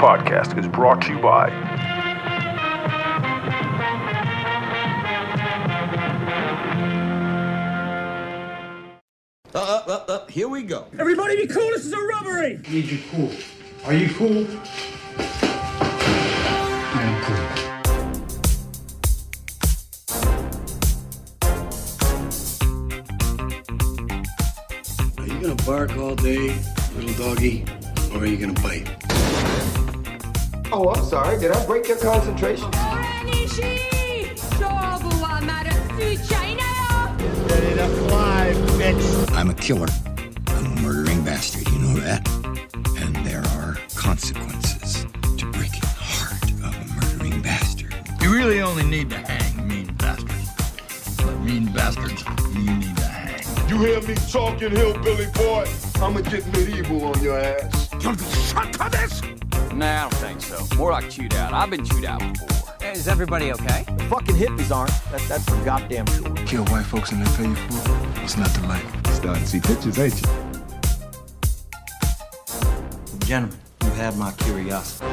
podcast is brought to you by. Uh, uh, uh, uh, here we go. Everybody be cool, this is a robbery! Need you cool. Are you cool? I am cool. Are you gonna bark all day, little doggy, or are you gonna bite? Oh, I'm sorry. Did I break your concentration? Ready to fly, bitch. I'm a killer. I'm a murdering bastard, you know that? And there are consequences to breaking the heart of a murdering bastard. You really only need to hang mean bastards. But mean bastards, you need to hang. You hear me talking, hillbilly boy? I'ma get medieval on your ass. Nah, I don't think so. More like chewed out. I've been chewed out before. Is everybody okay? Fucking hippies aren't. That, that's for goddamn sure. Kill white folks and they pay you for it. What's not to like? Starting to see pictures, ain't you? Gentlemen, you have my curiosity.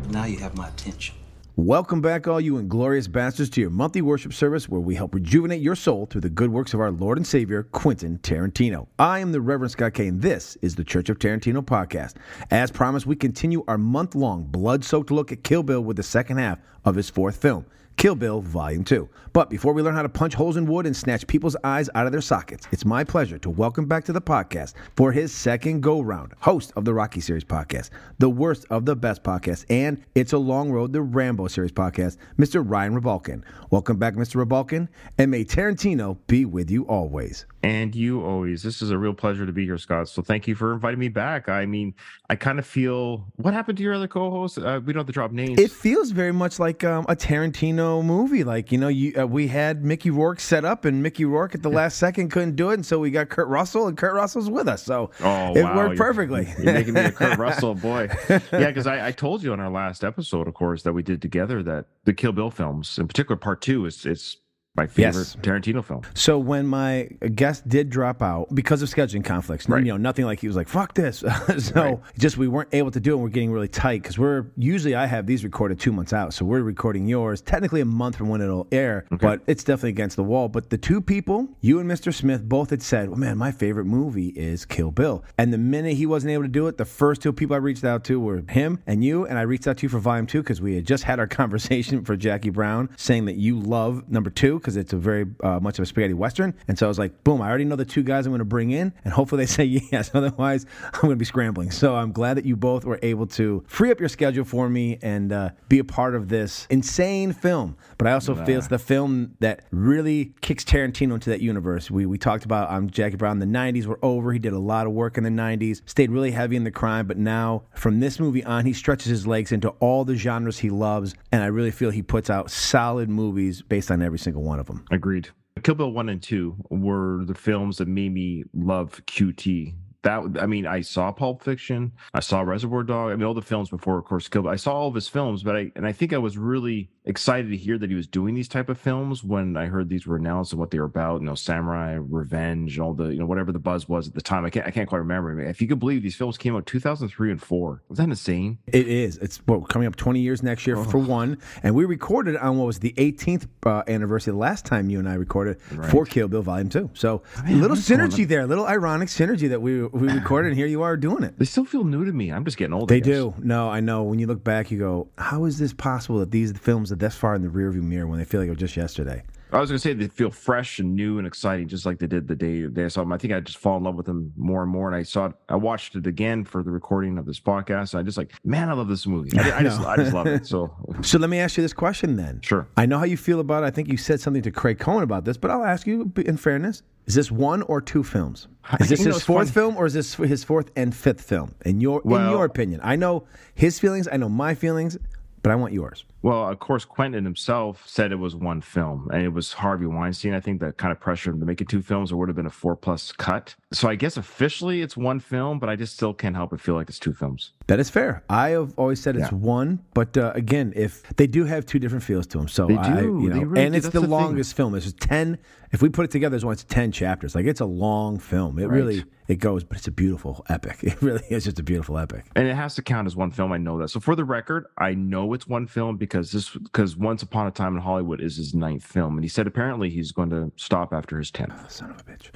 But Now you have my attention. Welcome back, all you inglorious bastards, to your monthly worship service where we help rejuvenate your soul through the good works of our Lord and Savior, Quentin Tarantino. I am the Reverend Scott K, and this is the Church of Tarantino podcast. As promised, we continue our month long blood soaked look at Kill Bill with the second half of his fourth film. Kill Bill Volume 2. But before we learn how to punch holes in wood and snatch people's eyes out of their sockets, it's my pleasure to welcome back to the podcast for his second go round, host of the Rocky Series podcast, the worst of the best podcast, and It's a Long Road, the Rambo Series podcast, Mr. Ryan Rebalkin. Welcome back, Mr. Rebalkin, and may Tarantino be with you always. And you always. This is a real pleasure to be here, Scott. So thank you for inviting me back. I mean, I kind of feel what happened to your other co-host. Uh, we don't have to drop names. It feels very much like um, a Tarantino movie. Like you know, you uh, we had Mickey Rourke set up, and Mickey Rourke at the last second couldn't do it, and so we got Kurt Russell, and Kurt Russell's with us. So Oh, it wow. worked You're- perfectly. You're making me a Kurt Russell boy. Yeah, because I, I told you on our last episode, of course, that we did together that the Kill Bill films, in particular, part two, is it's my favorite Yes. Tarantino film. So when my guest did drop out because of scheduling conflicts, Right. you know, nothing like he was like "fuck this," so Right. just we weren't able to do it. and We're getting really tight because we're usually I have these recorded two months out, so we're recording yours technically a month from when it'll air, but it's definitely against the wall. But the two people, you and Mr. Smith, both had said, "Well, man, my favorite movie is Kill Bill," and the minute he wasn't able to do it, the first two people I reached out to were him and you, and I reached out to you for Volume Two because we had just had our conversation for Jackie Brown, saying that you love number two because it's a very uh, much of a spaghetti western. And so I was like, boom, I already know the two guys I'm going to bring in, and hopefully they say yes. Otherwise, I'm going to be scrambling. So I'm glad that you both were able to free up your schedule for me and uh, be a part of this insane film. But I also feel it's the film that really kicks Tarantino into that universe. We we talked about um, Jackie Brown. The '90s were over. He did a lot of work in the '90s. Stayed really heavy in the crime, but now from this movie on, he stretches his legs into all the genres he loves, and I really feel he puts out solid movies based on every single one of them. Agreed. Kill Bill 1 and 2 were the films that made me love QT. That I mean, I saw Pulp Fiction, I saw Reservoir Dog. I mean, all the films before, of course, Kill Bill. I saw all of his films, but I and I think I was really excited to hear that he was doing these type of films when I heard these were announced and what they were about. You know, samurai, revenge, all the you know whatever the buzz was at the time. I can't I can't quite remember. If you could believe these films came out 2003 and four, was that insane? It is. It's what, coming up 20 years next year for one. And we recorded on what was the 18th uh, anniversary the last time you and I recorded for Kill Bill Volume 2. So a little what is going synergy there, a little ironic synergy that we, we recorded, and here you are doing it. They still feel new to me. I'm just getting old. I They do. No, I know. When you look back, you go, how is this possible that these films are this far in the rearview mirror when they feel like it was just yesterday? I was gonna say they feel fresh and new and exciting, just like they did the day they I saw them. I think I just fall in love with them more and more. And I saw it, I watched it again for the recording of this podcast. And I just like, man, I love this movie. I, I just, I just love it. So So let me ask you this question then. Sure. I know how you feel about it. I think you said something to Craig Cohen about this, but I'll ask you in fairness. Is this one or two films? Is this You know, his fourth funny. film or is this his fourth and fifth film? In your in your opinion. I know his feelings, I know my feelings, but I want yours. Well, of course, Quentin himself said it was one film, and it was Harvey Weinstein. I think that kind of pressured him to make it two films, or would have been a four plus cut. So I guess officially it's one film, but I just still can't help but feel like it's two films. That is fair. I have always said it's Yeah. one, but uh, again, if they do have two different feels to them, so They I, do. you They know, really and do. it's That's the, the longest film. It's ten. If we put it together, it's one. It's ten chapters. Like it's a long film. It Right. really it goes, but it's a beautiful epic. It really is just a beautiful epic. And it has to count as one film. I know that. So for the record, I know it's one film because this because Once Upon a Time in Hollywood is his ninth film, and he said apparently he's going to stop after his tenth. Ah, son of a bitch.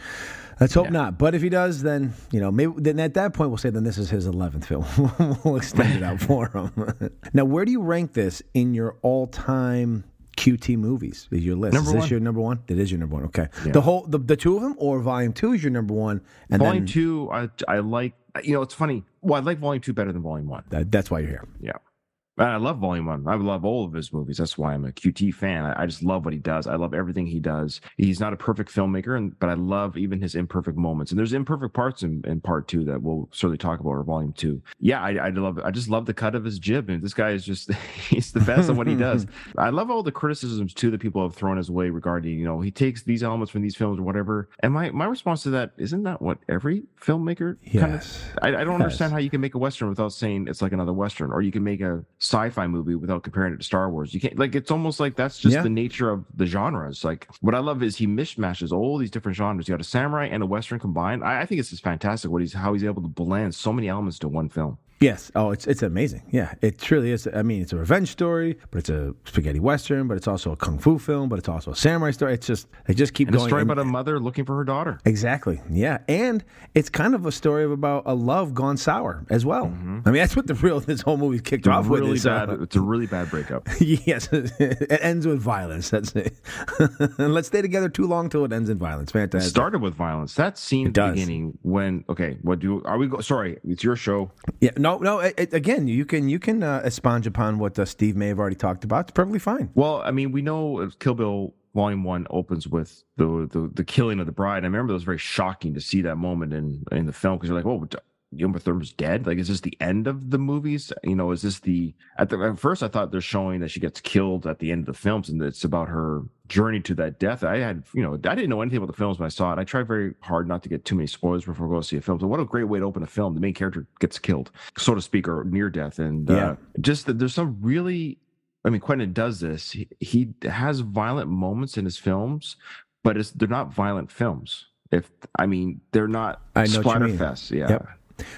Let's hope not. But if he does, then you know, maybe then at that point we'll say then this is his eleventh film. we'll extend it out for him. now, where do you rank this in your all-time QT movies? Is your list? Number is this one. your number one? It is your number one. Okay. Yeah. The whole the, the two of them or Volume Two is your number one, and volume then two, I I like. You know, it's funny. Well, I like volume two better than volume one. that, that's why you're here. Yeah. And I love Volume One. I love all of his movies. That's why I'm a QT fan. I, I just love what he does. I love everything he does. He's not a perfect filmmaker, and but I love even his imperfect moments. And there's imperfect parts in, in part two that we'll certainly talk about or volume two. Yeah, I, I love. I just love the cut of his jib, and this guy is just he's the best at what he does. I love all the criticisms too that people have thrown his way regarding you know he takes these elements from these films or whatever. And my my response to that isn't that what every filmmaker kind of Yes. I, I don't Yes. understand how you can make a western without saying it's like another western, or you can make a sci-fi movie without comparing it to Star Wars. You can't like it's almost like that's just Yeah. the nature of the genres. Like what I love is he mishmashes all these different genres. You got a samurai and a western combined. I, I think it's just fantastic what he's how he's able to blend so many elements to one film. Yes. Oh, it's it's amazing. Yeah, it truly is. I mean, it's a revenge story, but it's a spaghetti western, but it's also a kung fu film, but it's also a samurai story. It's just they just keep And a story and- about a mother looking for her daughter. Exactly. Yeah, and it's kind of a story of about a love gone sour as well. I mean, that's what the real this whole movie kicked It's off with. really is, uh, bad. It's a really bad breakup. yes, it ends with violence. That's it. let's stay together too long till it ends in violence. It Fantastic. started with violence. That scene beginning when okay, what do are we go? Sorry, it's your show. Yeah. No. No. It, it- again, you can you can uh, expunge upon what uh, Steve may have already talked about. It's perfectly fine. Well, I mean, we know uh, Kill Bill Volume One opens with the the, the killing of the bride. I remember it was very shocking to see that moment in in the film because you're like, "Whoa, Uma Thurman's dead." Like, is this the end of the movies? You know, is this the at the at first I thought they're showing that she gets killed at the end of the films and it's about her journey to that death. I had, you know, I didn't know anything about the films when I saw it. I tried very hard not to get too many spoilers before I go see a film. So what a great way to open a film. The main character gets killed, so to speak, or near death. And Yeah. uh, just that there's some really I mean, Quentin does this. He, he has violent moments in his films, but it's they're not violent films. If I mean, they're not I know splatterfests. Yeah. Yep.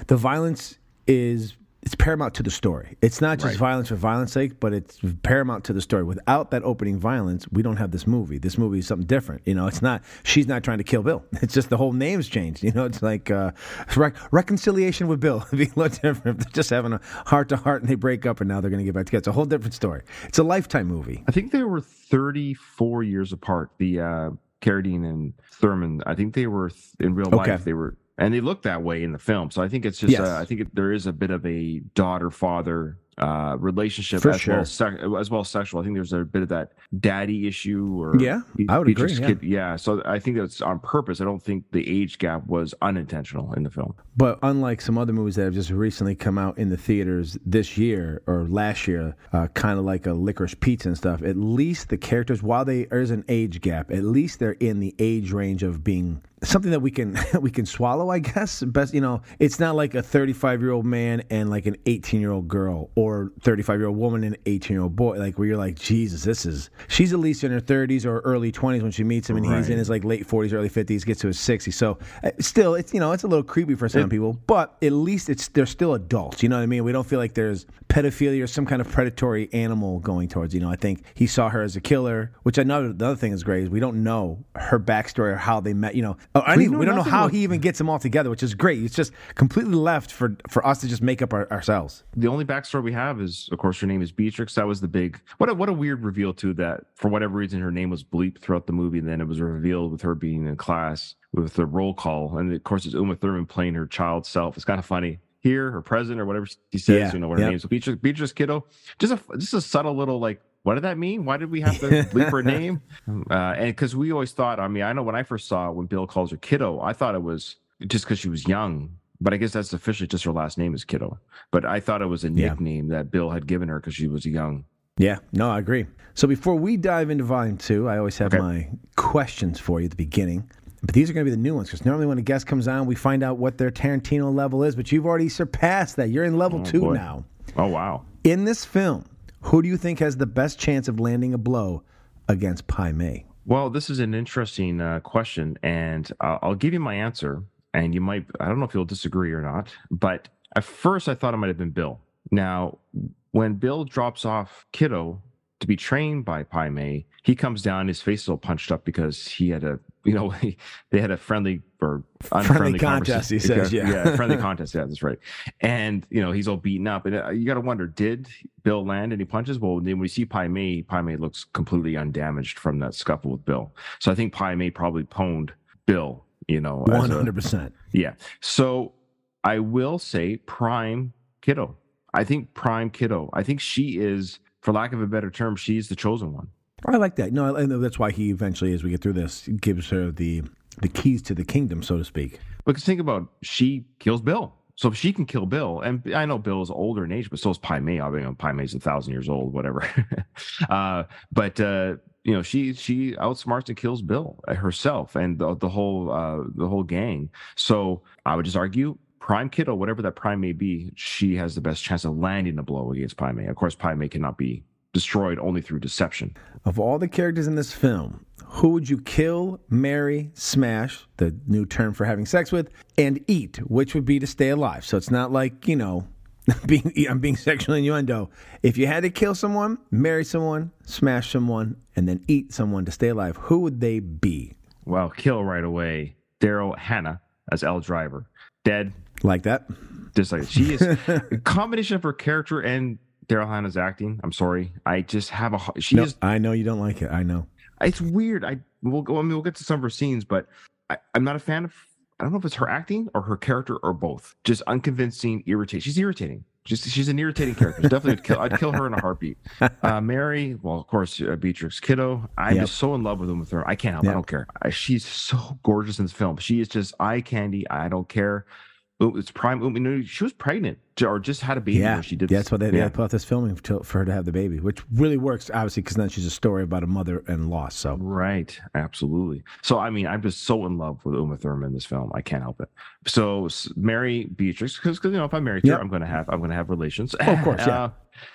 The violence is it's paramount to the story. It's not just Right. violence for violence sake, but it's paramount to the story. Without that opening violence, we don't have this movie. This movie is something different. You know, it's not. She's not trying to kill Bill. It's just the whole name's changed. You know, it's like uh, rec- reconciliation with Bill. It'd be a lot different. If they're just having a heart to heart and they break up and now they're going to get back together. It's a whole different story. It's a lifetime movie. I think they were 34 years apart. The uh, Carradine and Thurman. I think they were th- in real Okay. life. They were, and they look that way in the film. So I think it's just. Yes. Uh, I think it, there is a bit of a daughter father uh relationship For as well as, sec- as well as sexual i think there's a bit of that daddy issue or Yeah, I would agree, yeah. Kid- yeah so i think that's on purpose i don't think the age gap was unintentional in the film But unlike some other movies that have just recently come out in the theaters this year or last year, uh, kind of like a licorice pizza and stuff, at least the characters, while they, there is an age gap, at least they're in the age range of being something that we can we can swallow. I guess best, you know, it's not like a 35 year old man and like an 18 year old girl or 35 year old woman and 18 year old boy. Like where you're like, Jesus, this is she's at least in her 30s or early 20s when she meets him, and he's in his like late 40s, early 50s, gets to his 60s. So uh, still, it's you know, it's a little creepy for some people, but at least it's they're still adults. You know what I mean? We don't feel like there's pedophilia or some kind of predatory animal going towards. You know, I think he saw her as a killer, which I know the other thing is great is we don't know her backstory or how they met. You know, Oh, or any, we, know don't know how about- he even gets them all together, which is great. It's just completely left for for us to just make up our, ourselves. the only backstory we have is of course her name is beatrix that was the big what a what a weird reveal too that for whatever reason her name was bleeped throughout the movie and then it was revealed with her being in class with the roll call and of course it's uma thurman playing her child self it's kind of funny here her present or whatever she says Yeah, you know what her yep. name is beatrix, beatrix kiddo just a just a subtle little like what did that mean? Why did we have to bleep her name? Uh, and because we always thought, I mean, I know when I first saw it, when Bill calls her kiddo, I thought it was just because she was young. But I guess that's officially just her last name is kiddo. But I thought it was a Yeah. nickname that Bill had given her because she was young. Yeah, no, I agree. So before we dive into volume two, I always have Okay. my questions for you at the beginning. But these are going to be the new ones because normally when a guest comes on, we find out what their Tarantino level is. But you've already surpassed that. You're in level Oh, two boy. now. Oh wow. In this film, who do you think has the best chance of landing a blow against Pai Mei? Well, this is an interesting uh, question, and uh, I'll give you my answer. And you might, I don't know if you'll disagree or not, but at first I thought it might have been Bill. Now, when Bill drops off Kiddo to be trained by Pai Mei, he comes down, his face is all punched up because he had a, you know, he, they had a friendly or unfriendly contest, he says, yeah. yeah, friendly contest. Yeah, that's right. And you know, he's all beaten up, and uh, you got to wonder, did Bill land any punches? Well, then we see Pai Mei. Pai Mei looks completely undamaged from that scuffle with Bill. So I think Pai Mei probably pwned Bill. You know, One hundred percent. yeah. So I will say Prime Kiddo. I think Prime Kiddo. I think she is, for lack of a better term, she's the chosen one. I like that. No, I that's why he eventually, as we get through this, gives her the the keys to the kingdom, so to speak. Because think about she kills Bill. So if she can kill Bill, and I know Bill is older in age, but so is Pai Mei. I mean, Pai Mei's a thousand years old, whatever. uh, but uh, you know, she she outsmarts and kills Bill herself and the, the whole uh, the whole gang. So I would just argue Prime Kiddo, whatever that Prime may be, she has the best chance of landing a blow against Pai Mei. Of course, Pai Mei cannot be destroyed only through deception. Of all the characters in this film, who would you kill, marry, smash, the new term for having sex with, and eat, which would be to stay alive? So it's not like, you know, being I'm being sexual innuendo. If you had to kill someone, marry someone, smash someone, and then eat someone to stay alive, who would they be? Well, kill right away. Daryl Hannah as L Driver. Dead. Like that? Just like she is a combination of her character and Daryl Hannah's acting. I'm sorry. I just have a she No, is I know you don't like it. I know. it's weird. I we'll go I mean we'll get to some of her scenes, but I, I'm not a fan of I don't know if it's her acting or her character or both. Just unconvincing, irritating. She's irritating. Just she's an irritating character. Definitely, kill, I'd kill her in a heartbeat. Uh, Mary, well, of course, uh, Beatrix Kiddo. I'm Yep. just so in love with him with her. I can't help. Yep. I don't care. I, she's so gorgeous in this film. She is just eye candy. I don't care. It's prime. You know, she was pregnant or just had a baby. Yeah, she did. that's why they, yeah. they put out this filming to, for her to have the baby, which really works, obviously, because then she's a story about a mother and loss. So Right, absolutely. So I mean, I'm just so in love with Uma Thurman in this film. I can't help it. So marry Beatrix because you know if I'm married Yep. her, I'm going to have I'm to have relations. Oh, of course, yeah. Uh,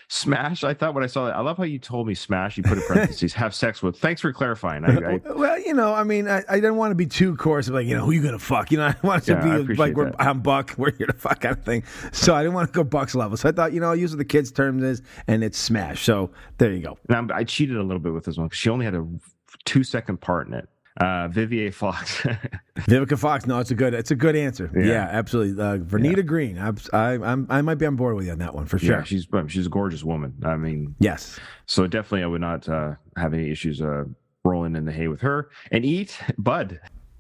Smash. I thought when I saw that, I love how you told me Smash. You put in parentheses have sex with. Thanks for clarifying. I, I, well, you know, I mean, I, I didn't want to be too coarse like, you know, who you gonna fuck? You know, I wanted Yeah, to be like, we're. I'm Buck, we're here to fuck kind of thing. So I didn't want to go Buck's level. So I thought, you know, I'll use what the kids' terms is, and it's smash. So there you go. and I'm, I cheated a little bit with this one because she only had a two second part in it. Uh, Vivier Fox. Vivica Fox, no, it's a good, it's a good answer. Yeah, Yeah. absolutely. Uh, Vernita Green, I, I, I'm, I might be on board with you on that one for sure. yeah, she's she's a gorgeous woman. I mean, yes. So definitely, I would not uh, have any issues uh, rolling in the hay with her and eat Bud.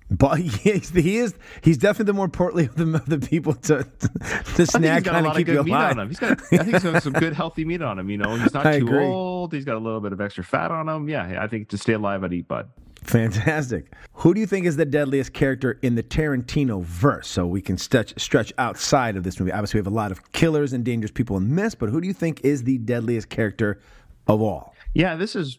But he is, he is he's definitely the more portly of the, the people to to think snack he's got a on and lot of keep you good meat alive. on him. He's got, I think he's got some good healthy meat on him. You know, he's not I too agree. old. He's got a little bit of extra fat on him. Yeah, I think to stay alive, I'd eat Bud. Fantastic. Who do you think is the deadliest character in the Tarantino verse? So we can stretch stretch outside of this movie. Obviously, we have a lot of killers and dangerous people in this, but who do you think is the deadliest character of all? Yeah, this is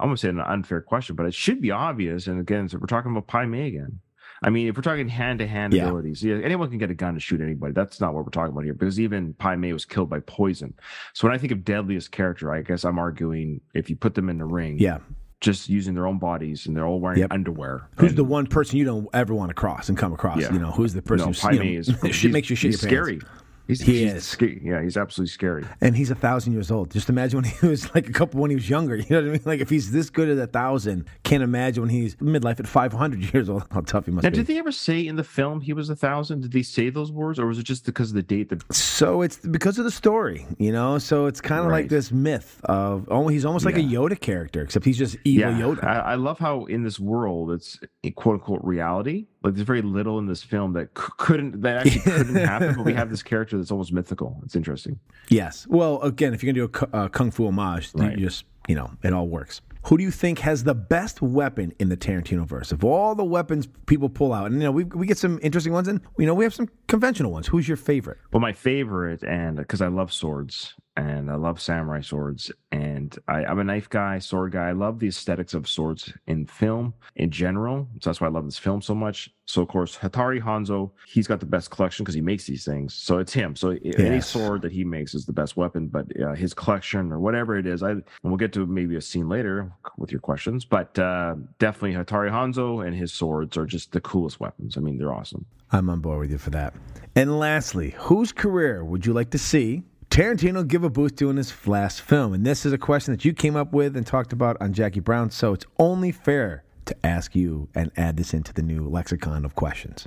I'm gonna say an unfair question, but it should be obvious. And again, so we're talking about Pai Mei again. I mean, if we're talking hand to hand abilities, yeah, anyone can get a gun to shoot anybody. That's not what we're talking about here, because even Pai Mei was killed by poison. So when I think of deadliest character, I guess I'm arguing if you put them in the ring, Yeah. Just using their own bodies and they're all wearing Yep. underwear. Who's and- the one person you don't ever want to cross and come across? Yeah. You know, who's the person No, who Pai you know, is makes you shit your scary. pants. He's, He he's is. sca- yeah, he's absolutely scary. And he's a thousand years old. Just imagine when he was like a couple when he was younger. You know what I mean? Like if he's this good at a thousand, can't imagine when he's midlife at five hundred years old. How tough he must Now, be. did they ever say in the film he was a thousand? Did they say those words, or was it just because of the date that? So it's because of the story, you know. So it's kind of like this myth of oh, he's almost like a Yoda character, except he's just evil yeah, Yoda. I, I love how in this world it's quote unquote reality. Like there's very little in this film that c- couldn't that actually couldn't happen, but we have this character that's almost mythical. It's interesting. Yes. Well, again, if you're gonna do a uh, kung fu homage, Right. you just you know it all works. Who do you think has the best weapon in the Tarantino verse? Of all the weapons people pull out, and you know we we get some interesting ones, and you know we have some conventional ones. Who's your favorite? Well, my favorite, and because I love swords, and I love samurai swords. And I, I'm a knife guy, sword guy. I love the aesthetics of swords in film in general. So that's why I love this film so much. So of course, Hattori Hanzo, he's got the best collection because he makes these things. So it's him. So any sword that he makes is the best weapon. But uh, his collection or whatever it is, I and we'll get to maybe a scene later with your questions. But uh, definitely Hattori Hanzo and his swords are just the coolest weapons. I mean, they're awesome. I'm on board with you for that. And lastly, whose career would you like to see Tarantino give a boost to in his last film? And this is a question that you came up with and talked about on Jackie Brown, so it's only fair to ask you and add this into the new lexicon of questions.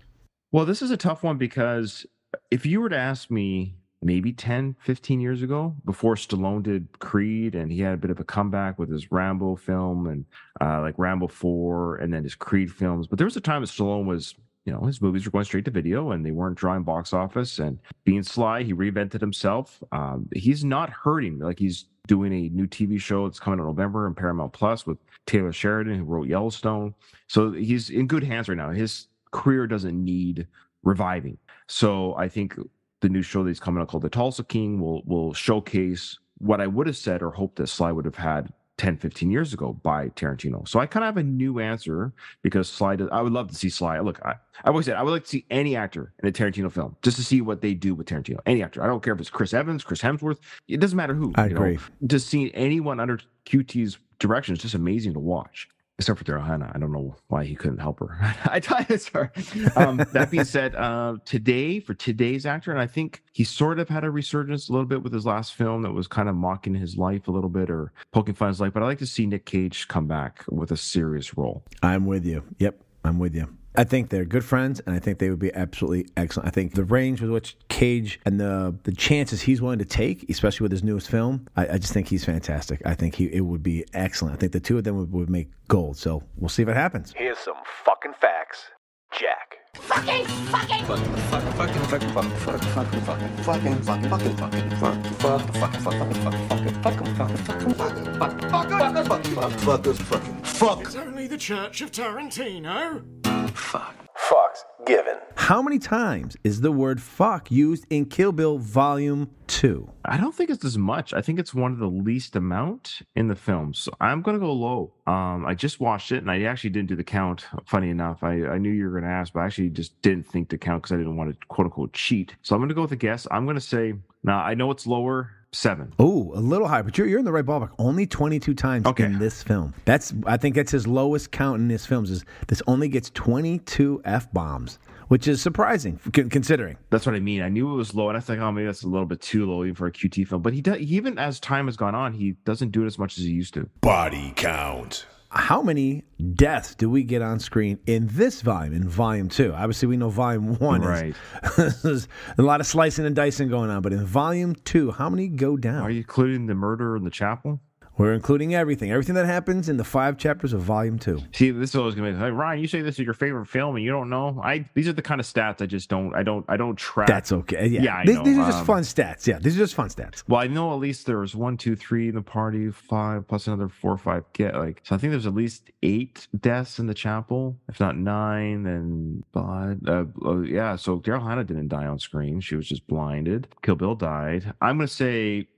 Well, this is a tough one because if you were to ask me maybe 10, 15 years ago, before Stallone did Creed and he had a bit of a comeback with his Rambo film and uh, like Rambo 4 and then his Creed films. But there was a time that Stallone was, you know, his movies were going straight to video and they weren't drawing box office. And being sly, he reinvented himself. Um, he's not hurting. Like he's doing a new TV show that's coming in November in Paramount Plus with Taylor Sheridan, who wrote Yellowstone. So he's in good hands right now. His career doesn't need reviving. So I think the new show that's coming out called The Tulsa King will will showcase what I would have said or hoped that Sly would have had 10, 15 years ago by Tarantino. So I kind of have a new answer because Sly does, I would love to see Sly. Look, I, I always said I would like to see any actor in a Tarantino film just to see what they do with Tarantino. Any actor. I don't care if it's Chris Evans, Chris Hemsworth. It doesn't matter who. I you know. agree. Just seeing anyone under QT's direction is just amazing to watch. Except for Daryl Hannah. I don't know why he couldn't help her. I you, sorry. Um, that being said, uh, today, for today's actor, and I think he sort of had a resurgence a little bit with his last film that was kind of mocking his life a little bit or poking fun at his life. But I like to see Nick Cage come back with a serious role. I'm with you. Yep, I'm with you. I think they're good friends, and I think they would be absolutely excellent. I think the range with which Cage and the the chances he's willing to take, especially with his newest film, I, I just think he's fantastic. I think he it would be excellent. I think the two of them would, would make gold. So we'll see if it happens. Here's some fucking facts. Jack. Fucking, fucking, fucking, fucking, fucking, fucking, fucking, fucking, fucking, fucking, fucking, fucking, fucking, fucking, fucking, fuck fucking, fucking, fucking, fucking, fucking, fucking, fucking, fucking, fucking, fucking, fucking, fuckers, fucking, fuck. It's only the Church of Tarantino. Fuck. Fucks given. How many times is the word fuck used in Kill Bill Volume 2? I don't think it's as much. I think it's one of the least amount in the film. So I'm gonna go low. Um, I just watched it and I actually didn't do the count. Funny enough, I, I knew you were gonna ask, but I actually just didn't think to count because I didn't want to quote unquote cheat. So I'm gonna go with a guess. I'm gonna say now I know it's lower. Seven. Oh, a little high, but you're, you're in the right ballpark. Only 22 times Okay. in this film. That's I think that's his lowest count in his films. Is this only gets 22 f bombs, which is surprising considering. That's what I mean. I knew it was low, and I thought, oh, maybe that's a little bit too low even for a QT film. But he does even as time has gone on, he doesn't do it as much as he used to. Body count. How many deaths do we get on screen in this volume? In volume two, obviously we know volume one Right. is there's a lot of slicing and dicing going on, but in volume two, how many go down? Are you including the murder in the chapel? We're including everything, everything that happens in the five chapters of volume two. See, this is always gonna be like Ryan. You say this is your favorite film, and you don't know. I these are the kind of stats I just don't. I don't. I don't track. That's okay. Yeah, Yeah, I these, know. these are just Um, fun stats. Yeah, these are just fun stats. Well, I know at least there was one, two, three in the party, five plus another four or five. Get like so. I think there's at least eight deaths in the chapel, if not nine. Then, but uh, uh, yeah. So Daryl Hannah didn't die on screen; she was just blinded. Kill Bill died. I'm gonna say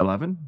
eleven.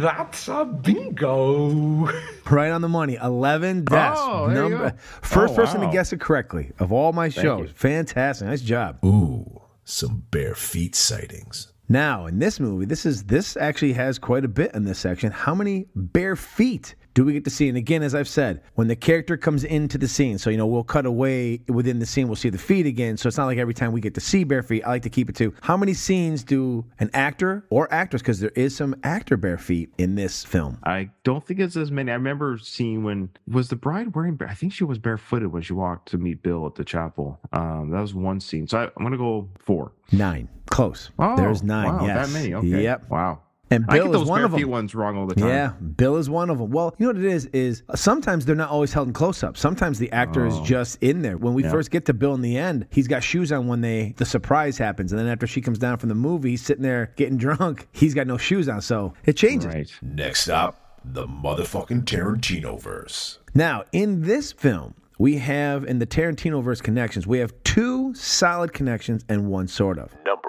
That's a bingo. Right on the money. 11 deaths. Oh, there you go. First Oh, person to guess it correctly of all my shows. you. Fantastic. Nice job. Ooh, some bare feet sightings. Now, in this movie, this is this actually has quite a bit in this section. How many bare feet do we get to see? And again, as I've said, when the character comes into the scene, so you know, we'll cut away within the scene, we'll see the feet again. So it's not like every time we get to see bare feet. I like to keep it to how many scenes do an actor or actress, because there is some actor bare feet in this film. I don't think it's as many. I remember seeing when was the bride wearing. I think she was barefooted when she walked to meet Bill at the chapel. Um, that was one scene. So I, I'm gonna go four. Nine. Close. Oh, There's nine. Wow, yes. that many. Okay. Yep. Wow. And I Bill get is those one of bare feet them. ones wrong all the time. Yeah, Bill is one of them. Well, you know what it is is sometimes they're not always held in close up. Sometimes the actor is Oh. just in there. When we Yeah. first get to Bill in the end, he's got shoes on when they the surprise happens, and then after she comes down from the movie, he's sitting there getting drunk. He's got no shoes on, so it changes. Right. Next up, the motherfucking Tarantino verse. Now, in this film, we have in the Tarantino verse connections, we have two solid connections and one sort of. Number one.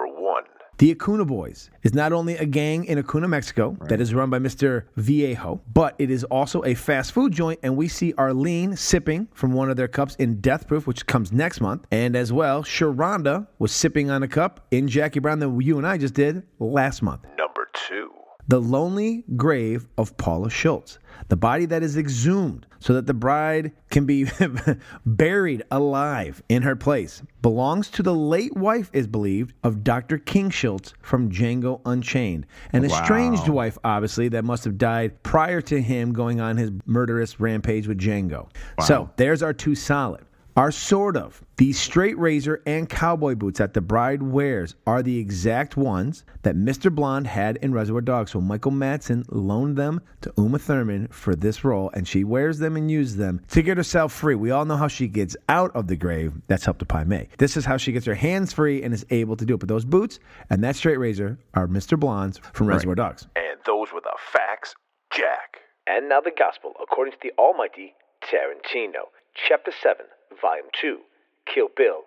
The Acuna Boys is not only a gang in Acuna, Mexico, that is run by Mr. Viejo, but it is also a fast food joint, and we see Arlene sipping from one of their cups in Death Proof, which comes next month. And as well, Sheronda was sipping on a cup in Jackie Brown that you and I just did last month. Number two. The Lonely Grave of Paula Schultz, the body that is exhumed so that the bride can be buried alive in her place, belongs to the late wife, is believed, of Dr. King Schultz from Django Unchained. An Wow. estranged wife, obviously, that must have died prior to him going on his murderous rampage with Django. So there's our two solid. Our sort of. These straight razor and cowboy boots that the bride wears are the exact ones that Mr. Blonde had in Reservoir Dogs. So Michael Madsen loaned them to Uma Thurman for this role, and she wears them and uses them to get herself free. We all know how she gets out of the grave. That's helped to Pai Mei. This is how she gets her hands free and is able to do it. But those boots and that straight razor are Mr. Blonde's from Reservoir Dogs. And those were the facts, Jack. And now the gospel according to the almighty Tarantino. Chapter 7, Volume 2, Kill Bill,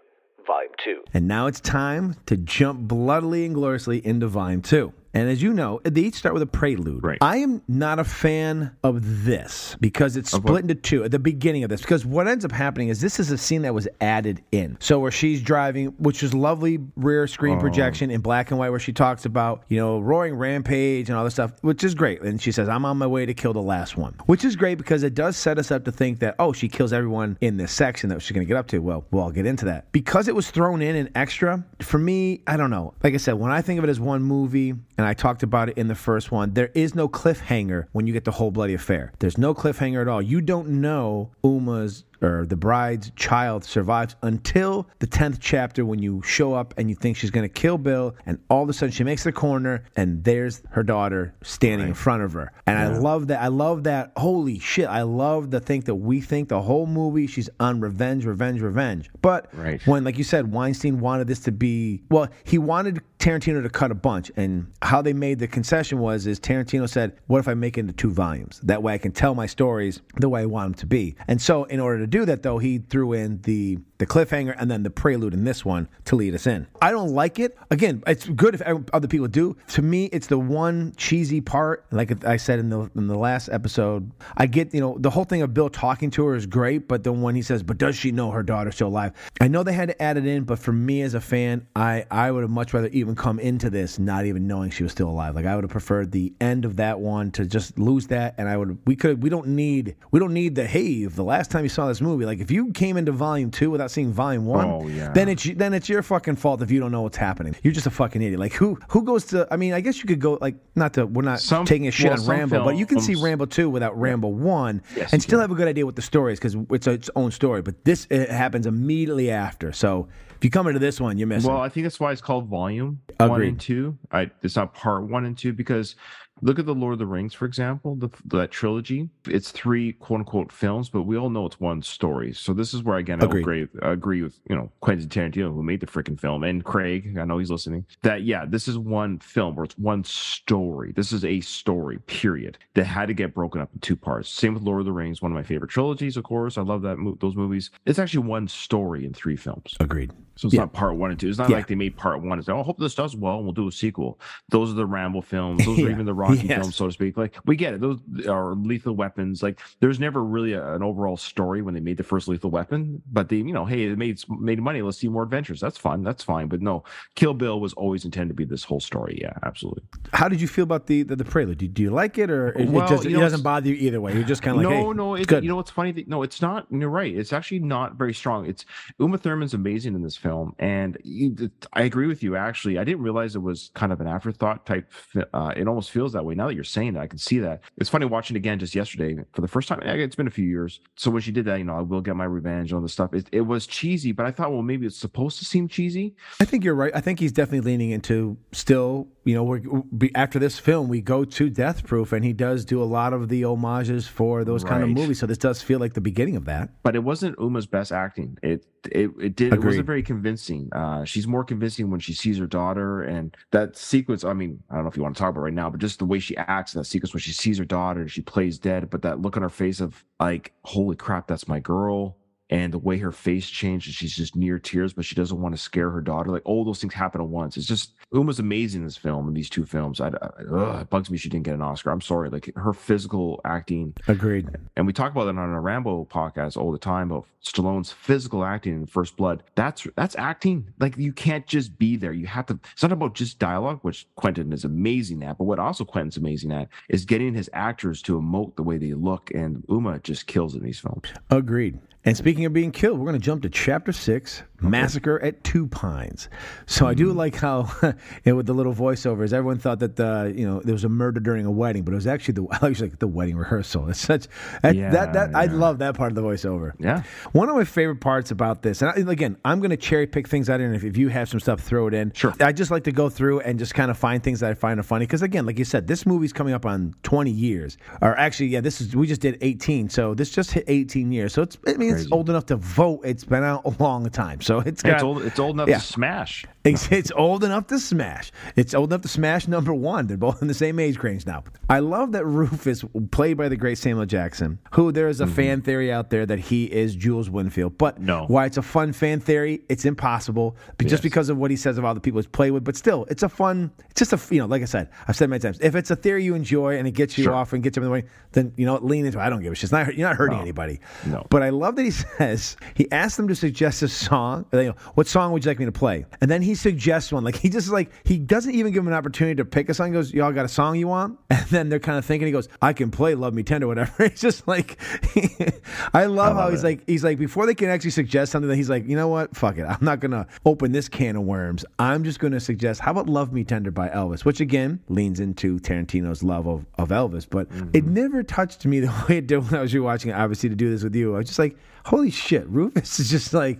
Volume 2. And now it's time to jump bloodily and gloriously into Volume 2. And as you know, they each start with a prelude. Right. I am not a fan of this because it's Of split what? into two at the beginning of this. Because what ends up happening is this is a scene that was added in. So where she's driving, which is lovely rear screen Oh. projection in black and white, where she talks about, you know, roaring rampage and all this stuff, which is great. And she says, I'm on my way to kill the last one, which is great because it does set us up to think that, oh, she kills everyone in this section that she's going to get up to. Well, we'll all get into that. Because it was thrown in an extra, for me, I don't know. Like I said, when I think of it as one movie, and I talked about it in the first one, there is no cliffhanger when you get the whole bloody affair. There's no cliffhanger at all. You don't know Uma's or the bride's child survives until the 10th chapter when you show up and you think she's going to kill Bill and all of a sudden she makes the corner and there's her daughter standing in front of her. And I love that. I love that. Holy shit. I love the think that we think the whole movie she's on revenge, revenge, revenge. But Right. when, like you said, Weinstein wanted this to be, well, he wanted Tarantino to cut a bunch. And how they made the concession was, is Tarantino said, what if I make it into two volumes? That way I can tell my stories the way I want them to be. And so in order to do that, though, he threw in the the cliffhanger and then the prelude in this one to lead us in. I don't like it. Again, it's good if other people do. To me, it's the one cheesy part. Like I said in the in the last episode, I get you know the whole thing of Bill talking to her is great, but then when he says, "But does she know her daughter's still alive?" I know they had to add it in, but for me as a fan, I I would have much rather even come into this not even knowing she was still alive. Like I would have preferred the end of that one to just lose that, and I would we could we don't need we don't need the hey the last time you saw this movie like if you came into volume two without seeing volume one, Oh, yeah. then it's then it's your fucking fault if you don't know what's happening. You're just a fucking idiot. Like who who goes to? I mean, I guess you could go like not to. We're not Some- taking a shit well, on Rambo, but you can see Rambo two without Rambo one, Yes, and still have a good idea what the story is because it's its own story. But this it happens immediately after. So if you come into this one, you're missing. Well, I think that's why it's called Volume One Agreed. and Two. I, it's not Part One and Two because look at the Lord of the Rings, for example, the, that trilogy. It's three quote unquote films, but we all know it's one story. So this is where again I agree agree with you know Quentin Tarantino who made the freaking film and Craig. I know he's listening. That yeah, this is one film where it's one story. This is a story. Period. That had to get broken up in two parts. Same with Lord of the Rings, one of my favorite trilogies. Of course, I love that those movies. It's actually one story in three films. Agreed. So it's Yeah. not part one and two. It's not Yeah. like they made part one and say, "Oh, I hope this does well, and we'll do a sequel." Those are the Rambo films. Those are even the Rocky Yes. films, so to speak. Like we get it. Those are lethal weapons. Like there's never really a, an overall story when they made the first Lethal Weapon, but they, you know, hey, it made made money. Let's see more adventures. That's fun. That's fine. But no, Kill Bill was always intended to be this whole story. Yeah, absolutely. How did you feel about the the, the prelude? Do, do you like it or it, Well, it, just, it know, doesn't bother you either way? You're just kind of like, no, hey, no, it's good. you know what's funny? No, it's not. You're right. It's actually not very strong. It's Uma Thurman's amazing in this film, and you, I agree with you. Actually, I didn't realize it was kind of an afterthought type. Uh, it almost feels that way now that you're saying that. I can see that. It's funny watching it again just yesterday for the first time. eh, It's been a few years. So when she did that, you know, I will get my revenge on the stuff. It, it was cheesy, but I thought, well, maybe it's supposed to seem cheesy. I think you're right. I think he's definitely leaning into still, you know, we're, we, after this film, we go to Death Proof, and he does do a lot of the homages for those kind of movies. So this does feel like the beginning of that. but it wasn't Uma's best acting. It it it did. It wasn't very convincing. Uh, she's more convincing when she sees her daughter, and that sequence. I mean, I don't know if you want to talk about it right now, but just the way she acts in that sequence when she sees her daughter and she plays dead, but that look on her face of like, "Holy crap, that's my girl." And the way her face changed, and she's just near tears, but she doesn't want to scare her daughter. Like all those things happen at once. It's just Uma's amazing in this film in these two films. I, I ugh, it bugs me she didn't get an Oscar. I'm sorry. Like her physical acting. Agreed. And we talk about that on our Rambo podcast all the time about Stallone's physical acting in First Blood. That's that's acting. Like you can't just be there. You have to. It's not about just dialogue, which Quentin is amazing at. But what also Quentin's amazing at is getting his actors to emote the way they look. And Uma just kills in these films. Agreed. And speaking of being killed, we're going to jump to chapter six, Massacre at Two Pines. So I do mm-hmm. like how, you know, with the little voiceovers, everyone thought that the, you know, there was a murder during a wedding, but it was actually the, I was like the wedding rehearsal. It's such that Yeah, that, that I love that part of the voiceover. Yeah. One of my favorite parts about this, and I, again, I'm going to cherry pick things out, and if, if you have some stuff, throw it in. Sure. I just like to go through and just kind of find things that I find are funny because, again, like you said, this movie's coming up on 20 years, or actually, yeah, this is we just did 18, so this just hit 18 years. So it's I mean it's Crazy. old enough to vote. It's been out a long time, so it's got it's old. It's old enough yeah. to smash. It's, it's old enough to smash. It's old enough to smash number one. They're both in the same age range now. I love that Rufus, played by the great Samuel Jackson, who there is a fan theory out there that he is Jules Winnfield. But Mm-hmm. No. why it's a fun fan theory, it's impossible but just because of what he says of all the people he's played with. But still, it's a fun, it's just a, you know, like I said, I've said many times, if it's a theory you enjoy and it gets you Sure. off and gets you in the way, then, you know, lean into it. I don't give a shit. It's not, you're not hurting anybody. No. But I love that he says, he asked them to suggest a song. Know, what song would you like me to play? And then he suggests one. Like he just like, he doesn't even give them an opportunity to pick a song. He goes, Y'all got a song you want? And then they're kind of thinking, he goes, I can play Love Me Tender, whatever. It's just like, I love how love he's it. like, he's like, before they can actually suggest something, he's like, you know what? Fuck it. I'm not to open this can of worms. I'm just to suggest, how about Love Me Tender by Elvis, which again leans into Tarantino's love of, of Elvis. But mm-hmm. it never touched me the way it did when I was rewatching it, obviously, to do this with you. I was just like, holy shit, Rufus is just like,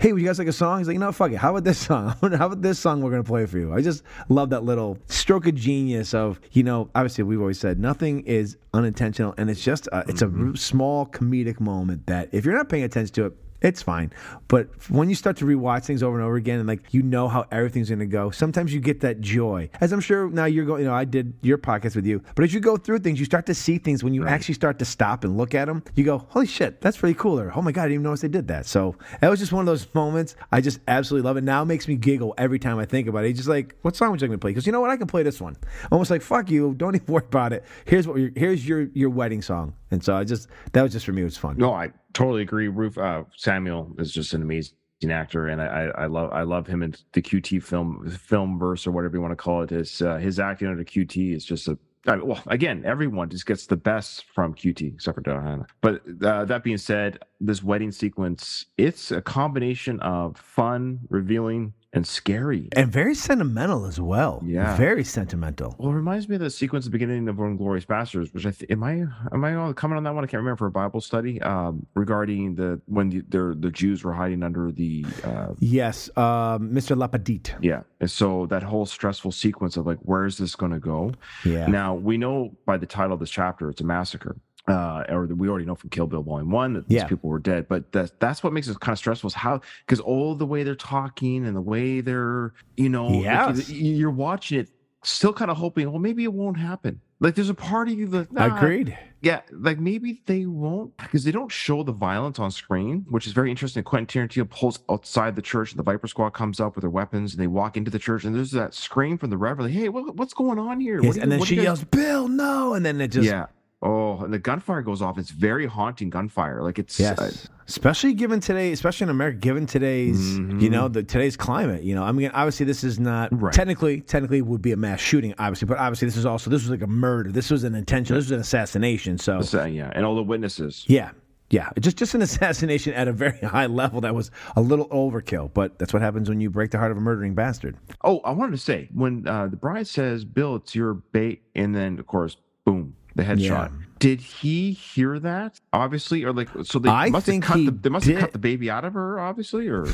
hey, would you guys like a song? He's like, no, fuck it. How about this song? How about this song we're going to play for you? I just love that little stroke of genius of, you know, obviously we've always said nothing is unintentional and it's just, a, it's a mm-hmm. r- small comedic moment that if you're not paying attention to it, it's fine. But when you start to rewatch things over and over again and like you know how everything's going to go, sometimes you get that joy. As I'm sure now you're going, you know, I did your podcast with you, but as you go through things, you start to see things when you actually start to stop and look at them, you go, holy shit, that's pretty cool. Or, oh my God, I didn't even notice they did that. So that was just one of those moments. I just absolutely love it. Now it makes me giggle every time I think about it. It's just like, what song would you like me to play? Because you know what? I can play this one. Almost like, fuck you. Don't even worry about it. Here's what here's your, your wedding song. And so I just, that was just for me, it was fun. No, I totally agree. Roof uh, Samuel is just an amazing actor, and I, I, love I love him in the QT film film verse or whatever you want to call it. His uh, his acting under QT is just a I mean, well, again, everyone just gets the best from QT except for Dohan. But uh, that being said, this wedding sequence it's a combination of fun, revealing, and scary. And very sentimental as well. Yeah. Very sentimental. Well, it reminds me of the sequence at the beginning of Inglourious Basterds, which I th- am I am I all coming on that one? I can't remember for a Bible study um, regarding the when the, the the Jews were hiding under the uh, Yes, um, Mr. Lapadite. yeah, and so that whole stressful sequence of like where is this going to go? Yeah. Now we know by the title of this chapter it's a massacre. Uh, or we already know from Kill Bill Volume One that Yeah. these people were dead, but that's that's what makes it kind of stressful. Is how because all the way they're talking and the way they're you know Yes. you- you're watching it, still kind of hoping well maybe it won't happen. Like there's a part of you that nah, Agreed. yeah, like maybe they won't because they don't show the violence on screen, which is very interesting. Quentin Tarantino pulls outside the church, and the Viper Squad comes up with their weapons, and they walk into the church, and there's that scream from the Reverend, like, "Hey, what, what's going on here?" Yes, you- and then she guys-" yells, Bill, no. And then it just. "Yeah." Oh, and the gunfire goes off. It's very haunting gunfire. Like it's Yes. uh, especially given today, especially in America, given today's, you know, the today's climate. You know, I mean, obviously this is not Right. technically, technically would be a mass shooting, obviously, but obviously this is also this was like a murder. This was an intention. This was an assassination. So uh, yeah, and all the witnesses. yeah, yeah, just just an assassination at a very high level that was a little overkill. But that's what happens when you break the heart of a murdering bastard. Oh, I wanted to say when uh, the bride says, "Bill, it's your bait," and then of course, boom, the headshot. Yeah. Did he hear that? Obviously, or like, so they I must think have cut the, they must have cut the baby out of her, obviously, or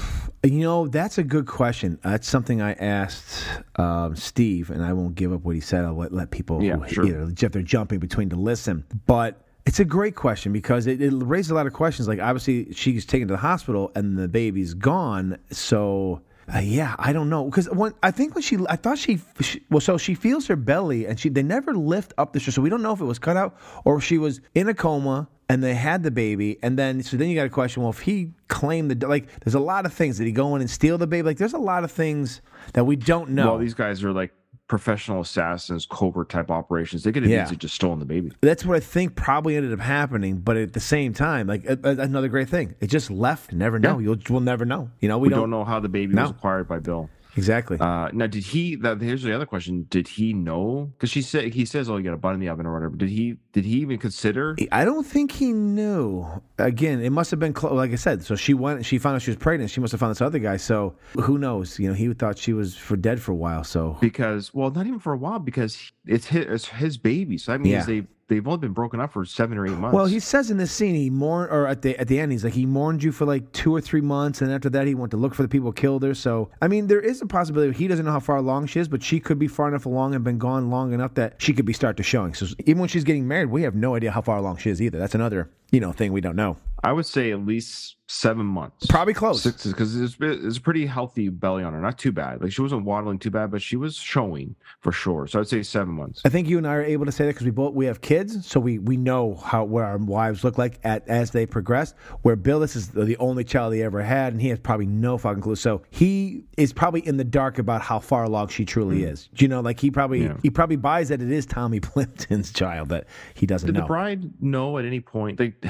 You know, that's a good question. That's something I asked um, Steve, and I won't give up what he said. I'll let, let people Yeah, who, sure. know, if they're jumping between to listen. But it's a great question because it, it raises a lot of questions. Like, obviously, she's taken to the hospital and the baby's gone. So. Uh, yeah, I don't know because when I think when she, I thought she, she, well, so she feels her belly and she, they never lift up the shirt, so we don't know if it was cut out or if she was in a coma and they had the baby, and then so then you got a question. Well, if he claimed the like, there's a lot of things. Did he go in and steal the baby? Like, there's a lot of things that we don't know. Well, these guys are like professional assassins, covert type operations. They could have Yeah. easily just stolen the baby. That's what I think probably ended up happening. But at the same time, like a, a- another great thing, it just left. Never know. You'll we'll never know. You know, we, We, don't, know how the baby No. was acquired by Bill. Exactly. Uh, now, did he? That, here's the other question: Did he know? Because she said he says, "Oh, you got a bun in the oven or whatever." Did he? Did he even consider? I don't think he knew. Again, it must have been like I said. So she went. She found out she was pregnant. She must have found this other guy. So who knows? You know, he thought she was for dead for a while. So Because well, not even for a while. Because it's his, it's his baby. So that means Yeah. they they've only been broken up for seven or eight months. Well, he says in this scene he mourned, or at the at the end he's like he mourned you for like two or three months, and after that he went to look for the people who killed her. So I mean, there is a possibility he doesn't know how far along she is, but she could be far enough along and been gone long enough that she could be start to showing. So even when she's getting married, we have no idea how far along she is either. That's another you know thing we don't know. I would say at least seven months. Probably close. because it's, it's a pretty healthy belly on her. Not too bad. Like she wasn't waddling too bad, but she was showing for sure. So I'd say seven months. I think you and I are able to say that because we both we have kids, so we we know how what our wives look like at as they progress. Where Bill, this is the only child he ever had, and he has probably no fucking clue. So he is probably in the dark about how far along she truly hmm. is. Do you know? Like he probably. Yeah. he probably buys that it is Tommy Plimpton's child that he doesn't Did know. the bride know at any point? Like,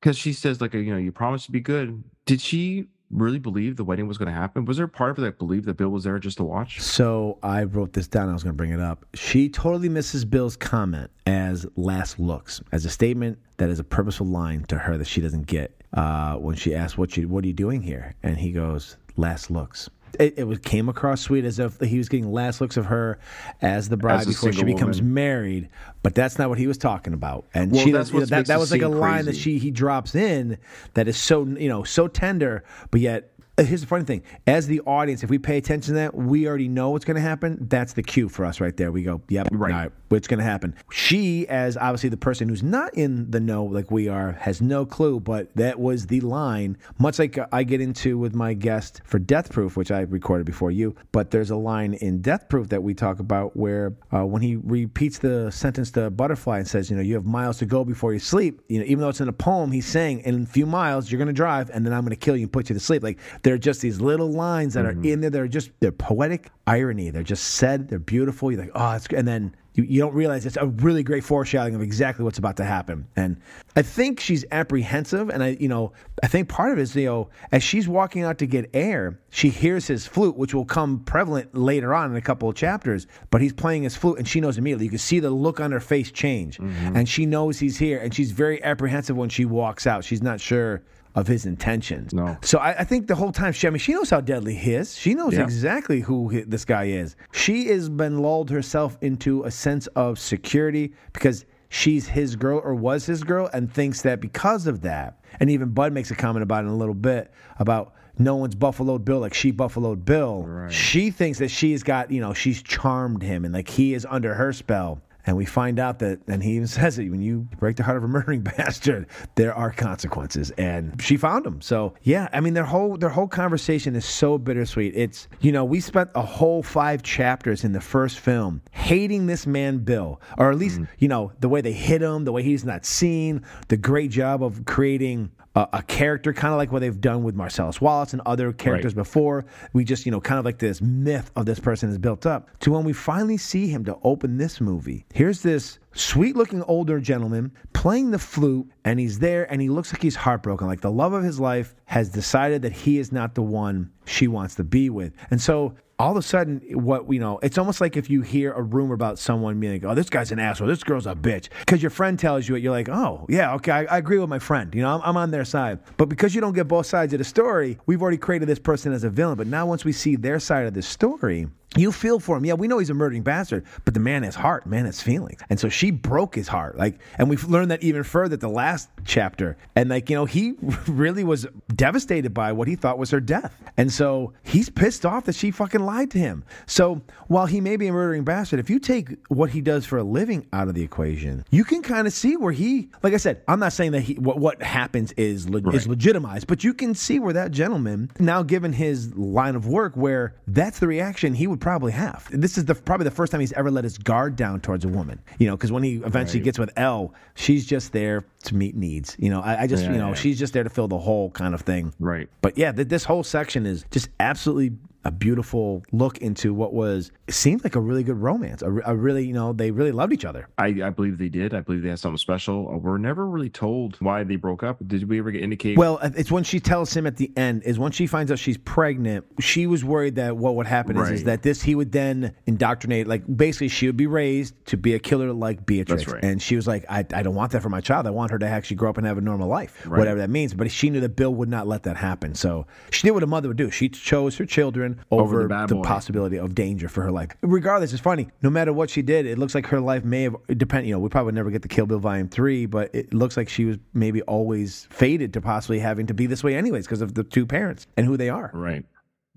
because she says, like, you know, you promised to be good. Did she really believe the wedding was going to happen? Was there a part of her that believed that Bill was there just to watch? So I wrote this down. I was going to bring it up. She totally misses Bill's comment as last looks, as a statement that is a purposeful line to her that she doesn't get uh, when she asks, "What you What are you doing here?" And he goes, "Last looks." It, it was came across sweet as if he was getting last looks of her as the bride As before she becomes woman. married, but that's not what he was talking about. And Well, she that's what that, that was like a scene line that she he drops in that is so you know so tender, but yet here's the funny thing: as the audience, if we pay attention to that, we already know what's going to happen. That's the cue for us right there. We go, "Yep, right, all right what's going to happen." She, as obviously the person who's not in the know like we are, has no clue. But that was the line, much like I get into with my guest for Death Proof, which I recorded before you. But there's a line in Death Proof that we talk about where uh, when he repeats the sentence to Butterfly and says, "You know, you have miles to go before you sleep." You know, even though it's in a poem, he's saying, "In a few miles, you're going to drive, and then I'm going to kill you and put you to sleep." Like there are just these little lines that are mm-hmm. in there. They're just they're poetic irony. They're just said. They're beautiful. You're like, oh, it's and then. You, you don't realize it's a really great foreshadowing of exactly what's about to happen, and I think she's apprehensive, and I, you know, I think part of it is, you know, as she's walking out to get air, she hears his flute, which will come prevalent later on in a couple of chapters. But he's playing his flute, and she knows immediately. You can see the look on her face change, mm-hmm. and she knows he's here, and she's very apprehensive when she walks out. She's not sure of his intentions. No. So I, I think the whole time she, I mean, she knows how deadly he is. She knows Yeah. exactly who hi- this guy is. She has been lulled herself into a sense of security because she's his girl or was his girl and thinks that because of that, and even Bud makes a comment about it in a little bit about no one's buffaloed Bill like she buffaloed Bill. She thinks that she's got, you know, she's charmed him and like he is under her spell. And we find out that, and he even says it when you break the heart of a murdering bastard, there are consequences. And she found him. So yeah, I mean their whole their whole conversation is so bittersweet. It's you know we spent a whole five chapters in the first film hating this man Bill, or at least mm-hmm. you know the way they hit him, the way he's not seen, the great job of creating a, a character, kind of like what they've done with Marcellus Wallace and other characters before. We just, you know, kind of like this myth of this person is built up to when we finally see him to open this movie. Here's this sweet looking older gentleman playing the flute, and he's there and he looks like he's heartbroken. Like the love of his life has decided that he is not the one she wants to be with. And so all of a sudden, what you know, it's almost like if you hear a rumor about someone being like, "Oh, this guy's an asshole. This girl's a bitch," because your friend tells you it, you're like, "Oh, yeah, okay, I, I agree with my friend. You know, I'm, I'm on their side." But because you don't get both sides of the story, we've already created this person as a villain. But now, once we see their side of the story, you feel for him. Yeah, we know he's a murdering bastard, but the man has heart, man has feelings. And so she broke his heart. Like, and we've learned that even further at the last chapter. And like, you know, he really was devastated by what he thought was her death. And so he's pissed off that she fucking lied to him. So while he may be a murdering bastard, if you take what he does for a living out of the equation, you can kind of see where he, like I said, I'm not saying that he, what, what happens is, le- is legitimized, but you can see where that gentleman, now given his line of work, where that's the reaction he would would probably have. This is the probably the first time he's ever let his guard down towards a woman. You know, because when he eventually Right. gets with Elle, she's just there to meet needs. You know, I, I just Yeah, you know yeah. she's just there to fill the hole kind of thing. Right. But yeah, th- this whole section is just absolutely a beautiful look into what was seemed like a really good romance. A, a really you know they really loved each other. I, I believe they did. I believe they had something special. Uh, We're never really told why they broke up. Did we ever get indicate? Well, it's when she tells him at the end is when she finds out she's pregnant. She was worried that what would happen is, is that this he would then indoctrinate. Like basically, she would be raised to be a killer like Beatrix, That's right. and she was like, I, I don't want that for my child. I want her to actually grow up and have a normal life, Right. whatever that means. But she knew that Bill would not let that happen, so she did what a mother would do. She chose her children over, Over the boy. possibility of danger for her life. Regardless, it's funny. No matter what she did, it looks like her life may have depend. You know, we probably never get the Kill Bill Volume Three, but it looks like she was maybe always fated to possibly having to be this way anyways because of the two parents and who they are. right.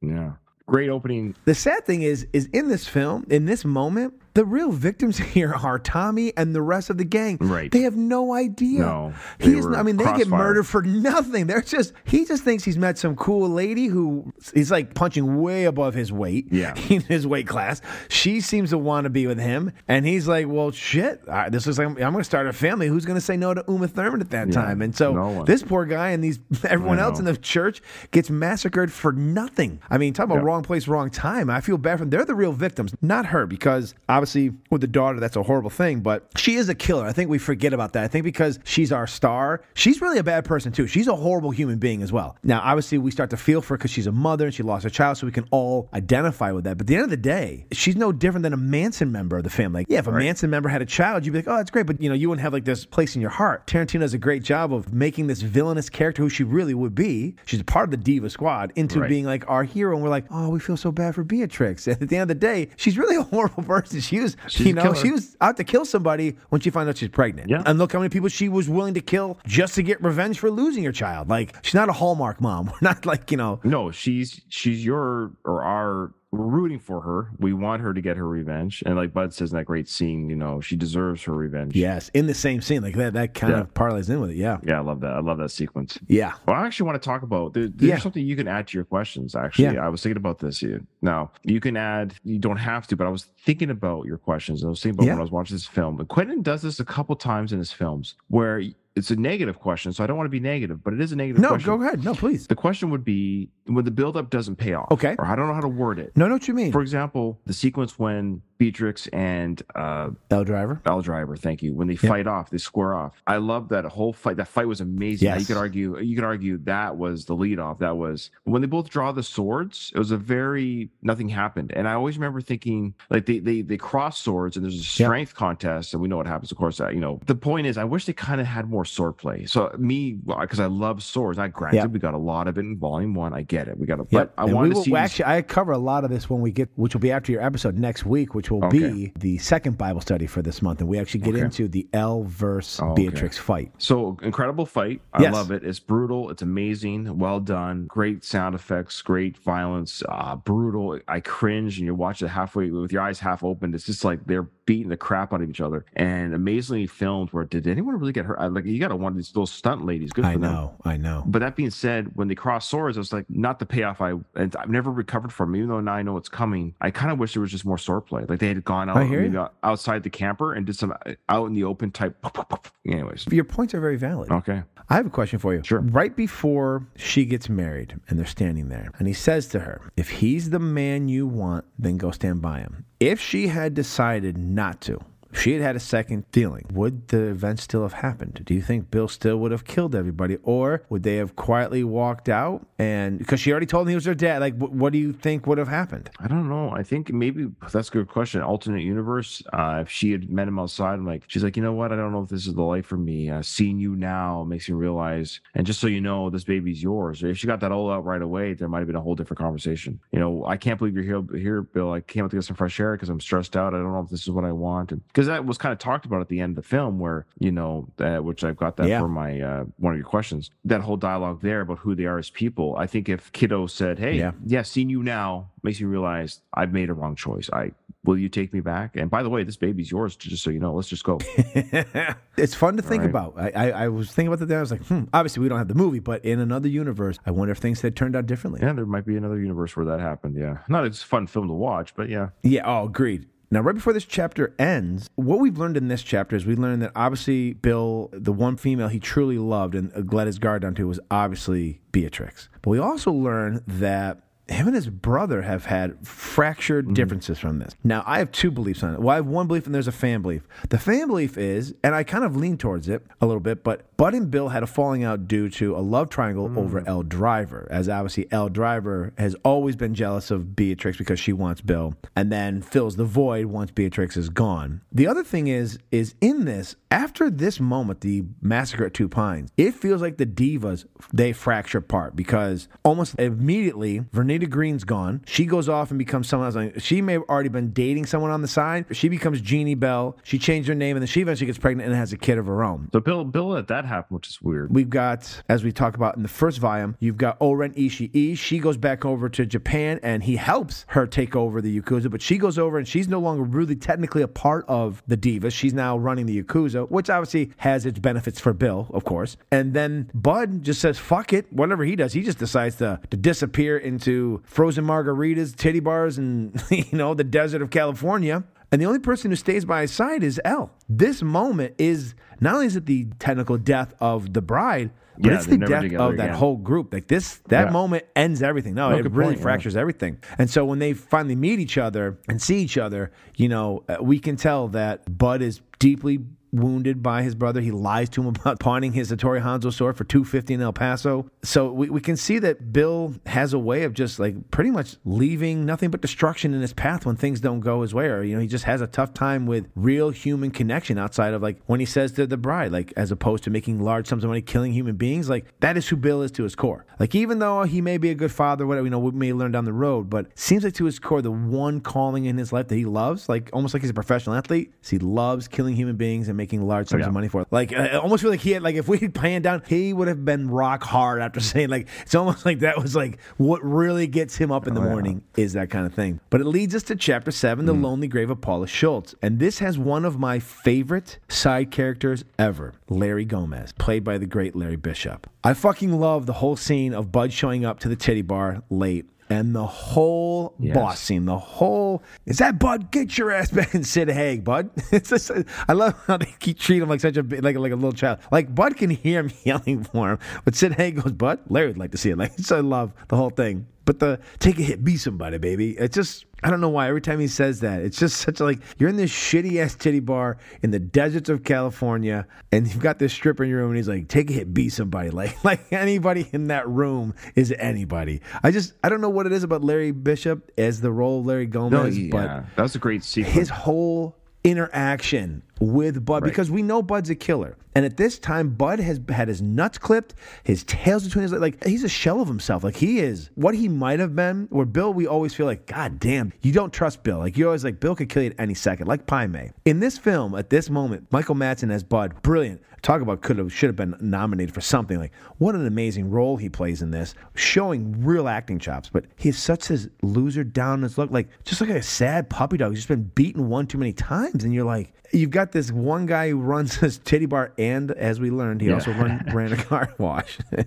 Yeah. Great opening. The sad thing is, is in this film, in this moment, the real victims here are Tommy and the rest of the gang. Right. They have no idea. No, he they is. were I mean, they get murdered for nothing. They're just. He just thinks he's met some cool lady who he's like punching way above his weight. Yeah. In his weight class, she seems to want to be with him, and he's like, "Well, shit. right, this is like I'm going to start a family. Who's going to say no to Uma Thurman at that Yeah, time?" And so no this poor guy and these everyone else in the church gets massacred for nothing. I mean, talk about Yeah. wrong place, wrong time. I feel bad for them. They're the real victims, not her, because obviously with the daughter, that's a horrible thing. But she is a killer. I think we forget about that. I think because she's our star, she's really a bad person too. She's a horrible human being as well. Now, obviously, we start to feel for her because she's a mother and she lost her child, so we can all identify with that. But at the end of the day, she's no different than a Manson member of the family. Yeah, if a Manson member had a child, you'd be like, oh, that's great. But you know, you wouldn't have like this place in your heart. Tarantino does a great job of making this villainous character who she really would be. She's a part of the diva squad into Right. being like our hero, and we're like, oh, we feel so bad for Beatrix. And at the end of the day, she's really a horrible person. She was, She's you know, she was out to kill somebody when she found out she's pregnant. Yeah. And look how many people she was willing to kill just to get revenge for losing her child. Like she's not a Hallmark mom. We're not like you know. No, she's she's your or our. We're rooting for her. We want her to get her revenge. And like Bud says in that great scene, you know, she deserves her revenge. Yes, in the same scene, like that. That kind Yeah. of parlays in with it. Yeah. Yeah, I love that. I love that sequence. Yeah. Well, I actually want to talk about there, there's Yeah. something you can add to your questions. Actually, Yeah. I was thinking about this. You now you can add. You don't have to, but I was thinking about your questions. I was thinking about when I was watching this film. But Quentin does this a couple times in his films where it's a negative question. So I don't want to be negative, but it is a negative. No, question. go ahead. No, please. The question would be when the buildup doesn't pay off. Okay. Or I don't know how to word it. No, no, what you mean. For example, the sequence when Beatrix and uh, Elle Driver. Elle Driver, thank you. When they fight off, they square off. I love that whole fight. That fight was amazing. Now, You could argue, you could argue that was the lead off. That was when they both draw the swords. It was a very nothing happened, and I always remember thinking like they they they cross swords and there's a strength contest, and we know what happens. Of course, uh, you know the point is, I wish they kind of had more sword play. So me, because I love swords. I granted Yep. we got a lot of it in Volume One. I get it. We got to, Yep. but I we to see. actually, I cover a lot of this when we get, which will be after your episode next week, which will Okay. be the second Bible study for this month, and we actually get Okay. into the Elle verse Oh, okay. Beatrix fight. So incredible fight. I Yes. love it. It's brutal. It's amazing. Well done. Great sound effects. Great violence. Uh, brutal. I cringe, and you watch it halfway with your eyes half open. It's just like they're beating the crap out of each other, and amazingly filmed. Where did anyone really get hurt? I, like you got to one of these little stunt ladies. Good for them. I them. know, I know. But that being said, when they cross swords, I was like, not the payoff I and I've never recovered from. Even though now I know it's coming, I kind of wish there was just more sword play. Like they had gone out, maybe outside the camper and did some uh, out in the open type. Anyways, Your points are very valid. okay. I have a question for you. Sure. Right before she gets married and they're standing there, and he says to her, If he's the man you want, then go stand by him. If she had decided not to, she had had a second feeling, would the event still have happened? Do you think Bill still would have killed everybody, or would they have quietly walked out? And because she already told him he was her dad, like, wh- what do you think would have happened? I don't know. I think maybe that's a good question. Alternate universe. Uh, if she had met him outside, I'm like, she's like, you know what? I don't know if this is the life for me. Uh, seeing you now makes me realize. And just so you know, this baby's yours. If she got that all out right away, there might have been a whole different conversation. You know, I can't believe you're here, here Bill. I came out to get some fresh air because I'm stressed out. I don't know if this is what I want. Because because that was kind of talked about at the end of the film, where you know, uh, which I've got that Yeah. for my uh, one of your questions. That whole dialogue there about who they are as people. I think if Kiddo said, "Hey, Yeah. yeah, seeing you now makes me realize I've made a wrong choice. I will you take me back? And by the way, this baby's yours. Just so you know, let's just go." it's fun to think right. about. I, I, I was thinking about that. Day. I was like, hmm. Obviously, we don't have the movie, but in another universe, I wonder if things had turned out differently. yeah, there might be another universe where that happened. Yeah, not it's a fun film to watch, but yeah. Yeah, oh, agreed. Now, right before this chapter ends, what we've learned in this chapter is we learned that obviously Bill, the one female he truly loved and uh, let his guard down to, was obviously Beatrix. But we also learned that him and his brother have had fractured mm-hmm. differences from this. Now, I have two beliefs on it. Well, I have one belief and there's a fan belief. The fan belief is, and I kind of lean towards it a little bit, but Bud and Bill had a falling out due to a love triangle mm. over Elle Driver, as obviously Elle Driver has always been jealous of Beatrix because she wants Bill, and then fills the void once Beatrix is gone. The other thing is, is in this, after this moment, the massacre at Two Pines, it feels like the divas they fracture apart because almost immediately Vernita Green's gone. She goes off and becomes someone else. Like, She may have already been dating someone on the side. She becomes Jeannie Bell. She changed her name and then she eventually gets pregnant and has a kid of her own. So Bill, Bill let that happen, which is weird. We've got, as we talk about in the first volume, you've got O-Ren Ishii. She goes back over to Japan and he helps her take over the Yakuza, but she goes over and she's no longer really technically a part of the Divas. She's now running the Yakuza, which obviously has its benefits for Bill, of course. And then Bud just says, fuck it. Whatever he does, he just decides to, to disappear into frozen margaritas, titty bars, and, you know, the desert of California. And the only person who stays by his side is Elle. This moment is not only is it the technical death of the bride, but Yeah, it's the death of that again. whole group. Like this, that Yeah. moment ends everything. No, No, it really point, yeah. fractures everything. And so when they finally meet each other and see each other, you know, uh, we can tell that Bud is deeply wounded by his brother. He lies to him about pawning his Hattori Hanzo sword for two fifty in El Paso. So we, we can see that Bill has a way of just like pretty much leaving nothing but destruction in his path when things don't go his way, or you know he just has a tough time with real human connection outside of like when he says to the bride, like as opposed to making large sums of money killing human beings, like that is who Bill is to his core. Like even though he may be a good father, whatever you know we may learn down the road, but seems like to his core the one calling in his life that he loves, like almost like he's a professional athlete, is he loves killing human beings and making large sums Yeah. of money for. Like I almost feel like he had like if we had panned down, he would have been rock hard after saying like it's almost like that was like what really gets him up in the Oh, yeah. morning is that kind of thing. But it leads us to chapter seven, Mm. the lonely grave of Paula Schultz, and this has one of my favorite side characters ever, Larry Gomez, played by the great Larry Bishop. I fucking love the whole scene of Bud showing up to the titty bar late. And the whole Yes. boss scene, the whole is that Bud? Get your ass back and Sid Haig, Bud. It's just, I love how they keep treating him like such a like like a little child. Like Bud can hear him yelling for him, but Sid Haig goes, Bud. Larry would like to see it. Like so, I love the whole thing. But the take a hit, be somebody, baby. It's just I don't know why. Every time he says that, it's just such a like you're in this shitty ass titty bar in the deserts of California, and you've got this stripper in your room, and he's like, take a hit, be somebody. Like like anybody in that room is anybody. I just I don't know what it is about Larry Bishop as the role of Larry No, Gomez, yeah, but that was a great sequence. his whole interaction with Bud Right. because we know Bud's a killer. And at this time, Bud has had his nuts clipped, his tails between his legs. Like he's a shell of himself. Like he is what he might have been. Where Bill, we always feel like, God damn, you don't trust Bill. Like you always like Bill could kill you at any second, like Pai Mei. In this film, at this moment, Michael Madsen as Bud, brilliant. Talk about could have should have been nominated for something. Like what an amazing role he plays in this, showing real acting chops. But he's such his loser down his look, like just like a sad puppy dog. He's just been beaten one too many times, and you're like, you've got this one guy who runs this titty bar, and as we learned, he Yeah. also run, ran a car wash. I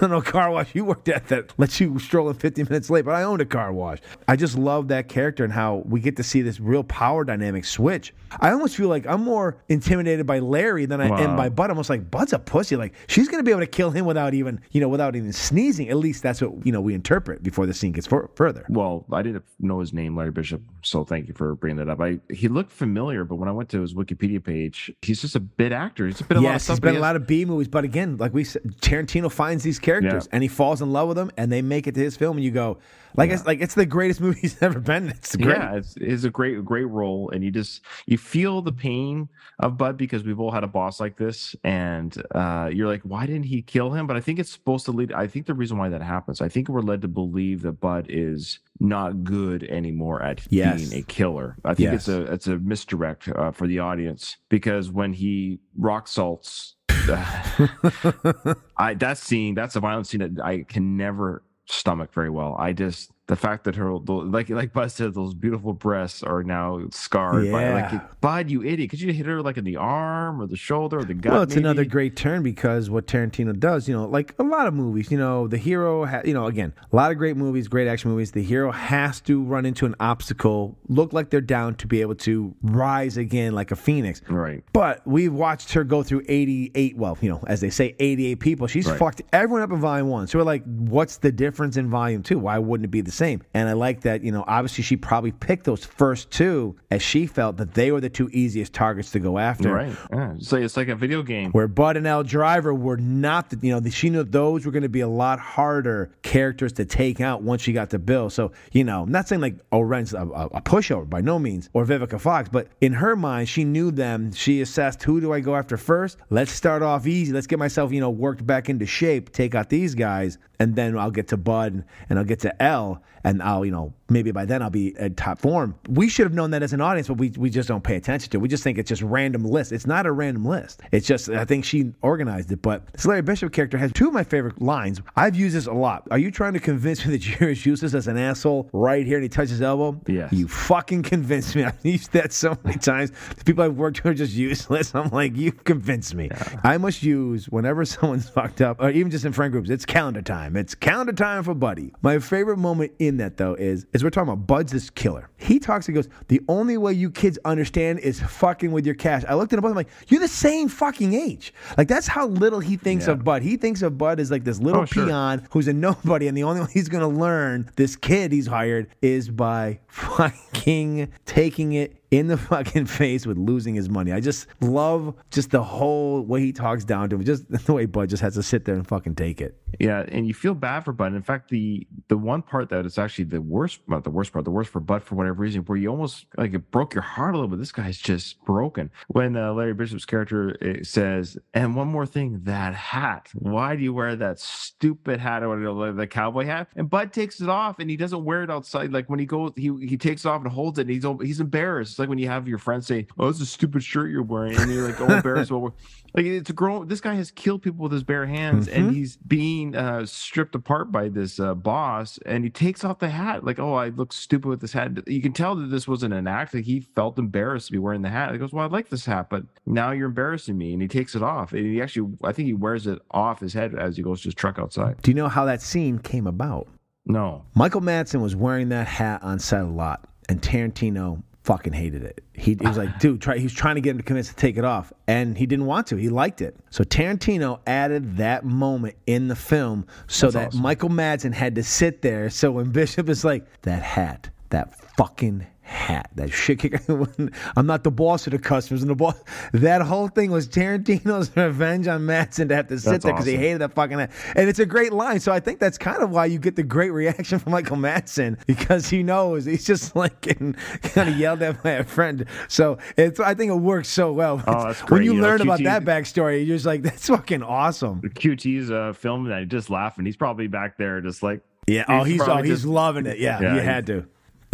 don't know car wash you worked at that lets you stroll in 50 minutes late, but I owned a car wash. I just love that character and how we get to see this real power dynamic switch. I almost feel like I'm more intimidated by Larry than I am by Bud. I'm almost like Bud's a pussy. Like she's gonna be able to kill him without even you know without even sneezing. At least that's what you know we interpret before the scene gets for- further. Well, I didn't know his name, Larry Bishop, so thank you for bringing that up. I he looked familiar, but when I went to his Wikipedia page, he's just a bit actor. He's been a lot of yes, stuff. he's been he a lot of B movies, but again, like we said, Tarantino finds these characters Yeah. and he falls in love with them, and they make it to his film, and you go, like, it's like it's the greatest movie he's ever been. It's great. Yeah, it's, it's a great, great role, and you just you feel the pain of Bud because we've all had a boss like this, and uh, you're like, why didn't he kill him? But I think it's supposed to lead. I think the reason why that happens, I think we're led to believe that Bud is not good anymore at Yes. being a killer. I think it's a it's a misdirect uh, for the audience because when he rock salts, I that scene that's a violent scene that I can never stomach very well. I just the fact that her like like Bud said, those beautiful breasts are now scarred. By, Yeah. like Bud, you idiot! Could you hit her like in the arm or the shoulder or the gut? Well, it's another great turn because what Tarantino does, you know, like a lot of movies, you know, the hero, ha- you know, again, a lot of great movies, great action movies. The hero has to run into an obstacle, look like they're down to be able to rise again like a phoenix. Right. But we've watched her go through 88, well, you know, as they say, 88 people. She's Right. fucked everyone up in volume one. So we're like, what's the difference in volume two? Why wouldn't it be the same? And I like that, you know, obviously she probably picked those first two as she felt that they were the two easiest targets to go after. Right. Yeah. So it's like a video game. Where Bud and Elle Driver were not, the, you know, she knew those were going to be a lot harder characters to take out once she got to Bill. So, you know, I'm not saying like oh, O-Ren's a, a, a pushover by no means, or Vivica Fox, but in her mind, she knew them. She assessed who do I go after first? Let's start off easy. Let's get myself, you know, worked back into shape, take out these guys, and then I'll get to Bud and I'll get to Elle, and I'll, you know, maybe by then I'll be at top form. We should have known that as an audience, but we, we just don't pay attention to it. We just think it's just random list. It's not a random list. It's just, I think she organized it. But this Larry Bishop character has two of my favorite lines. I've used this a lot. Are you trying to convince me that Jerry's useless as an asshole right here and he touches his elbow? Yes. You fucking convinced me. I've used that so many times. The people I've worked with are just useless. I'm like, you convinced me. I must use whenever someone's fucked up, or even just in friend groups, it's calendar time. It's calendar time for Buddy. My favorite moment in that though is is we're talking about Bud's this killer. He talks and goes, the only way you kids understand is fucking with your cash. I looked at him both. I'm like, you're the same fucking age. Like that's how little he thinks Yeah. of Bud. He thinks of Bud as like this little Oh, sure. peon who's a nobody, and the only way he's gonna learn this kid he's hired is by fucking taking it in the fucking face with losing his money. I just love just the whole way he talks down to him. Just the way Bud just has to sit there and fucking take it. Yeah, and you feel bad for Bud. In fact, the the one part that is actually the worst, not the worst part, the worst for Bud for whatever reason, where you almost like it broke your heart a little bit. This guy's just broken. When uh, Larry Bishop's character uh, says, "And one more thing, that hat. Why do you wear that stupid hat or the cowboy hat?" And Bud takes it off, and he doesn't wear it outside. Like when he goes, he he takes it off and holds it, and he's he's embarrassed. It's like when you have your friends say, "Oh, it's a stupid shirt you're wearing," and you're like, "Oh, embarrassed." well, like it's a grown. This guy has killed people with his bare hands, and he's being uh, stripped apart by this uh, boss. And he takes off the hat, like, "Oh, I look stupid with this hat." You can tell that this wasn't an act. Like he felt embarrassed to be wearing the hat. He goes, "Well, I like this hat, but now you're embarrassing me." And he takes it off. And he actually, I think he wears it off his head as he goes to his truck outside. Do you know how that scene came about? No, Michael Madsen was wearing that hat on set a lot, and Tarantino fucking hated it. He, he was like, dude, try, he was trying to get him to convince to take it off, and he didn't want to. He liked it. So Tarantino added that moment in the film so that Michael Madsen had to sit there. So when Bishop is like, that hat, that fucking hat, that shit kicker. I'm not the boss of the customers, and the boss. That whole thing was Tarantino's revenge on Madsen to have to sit That's there because he hated that fucking hat. And it's a great line. So I think that's kind of why you get the great reaction from Michael Madsen because he knows he's just like getting kind of yelled at by a friend. So it's I think it works so well. Oh, that's When great. you, You know, learn about that backstory, you're just like, that's fucking awesome. QT's uh, film that just laughing. He's probably back there just like Yeah. Oh, he's oh, he's just- loving it. Yeah, Yeah, you had to.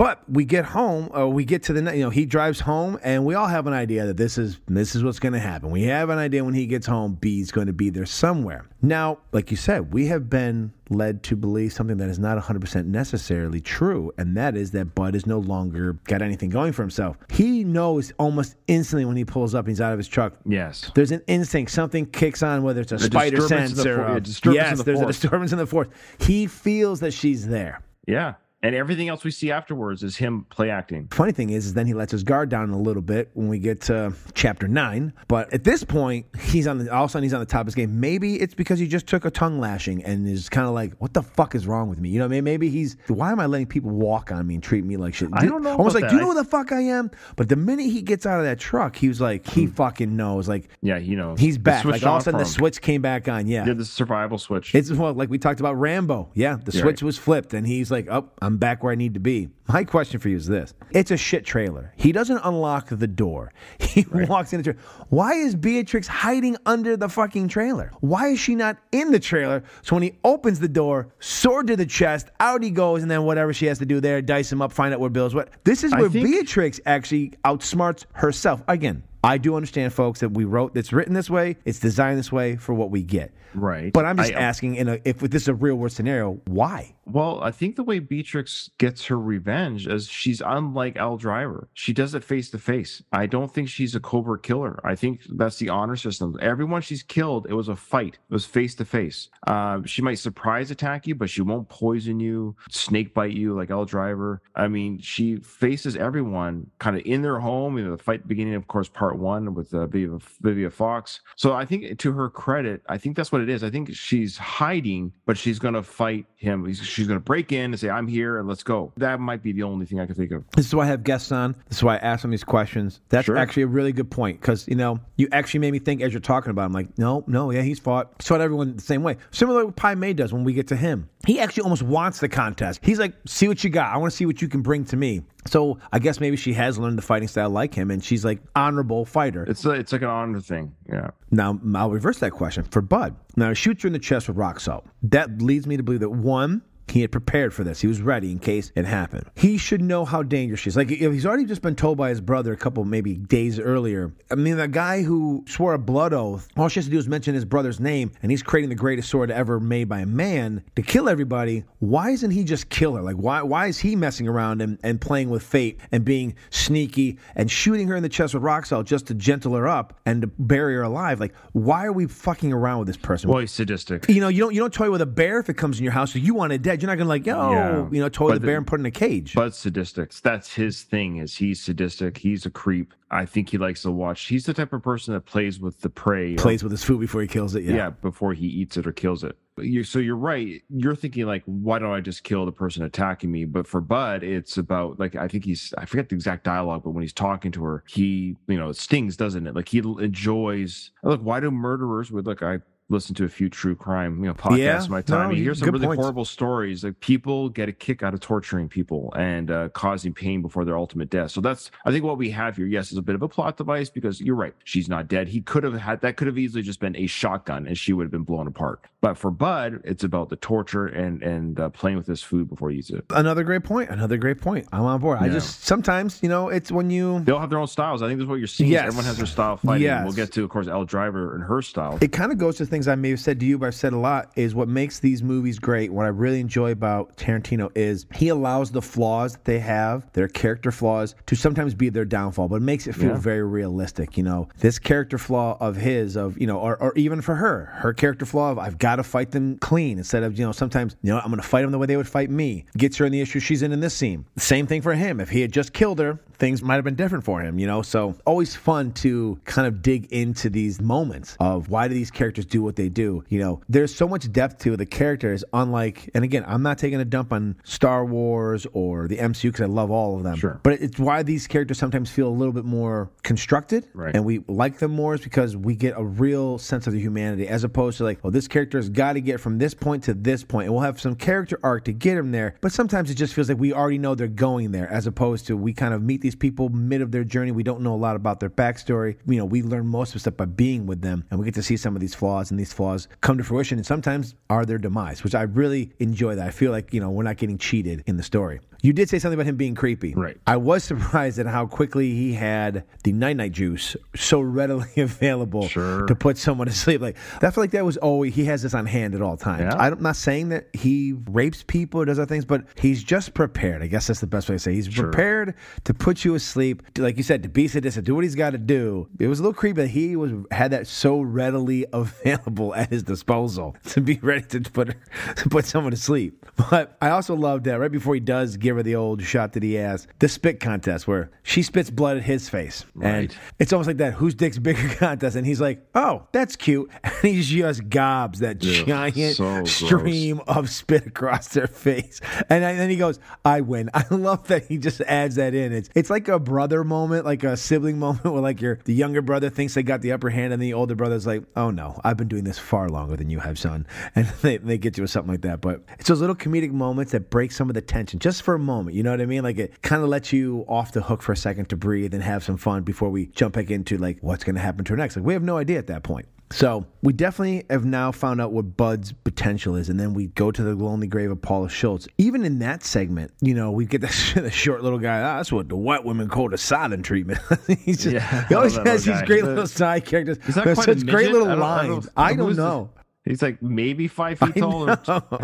But we get home, uh, we get to the. You know, he drives home, and we all have an idea that this is this is what's going to happen. We have an idea when he gets home, B's going to be there somewhere. Now, like you said, we have been led to believe something that is not 100% necessarily true, and that is that Bud is no longer got anything going for himself. He knows almost instantly when he pulls up, and he's out of his truck. Yes. There's an instinct, something kicks on, whether it's a, A spider sense or for- a- yeah, disturbance in yes, the there's force. a disturbance in the force. He feels that she's there. Yeah. And everything else we see afterwards is him play acting. Funny thing is, is then he lets his guard down a little bit when we get to chapter nine. But at this point, he's on the all of a sudden he's on the top of his game. Maybe it's because he just took a tongue lashing and is kind of like, "What the fuck is wrong with me?" You know, maybe, maybe he's why am I letting people walk on me and treat me like shit? I don't know Almost like, do you know who the fuck I am? But the minute he gets out of that truck, he was like, he hmm. fucking knows. Like Yeah, he knows. he's back. Like all of a sudden the switch came back on. Yeah. Yeah, the survival switch. It's well, like we talked about Rambo. Yeah, the Yeah, switch right. was flipped, and he's like, "Oh, I'm I'm back where I need to be. My question for you is this it's a shit trailer. He doesn't unlock the door, he walks in the trailer. Why is Beatrix hiding under the fucking trailer? Why is she not in the trailer? So when he opens the door, sword to the chest, out he goes, and then whatever she has to do there, dice him up, find out where Bill's what. This is where think- Beatrix actually outsmarts herself. Again, I do understand, folks, that we wrote it's written this way, it's designed this way for what we get. Right. But I'm just I- um, asking, in a, if this is a real world scenario, why? Well, I think the way Beatrix gets her revenge is she's unlike Elle Driver. She does it face to face. I don't think she's a covert killer. I think that's the honor system. Everyone she's killed, it was a fight. It was face to face. Uh, She might surprise attack you, but she won't poison you, snake bite you like Elle Driver. I mean, she faces everyone kind of in their home. You know, the fight beginning, of course, part one with uh, Vivian Fox. So I think, to her credit, I think that's what it is. I think she's hiding, but she's going to fight him. He's, she's going to break in and say, I'm here and let's go. That might be the only thing I can think of. This is why I have guests on. This is why I ask them these questions. That's Sure. actually a really good point because you know you actually made me think as you're talking about. it. I'm like, no, no, yeah, he's fought. Fought everyone the same way. Similar to what Pai Mei does when we get to him. He actually almost wants the contest. He's like, see what you got. I want to see what you can bring to me. So I guess maybe she has learned the fighting style like him, and she's like honorable fighter. It's a, it's like an honor thing. Yeah. Now, I'll reverse that question for Bud. Now, he shoots her in the chest with rock salt. That leads me to believe that one, he had prepared for this. He was ready in case it happened. He should know how dangerous she is. Like, if he's already just been told by his brother a couple, maybe days earlier. I mean, the guy who swore a blood oath, all she has to do is mention his brother's name, and he's creating the greatest sword ever made by a man to kill everybody. Why isn't he just kill her? Like, why, why is he messing around and, and playing with fate and being sneaky and shooting her in the chest with rock salt just to gentle her up and to bury her alive? Like, why are we fucking around with this person? Well, he's sadistic. You know, you don't you don't toy with a bear if it comes in your house. So you want it dead. You're not gonna like, yo, Yeah. you know, toy But with the bear and put it in a cage. But sadistic. That's his thing. Is he's sadistic? He's a creep. I think he likes to watch. He's the type of person that plays with the prey. Plays with his food before he kills it. Yeah. yeah, before he eats it or kills it. You, so you're right. You're thinking like, why don't I just kill the person attacking me? But for Bud, it's about like I think he's I forget the exact dialogue, but when he's talking to her, he you know it stings, doesn't it? Like he enjoys. Look, why do murderers would look? I listen to a few true crime you know podcasts Yeah, in my time. no, you hear some really points. horrible stories. Like people get a kick out of torturing people and uh, causing pain before their ultimate death. So that's I think what we have here. Yes, is a bit of a plot device because you're right. She's not dead. He could have had that could have easily just been a shotgun and she would have been blown apart. But for Bud, it's about the torture and and uh, playing with his food before he eats it. Another great point. Another great point. I'm on board. I just sometimes, you know, it's when you They all have their own styles. I think that's what you're seeing. Yes. Everyone has their style of fighting. Yes. We'll get to, of course, Elle Driver and her style. It kind of goes to things I may have said to you, but I've said a lot, is what makes these movies great. What I really enjoy about Tarantino is he allows the flaws that they have, their character flaws, to sometimes be their downfall, but it makes it feel Yeah. very realistic. You know, this character flaw of his, of, you know, or, or even for her, her character flaw of I've got to fight them clean instead of, you know, sometimes, you know, I'm going to fight them the way they would fight me. Gets her in the issue she's in in this scene. Same thing for him. If he had just killed her, things might have been different for him, you know? So always fun to kind of dig into these moments of why do these characters do what they do? You know, there's so much depth to the characters, unlike, and again, I'm not taking a dump on Star Wars or the MCU because I love all of them. Sure. But it's why these characters sometimes feel a little bit more constructed Right. and we like them more is because we get a real sense of the humanity as opposed to like, well, this character has got to get from this point to this point, and we'll have some character arc to get him there. But sometimes it just feels like we already know they're going there, as opposed to we kind of meet these people mid of their journey. We don't know a lot about their backstory. You know, we learn most of stuff by being with them, and we get to see some of these flaws, and these flaws come to fruition, and sometimes are their demise, which I really enjoy. That I feel like you know we're not getting cheated in the story. You did say something about him being creepy. Right. I was surprised at how quickly he had the night night juice so readily available Sure. to put someone to sleep. Like I feel like that was always he has this on hand at all times. Yeah. I'm not saying that he rapes people or does other things, but he's just prepared. I guess that's the best way to say. it. He's Sure. prepared to put you asleep, like you said, to be sadistic, do what he's got to do. It was a little creepy that he was had that so readily available at his disposal to be ready to put to put someone to sleep. But I also love that right before he does give give her the old shot to the ass. The spit contest where she spits blood at his face. And it's almost like that whose dick's bigger contest. And he's like, oh, that's cute. And he just gobs that Ugh, giant so stream of spit across their face. And then he goes, I win. I love that he just adds that in. It's it's like a brother moment, like a sibling moment where like your the younger brother thinks they got the upper hand and the older brother's like, oh no, I've been doing this far longer than you have, son. And they, they get you with something like that. But it's those little comedic moments that break some of the tension just for a moment. You know what I mean? Like it kind of lets you off the hook for a second to breathe and have some fun before we jump back into like what's going to happen to her next. Like we have no idea at that point. So we definitely have now found out what Bud's potential is, and then we go to the lonely grave of Paula Schultz. Even in that segment, you know, we get the short little guy. Ah, that's what the white women call the silent treatment. He's just, Yeah, he always I has these great little side characters. That quite a such great little I don't- I don't lines. I don't is this? know. He's like maybe five feet I tall. Or,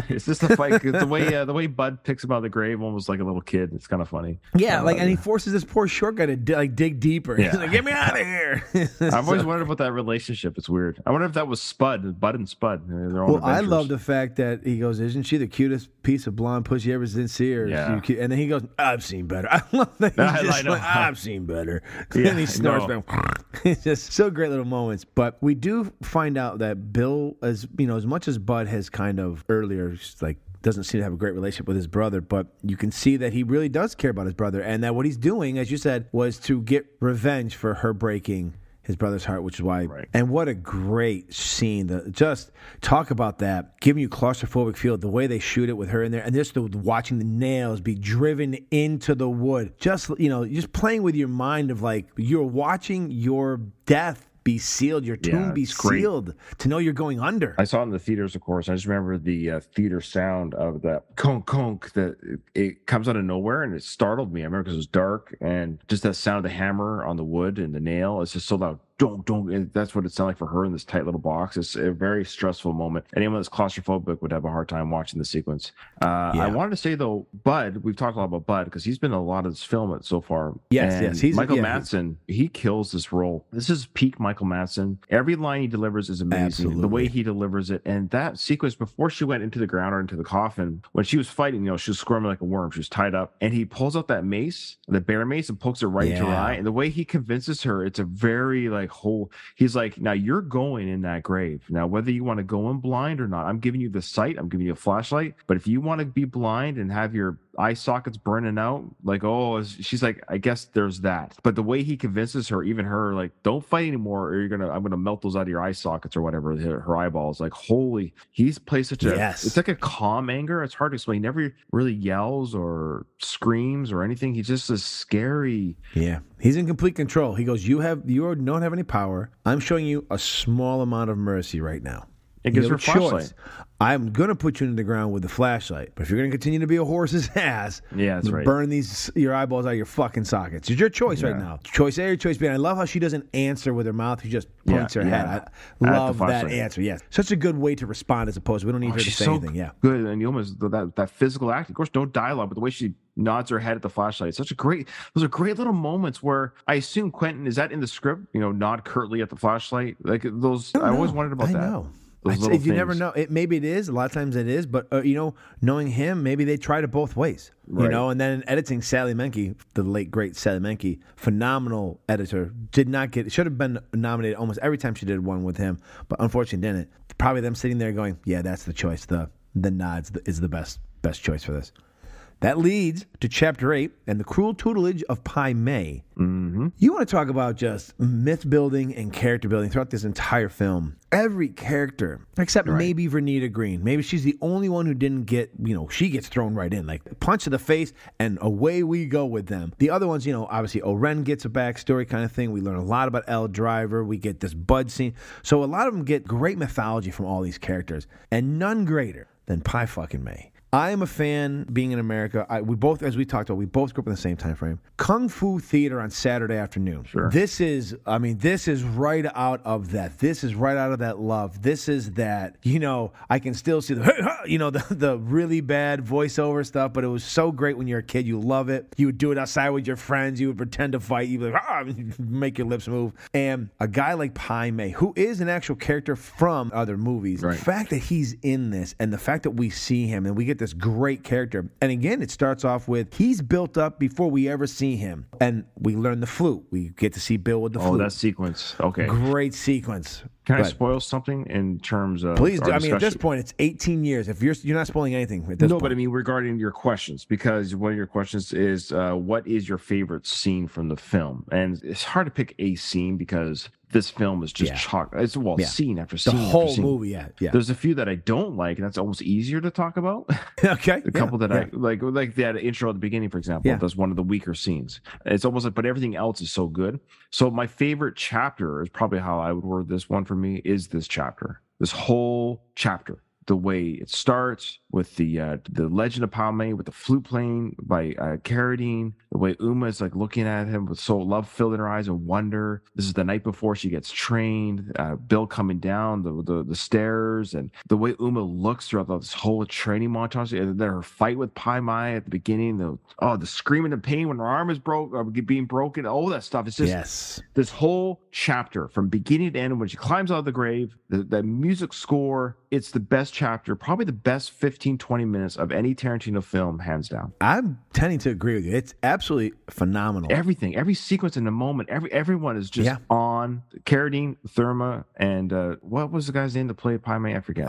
it's just a fight. The way uh, the way Bud picks him out of the grave, almost like a little kid. It's kind of funny. Yeah, Uh, like, and he forces this poor short guy to di- like dig deeper. He's Yeah. like, "Get me out of here!" I've always So- wondered about that relationship. It's weird. I wonder if that was Spud, Bud and Spud. uh, Well, I love the fact that he goes, "Isn't she the cutest piece of blonde pussy ever see her?" Yeah. And then he goes, "I've seen better." I love that he's I- I just know. like, "I've seen better." Yeah, and he snorts back. It's just so great little moments. But we do find out that Bill, as you know, as much as Bud has kind of earlier like doesn't seem to have a great relationship with his brother, but you can see that he really does care about his brother, and that what he's doing, as you said, was to get revenge for her breaking his brother's heart, which is why. And what a great scene! The, just talk about that, giving you claustrophobic feel. The way they shoot it with her in there, and just the, watching the nails be driven into the wood. Just you know, just playing with your mind of like you're watching your death be sealed, your tomb Yeah, be it's great. sealed, to know you're going under. I saw it in the theaters, of course. I just remember the uh, theater sound of the conk conk that it, it comes out of nowhere and it startled me. I remember because it was dark and just that sound of the hammer on the wood and the nail. It's just so loud. Don't, don't. and That's what it sounded like for her in this tight little box. It's a very stressful moment. Anyone that's claustrophobic would have a hard time watching the sequence. Uh, Yeah. I wanted to say though, Bud. We've talked a lot about Bud because he's been in a lot of this film so far. Yes, And yes, he's- Michael yeah, Madsen. He kills this role. This is peak Michael Madsen. Every line he delivers is amazing. absolutely. The way he delivers it, and that sequence before she went into the ground or into the coffin, when she was fighting, you know, she was squirming like a worm. She was tied up, and he pulls out that mace, the bear mace, and pokes it right into her Yeah. eye. And the way he convinces her, it's a very like whole. He's like, now you're going in that grave. Now whether you want to go in blind or not, I'm giving you the sight. I'm giving you a flashlight. But if you want to be blind and have your eye sockets burning out, like oh, she's like, I guess there's that. But the way he convinces her, even her, like, don't fight anymore, or you're gonna, I'm gonna melt those out of your eye sockets or whatever. Her, her eyeballs, like, holy, he's plays such a, Yes. it's like a calm anger. It's hard to explain. He never really yells or screams or anything. He's just a scary. Yeah, he's in complete control. He goes, "You have you don't have any power. I'm showing you a small amount of mercy right now." It gives have her choice. flashlight. I'm gonna put you in the ground with the flashlight, but if you're gonna continue to be a horse's ass, Yeah, that's right. burn these your eyeballs out of your fucking sockets. It's your choice right Yeah. now. Choice A or choice B. And I love how she doesn't answer with her mouth; she just points Yeah, her yeah. head. I the love that flashlight. answer. Yes, such a good way to respond as opposed to we don't need Oh, her to say anything. Yeah. good, and you almost that that physical act. Of course, no dialogue, but the way she nods her head at the flashlight. Such a great. Those are great little moments where I assume Quentin is that in the script. You know, nod curtly at the flashlight. Like those. I, always wondered about I that. know. Those you never know. It maybe it is. A lot of times it is, but uh, you know, knowing him, maybe they tried it both ways. You know, and then editing Sally Menke, the late great Sally Menke, phenomenal editor, did not get. Should have been nominated almost every time she did one with him, but unfortunately didn't. Probably them sitting there going, "Yeah, that's the choice. The the nods is the best best choice for this." That leads to chapter eight and the cruel tutelage of Pai Mei. Mm-hmm. You want to talk about just myth building and character building throughout this entire film. Every character, except maybe Vernita Green. Maybe she's the only one who didn't get, you know, she gets thrown right in, like punch to the face, and away we go with them. The other ones, you know, obviously O-Ren gets a backstory kind of thing. We learn a lot about Elle Driver. We get this Bud scene. So a lot of them get great mythology from all these characters, and none greater than Pai fucking Mei. I am a fan being in America. I, we both, as we talked about, we both grew up in the same time frame. Kung Fu theater on Saturday afternoon. Sure. This is, I mean, this is right out of that. This is right out of that love. This is that, you know, I can still see the, you know, the, the really bad voiceover stuff, but it was so great when you're a kid. You love it. You would do it outside with your friends. You would pretend to fight. You'd be like, ah, make your lips move. And a guy like Pai Mei, who is an actual character from other movies, the fact that he's in this and the fact that we see him and we get this great character. And again, it starts off with he's built up before we ever see him. And we learn the flute. We get to see Bill with the Oh, flute. that sequence. Okay. Great sequence. Can I spoil something in terms of? Please do. I mean, at this point, it's 18 years. If you're you're not spoiling anything at this no, point. but I mean regarding your questions, because one of your questions is uh, what is your favorite scene from the film, and it's hard to pick a scene because this film is just Yeah. chock. It's well, Yeah. scene after The scene. after whole scene. movie, yeah, yeah. There's a few that I don't like, and that's almost easier to talk about. okay. A couple that I like, like that intro at the beginning, for example. Yeah. That's one of the weaker scenes. It's almost like, but everything else is so good. So my favorite chapter is probably how I would word this one for me is this chapter. This whole chapter, the way it starts with the uh, the Legend of Pai Mei with the flute playing by uh, Carradine, the way Uma is like looking at him with so love filled in her eyes and wonder. This is the night before she gets trained. Uh, Bill coming down the, the the stairs and the way Uma looks throughout this whole training montage. And then her fight with Pai Mei at the beginning. The oh the screaming in pain when her arm is broke, uh, being broken. All that stuff. It's just yes. this whole chapter from beginning to end when she climbs out of the grave the, the music score it's the best chapter probably the best 15 20 minutes of any tarantino film hands down I'm tending to agree with you. It's absolutely phenomenal. everything every sequence in the moment every everyone is just Yeah. on Carradine, Thurman, and uh, what was the guy's name that played Pai Mei? I forget.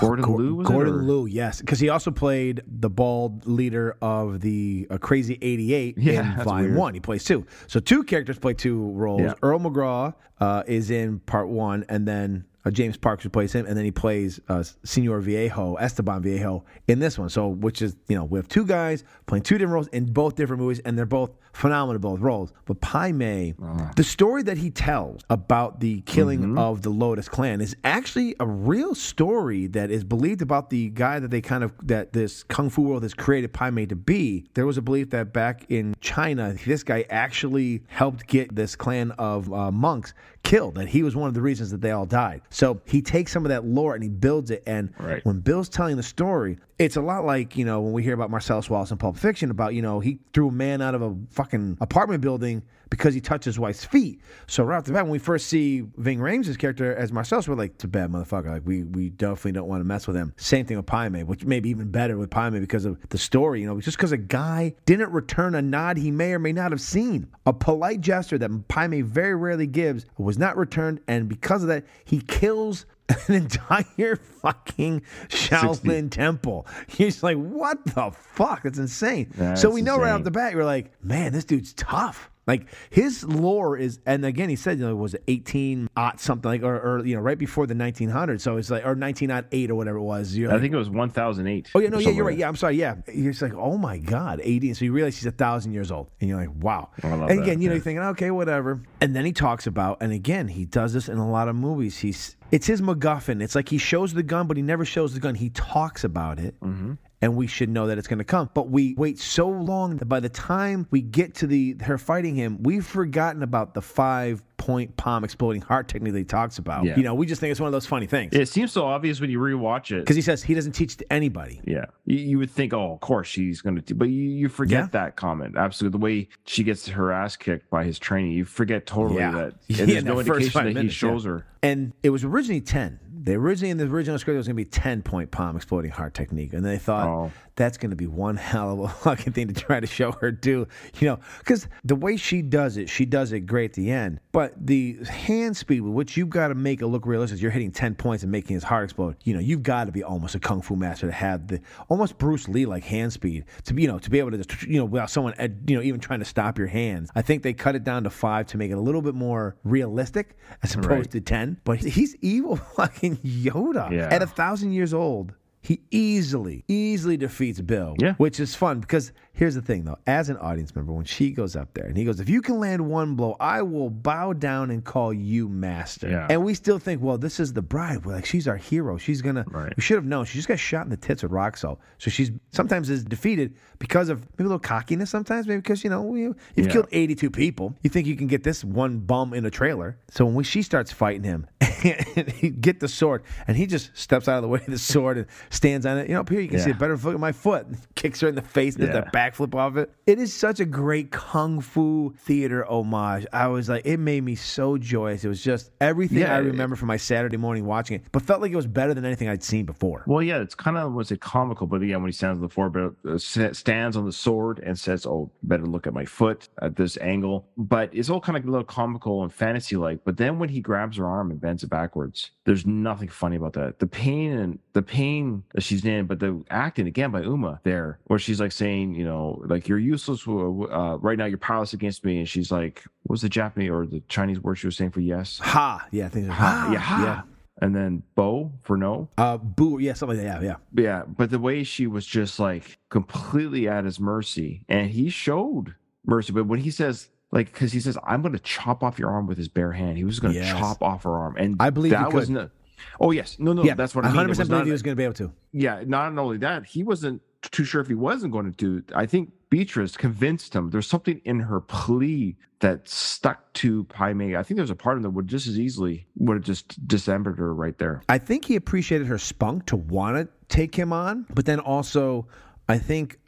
Gordon Gor- Liu. Was it, Gordon or- Liu, yes, because he also played the bald leader of the uh, Crazy Eighty Eight Yeah, in Volume. One. He plays two, so two characters play two roles. Yeah. Earl McGraw uh, is in Part One, and then uh, James Parks plays him, and then he plays uh, Senor Vihaio, Esteban Vihaio, in this one. So, which is you know we have two guys playing two different roles in both different movies, and they're both phenomenal in both roles. But Pai Mei, Uh-huh. the story that he tells about the killing Mm-hmm. of the Lotus Clan is actually a real story that is believed about the guy that they kind of that this kung fu world has created Pai Mei to be. There was a belief that back in China, this guy actually helped get this clan of uh, monks killed. That he was one of the reasons that they all died. So he takes some of that lore and he builds it. And Right. when Bill's telling the story, it's a lot like you know when we hear about Marcellus Wallace in Pulp Fiction about you know he threw a man out of a fucking apartment building because he touched his wife's feet. So right off the bat, when we first see Ving Rhames' character as Marcellus, we're like, it's a bad motherfucker. Like we we definitely don't want to mess with him. Same thing with Pai Mei, which may be even better with Pai Mei because of the story. You know, just because a guy didn't return a nod he may or may not have seen, a polite gesture that Pai Mei very rarely gives was not returned, and because of that, he kills an entire fucking Shaolin temple. He's like, what the fuck? That's insane. That's so we know right off the bat, you're like, man, this dude's tough. Like his lore is, and again, he said, you know, was it 18 aught something like, or, or you know, right before the 1900s. So it's like, or 1908 or whatever it was. I think it was 1008. Oh yeah, no, yeah, you're right. Yeah, I'm sorry. Yeah, you're like, oh my god, 80. So you realize he's a thousand years old, and you're like, wow. Love and that, again, you know, yeah. you're thinking, okay, whatever. And then he talks about, and again, he does this in a lot of movies. He's it's his MacGuffin. It's like he shows the gun, but he never shows the gun. He talks about it. Mm-hmm. And we should know that it's going to come, but we wait so long that by the time we get to the her fighting him, we've forgotten about the five point palm exploding heart technique that he talks about. Yeah. You know, we just think it's one of those funny things It seems so obvious when you rewatch it. because he says he doesn't teach to anybody. Yeah, you, you would think, oh, of course she's going to, but you, you forget Yeah. that comment. Absolutely, the way she gets her ass kicked by his training, you forget totally Yeah. that. Yeah, And there's no indication that he shows her. And it was originally 10. They originally, in the original script, it was going to be 10 point palm exploding heart technique. And they thought Oh. that's going to be one hell of a fucking thing to try to show her do, you know, because the way she does it, she does it great at the end. But the hand speed with which you've got to make it look realistic, you're hitting 10 points and making his heart explode, you know, you've got to be almost a kung fu master to have the almost Bruce Lee like hand speed to be, you know, to be able to just, you know, without someone, you know, even trying to stop your hands. I think they cut it down to five to make it a little bit more realistic as opposed Right. to 10. But he's evil fucking Yoda. Yeah. At a thousand years old, he easily, easily defeats Bill. Yeah. Which is fun because here's the thing though, as an audience member, when she goes up there and he goes, If you can land one blow, I will bow down and call you master. Yeah. And we still think, well, this is the bride. We're like, she's our hero. She's gonna Right. we should have known. She just got shot in the tits with rock salt. So she's sometimes is defeated because of maybe a little cockiness sometimes, maybe because you know, we, you've Yeah. killed 82 people. You think you can get this one bum in a trailer. So when she starts fighting him, he get the sword, and he just steps out of the way of the sword and stands on it. You know, up here you can see a better foot of my foot. Kicks her in the face, and Yeah. that backflip off it. It is such a great kung fu theater homage. I was like, it made me so joyous. It was just everything Yeah, I it- remember from my Saturday morning watching it, but felt like it was better than anything I'd seen before. Well, yeah, it's kind of was it comical, but yeah, when he stands on the floor, but uh, stands on the sword and says, "Oh, better look at my foot at this angle." But it's all kind of a little comical and fantasy like. But then when he grabs her arm and bends it backwards, there's nothing funny about that. The pain and the pain that she's in, but the acting again by Uma there, where she's like saying, you know, like you're useless uh, right now, you're powerless against me, and she's like, what was the Japanese or the Chinese word she was saying for yes? Ha, yeah, I think it's Ha, ha, yeah, ha. yeah. And then bo for no. Uh, boo, yeah, something like that. Yeah, yeah. Yeah, but the way she was just like completely at his mercy, and he showed mercy. But when he says, like, because he says, "I'm going to chop off your arm with his bare hand," he was going to Yes. chop off her arm, and I believe he that could. wasn't. Oh yes, no, no, yeah, that's what I I mean. 100 It was percent believe not- he was going to be able to. yeah, not only that, he wasn't too sure if he wasn't going to do. I think Beatrix convinced him. There's something in her plea that stuck to Pai Mei. I think there's a part of that would just as easily would have just dismembered her right there. I think he appreciated her spunk to want to take him on, but then also, I think,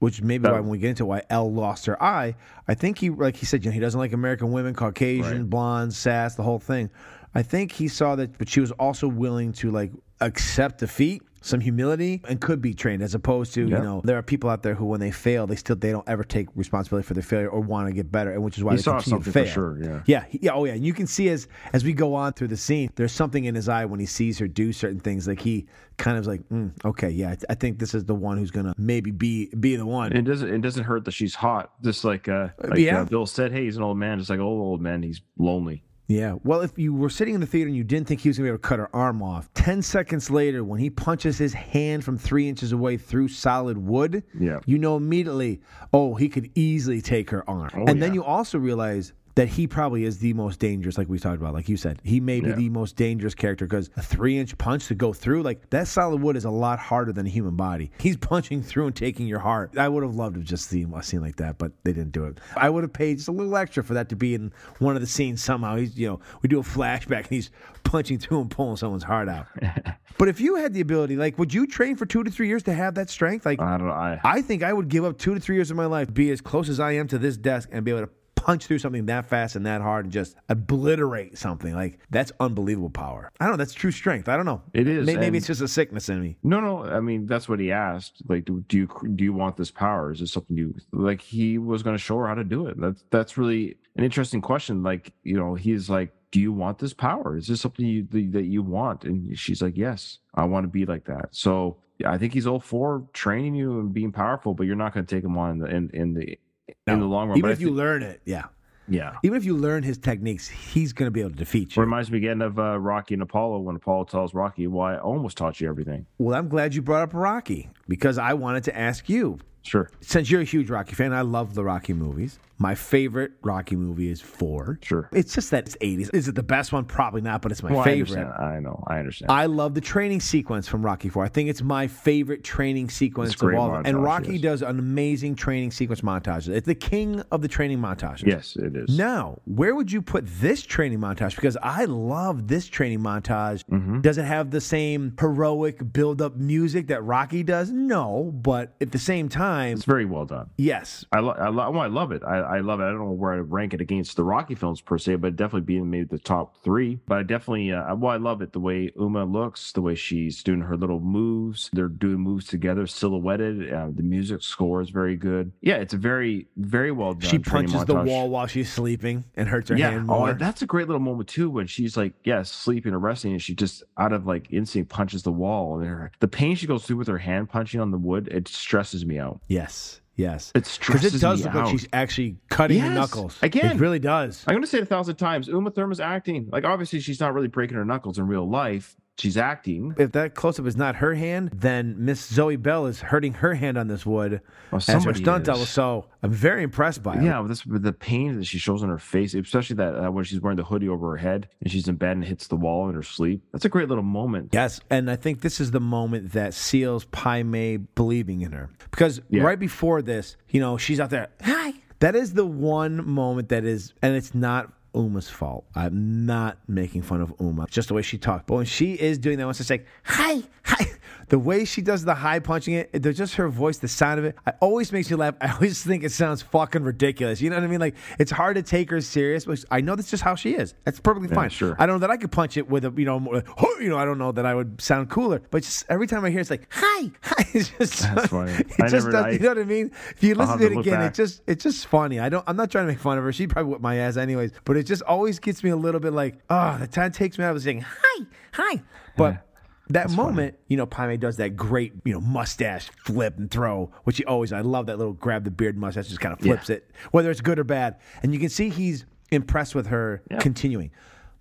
which maybe why when we get into why Elle lost her eye, I think he, like he said, you know, he doesn't like American women, Caucasian, Right. blonde, sass, the whole thing. I think he saw that, but she was also willing to like accept defeat, some humility, and could be trained. As opposed to, Yeah. you know, there are people out there who, when they fail, they still they don't ever take responsibility for their failure or want to get better, and which is why He they saw continue to something for fail. sure, yeah. Yeah, yeah, oh yeah. And you can see as as we go on through the scene, there's something in his eye when he sees her do certain things. Like he kind of is like, mm, okay, yeah, I, I think this is the one who's gonna maybe be be the one. It doesn't. It doesn't hurt that she's hot. Just like uh, like yeah. uh, Bill said, hey, he's an old man. Just like old old man, he's lonely. Yeah. Well, if you were sitting in the theater and you didn't think he was going to be able to cut her arm off, 10 seconds later, when he punches his hand from three inches away through solid wood, Yeah. you know immediately, oh, he could easily take her arm. Oh, and then you also realize that he probably is the most dangerous, like we talked about, like you said. He may be Yeah. the most dangerous character because a three inch punch to go through, like that solid wood is a lot harder than a human body. He's punching through and taking your heart. I would have loved to just see a scene like that, but they didn't do it. I would have paid just a little extra for that to be in one of the scenes somehow. He's, you know, we do a flashback and he's punching through and pulling someone's heart out. but if you had the ability, like, would you train for two to three years to have that strength? Like, I don't know. I, I think I would give up two to three years of my life, be as close as I am to this desk, and be able to punch through something that fast and that hard and just obliterate something. Like that's unbelievable power. I don't know. That's true strength. I don't know. It is, Maybe, maybe it's just a sickness in me. no, no. I mean, that's what he asked. Like, do, do you do you want this power? Is it something you like? He was going to show her how to do it. That's that's really an interesting question. Like, you know, he's like, do you want this power? Is this something you that you want? And she's like, yes, I want to be like that. So I think he's all for training you and being powerful, but you're not going to take him on in the in, in the in the long run. Even But if you learn it, yeah. yeah. Even if you learn his techniques, he's going to be able to defeat you. Reminds me again of uh, Rocky and Apollo when Apollo tells Rocky, "Well, I almost taught you everything." Well, I'm glad you brought up Rocky because I wanted to ask you. Sure, Since you're a huge Rocky fan, I love the Rocky movies. My favorite Rocky movie is four. sure. It's just that it's 80s. Is it the best one? Probably not, but it's my Well, I favorite. understand. I know. I understand. I love the training sequence from Rocky Four. I think it's my favorite training sequence of all. of them. And Rocky yes. does an amazing training sequence montage. It's the king of the training montages. yes, it is. Now, where would you put this training montage? Because I love this training montage. Mm-hmm. Does it have the same heroic build-up music that Rocky does? No, but at the same time, It's very well done. yes. I, lo- I, lo- well, I love it. I, I love it. I don't know where I rank it against the Rocky films per se, but definitely be in maybe the top three. But I definitely, uh, well, I love it the way Uma looks, the way she's doing her little moves. They're doing moves together, silhouetted. Uh, the music score is very good. Yeah, it's a very, very well done. She punches the wall while she's sleeping and hurts her yeah. hand Oh, more. and that's a great little moment too when she's like, yeah, sleeping or resting, and she just out of like instinct punches the wall. And her, the pain she goes through with her hand on the wood, it stresses me out. yes, yes. It Because stresses it does me look out. like she's actually cutting her Yes. knuckles. Again. It really does. I'm going to say it a thousand times. Uma Thurman's acting. Like, obviously, she's not really breaking her knuckles in real life. She's acting. If that close up is not her hand, then Miss Zoe Bell is hurting her hand on this wood Well, as her stunt double. So I'm very impressed by it. Yeah, with this with the pain that she shows on her face, especially that uh, when she's wearing the hoodie over her head and she's in bed and hits the wall in her sleep. That's a great little moment. Yes, and I think this is the moment that seals Pai Mei believing in her. Because Yeah. right before this, you know, she's out there, hi. That is the one moment that is, and it's not Uma's fault. I'm not making fun of Uma. It's just the way she talked. But when she is doing that, when she's like, hi, hi, the way she does the high punching it, there's just her voice, the sound of it. I always makes me laugh. I always think it sounds fucking ridiculous. You know what I mean? Like it's hard to take her serious, but I know that's just how she is. That's perfectly Yeah, fine. sure. I don't know that I could punch it with a you know, more, you know. I don't know that I would sound cooler, but just every time I hear it, it's like hi, hi. It's just That's funny. It I just never- does, I- you know what I mean? If you listen to it again, it back. just it's just funny. I don't. I'm not trying to make fun of her. She'd probably whip my ass anyways. But it just always gets me a little bit like, oh, the time takes me out of saying hi, hi. But that moment, you know, Pai Mei does that great, you know, mustache flip and throw, which he always. I love that little grab the beard mustache, just kind of flips Yeah. it, whether it's good or bad. And you can see he's impressed with her continuing.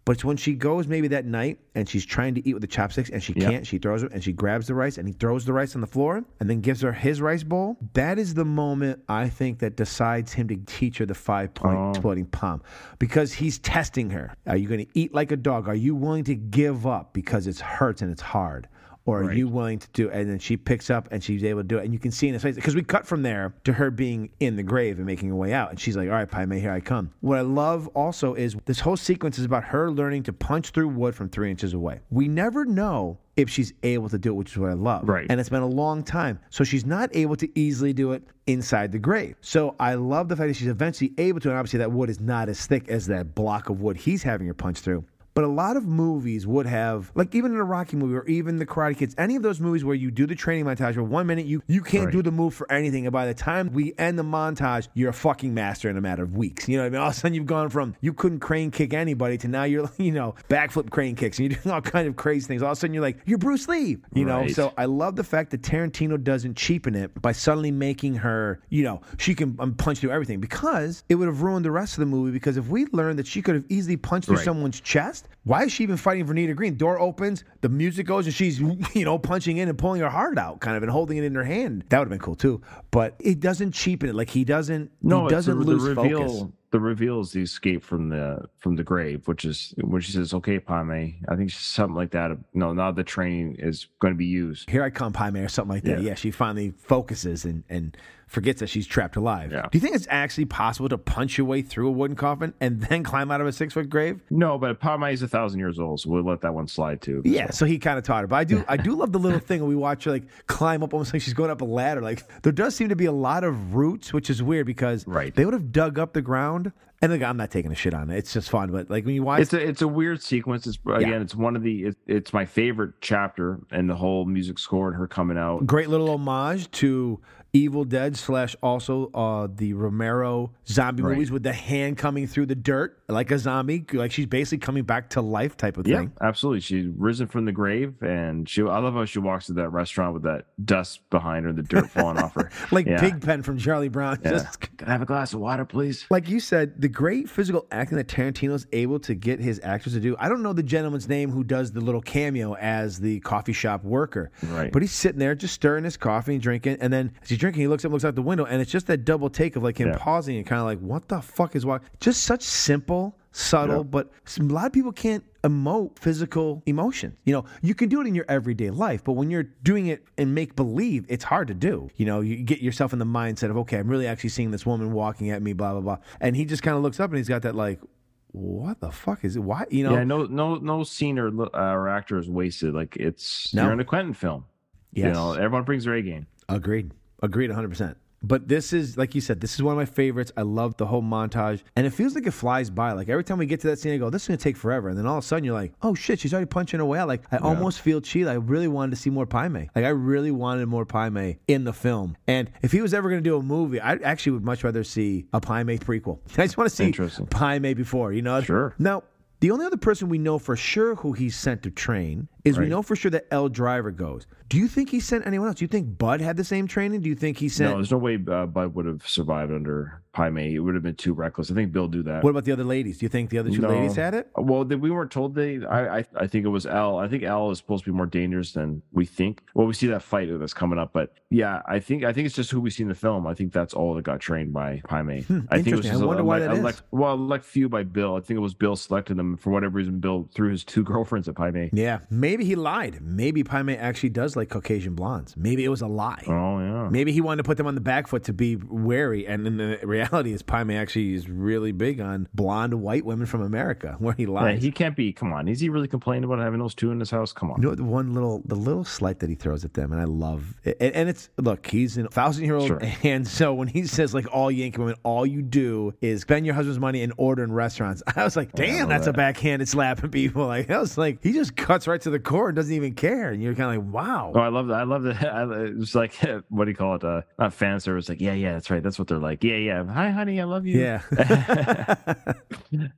But it's when she goes maybe that night and she's trying to eat with the chopsticks and she Yeah. can't. She throws it and she grabs the rice and he throws the rice on the floor and then gives her his rice bowl. That is the moment I think that decides him to teach her the five point Oh. exploding palm because he's testing her. Are you going to eat like a dog? Are you willing to give up because it hurts and it's hard? Or are you willing to do And then she picks up and she's able to do it. And you can see in his face, because we cut from there to her being in the grave and making her way out. And she's like, all right, Pai Mei, here I come. What I love also is this whole sequence is about her learning to punch through wood from three inches away. We never know if she's able to do it, which is what I love. Right. And it's been a long time. So she's not able to easily do it inside the grave. So I love the fact that she's eventually able to. And obviously, that wood is not as thick as that block of wood he's having her punch through. But a lot of movies would have, like even in a Rocky movie or even the Karate Kids, any of those movies where you do the training montage where one minute you, you can't Right. do the move for anything. And by the time we end the montage, you're a fucking master in a matter of weeks. You know what I mean? All of a sudden you've gone from you couldn't crane kick anybody to now you're, you know, backflip crane kicks and you're doing all kind of crazy things. All of a sudden you're like, you're Bruce Lee. You know? So I love the fact that Tarantino doesn't cheapen it by suddenly making her, you know, she can um, punch through everything because it would have ruined the rest of the movie. Because if we learned that she could have easily punched through Right. someone's chest, why is she even fighting Vernita Green? Door opens, the music goes, and she's, you know, punching in and pulling her heart out, kind of, and holding it in her hand. That would have been cool too. But it doesn't cheapen it. Like he doesn't, No, he doesn't lose the reveal. focus. The reveal is the escape from the from the grave, which is when she says, "Okay, Pai Mei." I think it's something like that. No, now the training is going to be used. Here I come, Pai Mei, or something like that. Yeah. Yeah, she finally focuses and, and forgets that she's trapped alive. Yeah. Do you think it's actually possible to punch your way through a wooden coffin and then climb out of a six foot grave? No, but Pai Mei is a thousand years old, so we'll let that one slide too. Yeah, so he kind of taught her. But I do, I do love the little thing we watch her like climb up, almost like she's going up a ladder. Like there does seem to be a lot of roots, which is weird because Right. they would have dug up the ground. And like, I'm not taking a shit on it. It's just fun. But like when you watch, It's a it's a weird sequence. It's again, it's one of the it, it's my favorite chapter, and the whole music score and her coming out. great little homage to Evil Dead slash also uh, the Romero zombie Right. movies with the hand coming through the dirt like a zombie, like she's basically coming back to life type of thing. Yeah, absolutely. She's risen from the grave, and she. I love how she walks to that restaurant with that dust behind her, the dirt falling off her. Like yeah. Pigpen from Charlie Brown. Yeah. Just Can I have a glass of water, please? like you said, the great physical acting that Tarantino's able to get his actors to do. I don't know the gentleman's name who does the little cameo as the coffee shop worker. Right. But he's sitting there just stirring his coffee and drinking. And then as he's drinking, he looks up, looks out the window, and it's just that double take of like him Yeah. pausing and kind of like, what the fuck is why? Just such simple, subtle, Yeah. but a lot of people can't emote physical emotion. You know, you can do it in your everyday life, but when you're doing it in make believe, it's hard to do. You know, you get yourself in the mindset of, okay, I'm really actually seeing this woman walking at me, blah, blah, blah. And he just kind of looks up and he's got that like, what the fuck is it? Why? You know, yeah, no, no, no scene or uh, or actor is wasted. Like it's No. you're in a Quentin film. You know, everyone brings their A game. Agreed. Agreed 100%. But this is, like you said, this is one of my favorites. I love the whole montage. And it feels like it flies by. Like every time we get to that scene, I go, this is going to take forever. And then all of a sudden you're like, oh shit, she's already punching her way. Like I almost feel cheated. I really wanted to see more Pai Mei. Like I really wanted more Pai Mei in the film. And if he was ever going to do a movie, I actually would much rather see a Pai Mei prequel. I just want to see Interesting. Pai Mei before, you know? Sure. Now, the only other person we know for sure who he's sent to train is we know for sure that Elle Driver goes. Do you think he sent anyone else? Do you think Bud had the same training? Do you think he sent? No, there's no way uh, Bud would have survived under Pai Mei. It would have been too reckless. I think Bill do that. What about the other ladies? Do you think the other two No. ladies had it? Well, they, we weren't told they. I, I I think it was Elle. I think Elle is supposed to be more dangerous than we think. Well, we see that fight that's coming up, but yeah, I think I think it's just who we see in the film. I think that's all that got trained by Pai Mei. I think it was Hmm, just I wonder a, why a, that is. elect, well, elect few by Bill. I think it was Bill selected them for whatever reason. Bill threw his two girlfriends at Pai Mei. Yeah, maybe he lied. Maybe Pai Mei actually does like Caucasian blondes. Maybe it was a lie. Oh yeah. Maybe he wanted to put them on the back foot to be wary, and in the reality is Pai Mei actually is really big on blonde white women from America, where he Yeah, he can't be. Come on, is he really complaining about having those two in his house? Come on. You know the one little the little slight that he throws at them, and I love it. And, it's look, he's a thousand year old, Sure. and so when he says like all Yankee women, all you do is spend your husband's money and order in restaurants. I was like, damn, that's a that. backhanded slap at people. Like I was like, he just cuts right to the core and doesn't even care, and you're kind of like, wow. Oh, I love that. I love that. I, it was like, what do you call it? Uh, not fan service. Like, yeah, yeah, that's right. That's what they're like. Yeah, yeah. Hi, honey, I love you. Yeah.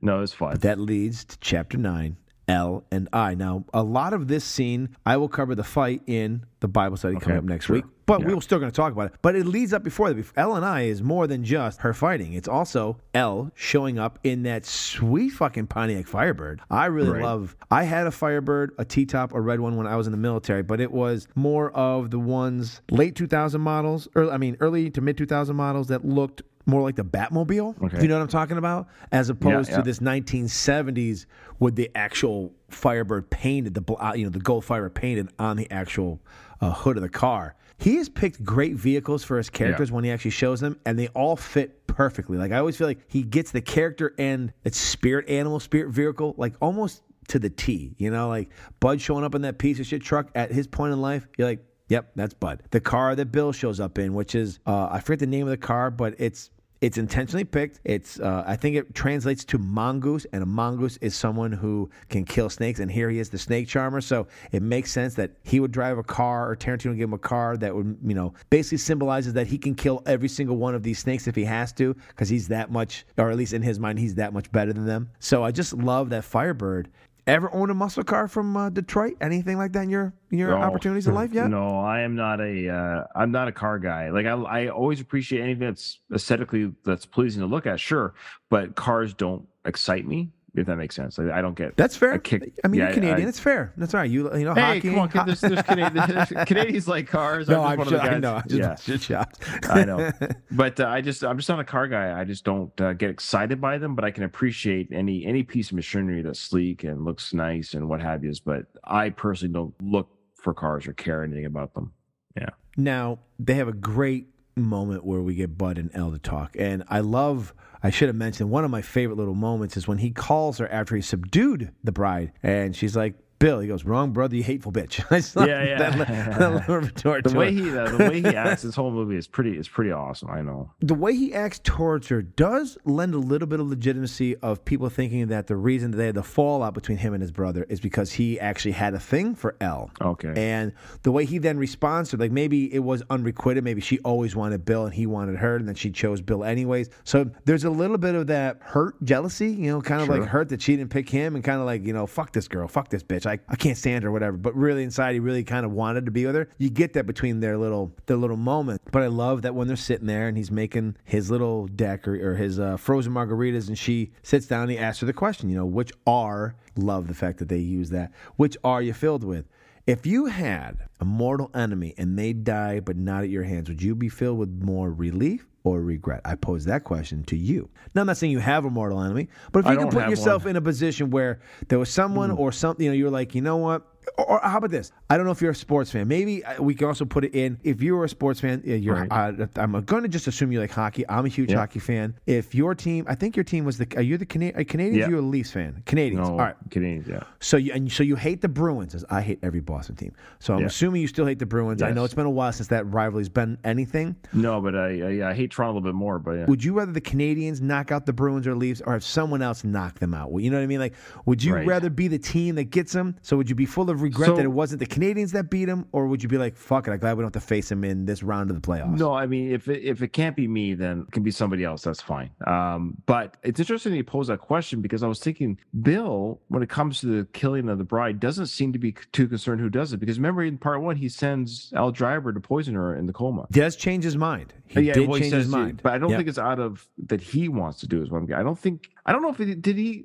no, it's fun. But that leads to chapter nine, Elle and I. Now, a lot of this scene, I will cover the fight in the Bible study coming up next sure. week. But Yeah. we were still going to talk about it. But it leads up before that. Elle and I is more than just her fighting. It's also Elle showing up in that sweet fucking Pontiac Firebird. I really Right. love. I had a Firebird, a T top, a red one when I was in the military, but it was more of the ones late 2000 models, or I mean early to mid 2000 models that looked more like the Batmobile. Okay. You know what I'm talking about? As opposed yeah. to this 1970s with the actual Firebird painted, the uh, you know the gold Firebird painted on the actual uh, hood of the car. He has picked great vehicles for his characters when he actually shows them, and they all fit perfectly. Like I always feel like he gets the character and its spirit animal, spirit vehicle, like almost to the T. You know, like Bud showing up in that piece of shit truck at his point in life. You're like, Yep, that's Bud. The car that Bill shows up in, which is uh, I forget the name of the car, but it's it's intentionally picked. It's uh, I think it translates to mongoose, and a mongoose is someone who can kill snakes. And here he is, the snake charmer. So it makes sense that he would drive a car, or Tarantino would give him a car that would you know basically symbolizes that he can kill every single one of these snakes if he has to, because he's that much, or at least in his mind, he's that much better than them. So I just love that Firebird. Ever own a muscle car from uh, Detroit? Anything like that in your in your No. opportunities in life yet? No, I am not a. Uh, I'm not a car guy. Like I, I always appreciate anything that's aesthetically that's pleasing to look at. Sure, but cars don't excite me. If that makes sense, like, I don't get. That's fair. a kick. I mean, Yeah, you're Canadian. it's fair. That's all right. You you know Hey, hockey. come on, kid, there's, there's Canadians, Canadians like cars. No, I'm I'm just sure. one of the I know. I'm just, yeah. just shocked. I know, but uh, I just I'm just not a car guy. I just don't uh, get excited by them. But I can appreciate any any piece of machinery that's sleek and looks nice and what have you. But I personally don't look for cars or care anything about them. Yeah. Now they have a great moment where we get Bud and Elle to talk, and I love. I should have mentioned one of my favorite little moments is when he calls her after he subdued the bride, and she's like, "Bill," he goes, "Wrong, brother, you hateful bitch." I just Yeah, yeah. That, that retort the way it. he uh, the way he acts this whole movie is pretty is pretty awesome. I know. the way he acts towards her does lend a little bit of legitimacy of people thinking that the reason that they had the fallout between him and his brother is because he actually had a thing for Elle. Okay. And the way he then responds to, like maybe it was unrequited, maybe she always wanted Bill and he wanted her, and then she chose Bill anyways. So there's a little bit of that hurt jealousy, you know, kind of Sure. like hurt that she didn't pick him, and kind of like you know, fuck this girl, fuck this bitch, I, I can't stand her, or whatever. But really inside, he really kind of wanted to be with her. You get that between their little their little moment. But I love that when they're sitting there and he's making his little deck or, or his uh, frozen margaritas, and she sits down and he asks her the question, you know, which are love the fact that they use that, which are you filled with? If you had a mortal enemy and they die but not at your hands, would you be filled with more relief or regret? I pose that question to you. Now, I'm not saying you have a mortal enemy, but if I you can put yourself one. in a position where there was someone hmm. or something, you know, you were like, you know what? Or, how about this? I don't know if you're a sports fan. Maybe uh, we can also put it in. If you're a sports fan, uh, you're. Right. Uh, I'm going to just assume you like hockey. I'm a huge Yeah. hockey fan. If your team, I think your team was the. Are you the Cana- uh, Canadiens? Yeah. You're a Leafs fan. Canadiens. No, All right. Canadiens. Yeah. So you and so you hate the Bruins as I hate every Boston team. So I'm Yeah. assuming you still hate the Bruins. I know it's been a while since that rivalry's been anything. No, but I I, I hate Toronto a little bit more. But yeah. Would you rather the Canadiens knock out the Bruins or Leafs, or have someone else knock them out? You know what I mean? Like, would you Right. rather be the team that gets them? So would you be full of regret So- that it wasn't the Canadiens that beat him, or would you be like, "Fuck it, I'm glad we don't have to face him in this round of the playoffs"? No, I mean, if it, if it can't be me, then it can be somebody else. That's fine. Um, but it's interesting you pose that question because I was thinking, Bill, when it comes to the killing of the bride, doesn't seem to be too concerned who does it. Because remember, in part one, he sends Elle Driver to poison her in the coma. Does change his mind. He yeah, did well, he change his mind, but I don't Yep. think it's out of that he wants to do. Is what I'm. I don't think. I don't know if he did. He.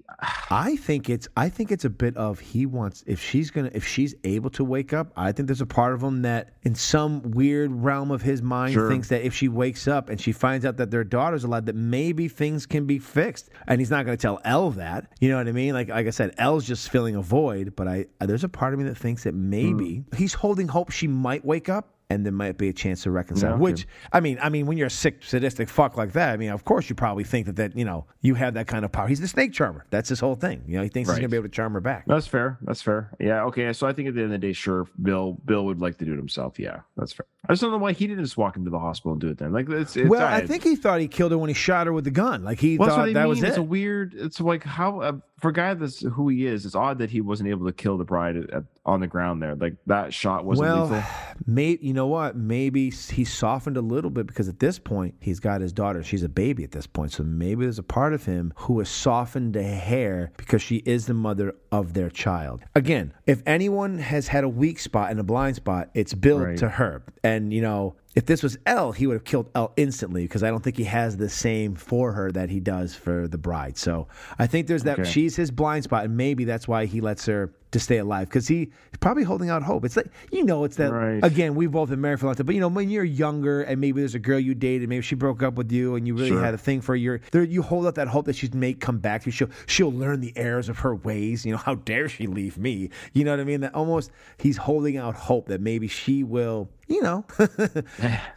I think it's I think it's a bit of he wants if she's gonna if she's able to wake up, I think there's a part of him that in some weird realm of his mind Sure. thinks that if she wakes up and she finds out that their daughter's alive, that maybe things can be fixed. And he's not gonna tell Elle that. You know what I mean? Like like I said, Elle's just filling a void, but I there's a part of me that thinks that maybe Hmm. he's holding hope she might wake up. And there might be a chance to reconcile. Yeah, which. I mean, I mean, when you're a sick, sadistic fuck like that, I mean, of course you probably think that that you know you have that kind of power. He's the snake charmer. That's his whole thing. You know, he thinks he's gonna be able to charm her back. That's fair. That's fair. Yeah. Okay. So I think at the end of the day, sure, Bill Bill would like to do it himself. Yeah, that's fair. I just don't know why he didn't just walk into the hospital and do it then. Like it's, it's well, all I think he thought he killed her when he shot her with the gun. Like he Well, thought that mean. was it's it. a weird. It's like how uh, for a guy that's who he is. It's odd that he wasn't able to kill the bride at, at, on the ground there. Like that shot wasn't well, lethal. May, you know what? Maybe he softened a little bit because at this point he's got his daughter. She's a baby at this point, so maybe there's a part of him who has softened a hair because she is the mother of their child. Again, if anyone has had a weak spot and a blind spot, it's built Right. to her. And you know, if this was Elle, he would have killed Elle instantly because I don't think he has the same for her that he does for the bride. So I think there's that Okay. she's his blind spot, and maybe that's why he lets her to stay alive because he's probably holding out hope. It's like you know, it's that Right. again. We've both been married for a long time, but you know, when you're younger and maybe there's a girl you dated, maybe she broke up with you, and you really Sure. had a thing for a year. There, you hold out that hope that she's may come back to you. She'll she'll learn the errors of her ways. You know, how dare she leave me? You know what I mean? That almost he's holding out hope that maybe she will. You know,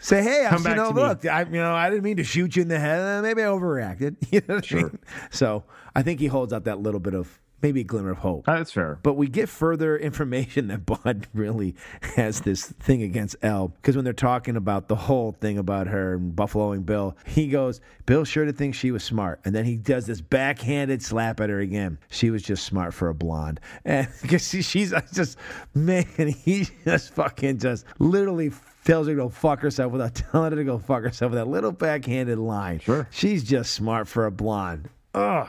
say, hey, I, you know, to me. look, I, you know, I didn't mean to shoot you in the head. Maybe I overreacted. You know what I mean? So I think he holds out that little bit of maybe a glimmer of hope. Uh, that's fair. But we get further information that Bud really has this thing against Elle because when they're talking about the whole thing about her and buffaloing Bill, he goes, Bill sure did think she was smart. And then he does this backhanded slap at her again. She was just smart for a blonde. And because she, she's uh, just, man, he just fucking just literally tells her to go fuck herself without telling her to go fuck herself with that little backhanded line. Sure. She's just smart for a blonde. Ugh.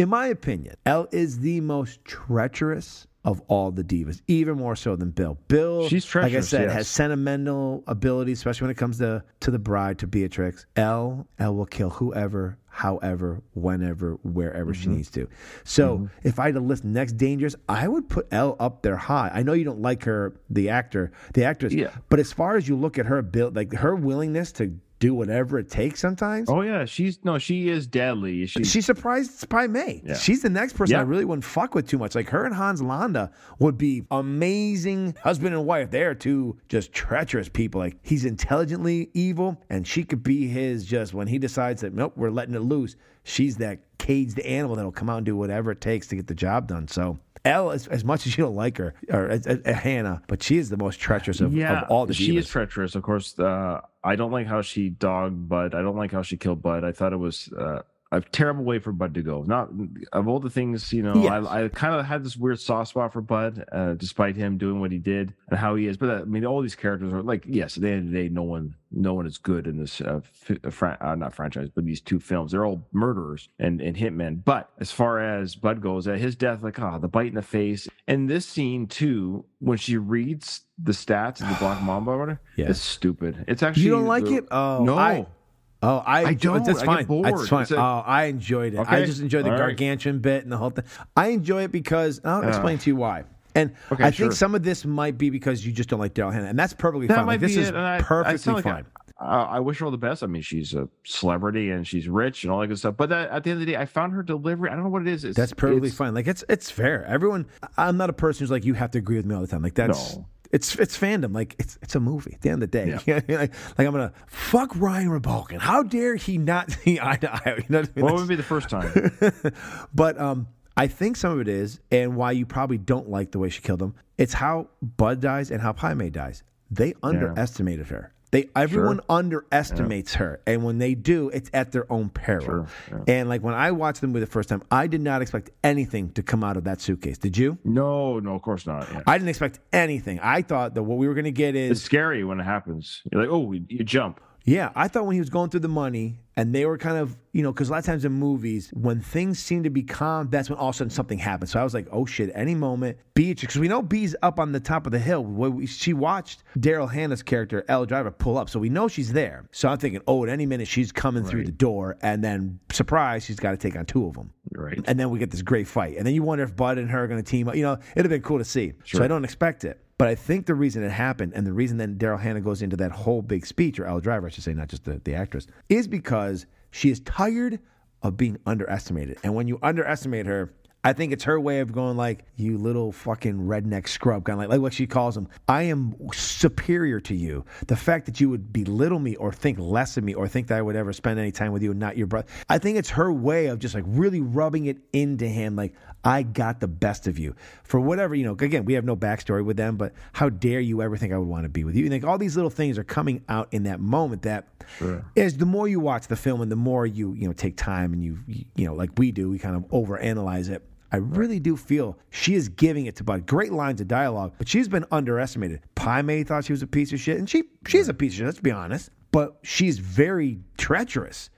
In my opinion, Elle is the most treacherous of all the divas, even more so than Bill. Bill, She's like I said, yes. has sentimental abilities, especially when it comes to to the bride, to Beatrix. Elle, Elle will kill whoever, however, whenever, wherever Mm-hmm. she needs to. So if I had to list next dangers, I would put Elle up there high. I know you don't like her, the actor, the actress, Yeah. but as far as you look at her build, like her willingness to do whatever it takes sometimes. Oh yeah, she's no, she is deadly. She, She surprised Pai Mei. Yeah. She's the next person I really wouldn't fuck with too much. Like her and Hans Landa would be amazing husband and wife. They are two just treacherous people. Like he's intelligently evil, and she could be his just when he decides that nope, we're letting it loose. She's that caged animal that'll come out and do whatever it takes to get the job done. So. Elle, as, as much as you don't like her, or as, as, Hannah, but she is the most treacherous of, yeah, of all the she divas. is treacherous. Of course, uh, I don't like how she dogged Bud. I don't like how she killed Bud. I thought it was uh, a terrible way for Bud to go. Not of all the things, you know, Yes. I, I kind of had this weird soft spot for Bud, uh, despite him doing what he did and how he is. But uh, I mean, all these characters are like, yes, at the end of the day, no one, no one is good in this, uh, uh, uh, not franchise, but these two films. They're all murderers and and hitmen. But as far as Bud goes, at his death, like, ah, the bite in the face, and this scene too, when she reads the stats of the Black Mamba, or whatever, Yeah. it's stupid. It's actually You don't like it? Oh, no. I- Oh, I, I don't. That's fine. That's fine. A- oh, I enjoyed it. I just enjoyed the All right. gargantuan bit and the whole thing. I enjoy it because I'll Yeah. explain to you why. And Okay, I think sure. some of this might be because you just don't like Daryl Hannah, and that's perfectly That fine. might Like, this be is it. And I, I perfectly like fine. I, I wish her all the best. I mean, she's a celebrity and she's rich and all that good stuff. But that, at the end of the day, I found her delivery. I don't know what it is. It's, That's perfectly it's- fine. Like it's it's fair. Everyone. I'm not a person who's like you have to agree with me all the time. Like that's. No. It's it's fandom. Like it's it's a movie. At the end of the day, like, like I'm gonna fuck Ryan Rebalkin. How dare he not see eye to eye? You know what I mean? What would be the first time? but um, I think some of it is, and why you probably don't like the way she killed him. It's how Bud dies and how Pai Mei dies. They underestimated her. They everyone underestimates her, and when they do, it's at their own peril. Sure, yeah. And like when I watched the movie the first time, I did not expect anything to come out of that suitcase. Did you? no, no, of course not. Yeah. I didn't expect anything. I thought that what we were going to get It's is scary when it happens. You're like, oh, you jump. Yeah, I thought when he was going through the money and they were kind of, you know, because a lot of times in movies, when things seem to be calm, that's when all of a sudden something happens. So I was like, oh shit, any moment, Beatrix, because we know B's up on the top of the hill. Where we, she watched Daryl Hannah's character, Elle Driver, pull up. So we know she's there. So I'm thinking, oh, at any minute she's coming through the door. And then, surprise, she's got to take on two of them. Right. And then we get this great fight. And then you wonder if Bud and her are going to team up. You know, it'd have been cool to see. So Sure. I don't expect it. But I think the reason it happened and the reason then Daryl Hannah goes into that whole big speech, or Elle Driver, I should say, not just the, the actress, is because she is tired of being underestimated. And when you underestimate her, I think it's her way of going like, you little fucking redneck scrub, kind of like, like what she calls him. I am superior to you. The fact that you would belittle me or think less of me or think that I would ever spend any time with you and not your brother. I think it's her way of just like really rubbing it into him, like, I got the best of you. For whatever, you know, again, we have no backstory with them, but how dare you ever think I would want to be with you? And like all these little things are coming out in that moment that Sure. is the more you watch the film and the more you, you know, take time and you, you, know, like we do, we kind of overanalyze it. I really do feel she is giving it to Bud. Great lines of dialogue, but she's been underestimated. Pai Mei thought she was a piece of shit, and she she's a piece of shit, let's be honest. But she's very treacherous.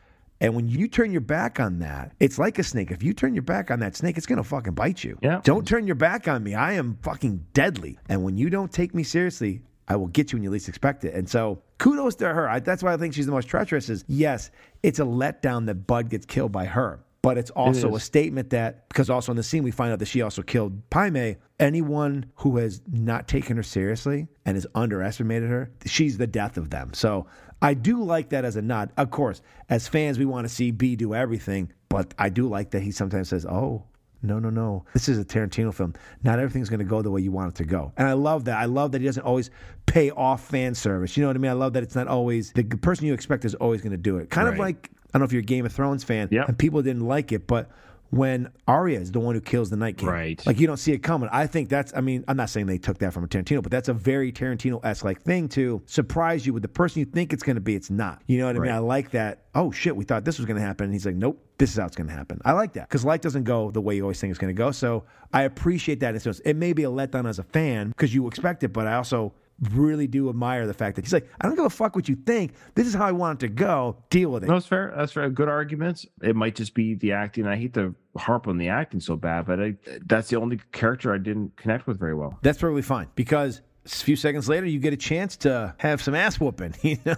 And when you turn your back on that, it's like a snake. If you turn your back on that snake, it's gonna fucking bite you. Yeah. Don't turn your back on me. I am fucking deadly. And when you don't take me seriously, I will get you when you least expect it. And so kudos to her. I, that's why I think she's the most treacherous. Is yes, it's a letdown that Bud gets killed by her. But it's also a statement that because also in the scene we find out that she also killed Pai Mei. Anyone who has not taken her seriously and has underestimated her, she's the death of them. So I do like that as a nod. Of course, as fans, we want to see B do everything, but I do like that he sometimes says, "Oh, no, no, no. This is a Tarantino film. Not everything's going to go the way you want it to go. And I love that. I love that he doesn't always pay off fan service. You know what I mean? I love that it's not always the person you expect is always going to do it. Kind of like, I don't know if you're a Game of Thrones fan Yep. and people didn't like it, but when Arya is the one who kills the Night King, Right. Like you don't see it coming. I think that's. I mean, I'm not saying they took that from a Tarantino, but that's a very Tarantino esque like thing to surprise you with the person you think it's going to be. It's not. You know what I mean? I like that. Oh shit, we thought this was going to happen, and he's like, nope, this is how it's going to happen. I like that because life doesn't go the way you always think it's going to go. So I appreciate that. It may be a letdown as a fan because you expect it, but I also really do admire the fact that he's like, I don't give a fuck what you think. This is how I want it to go. Deal with it. No, that's fair. That's fair. Good arguments. It might just be the acting. I hate to harp on the acting so bad, but I, that's the only character I didn't connect with very well. That's perfectly fine because a few seconds later you get a chance to have some ass whooping. You know?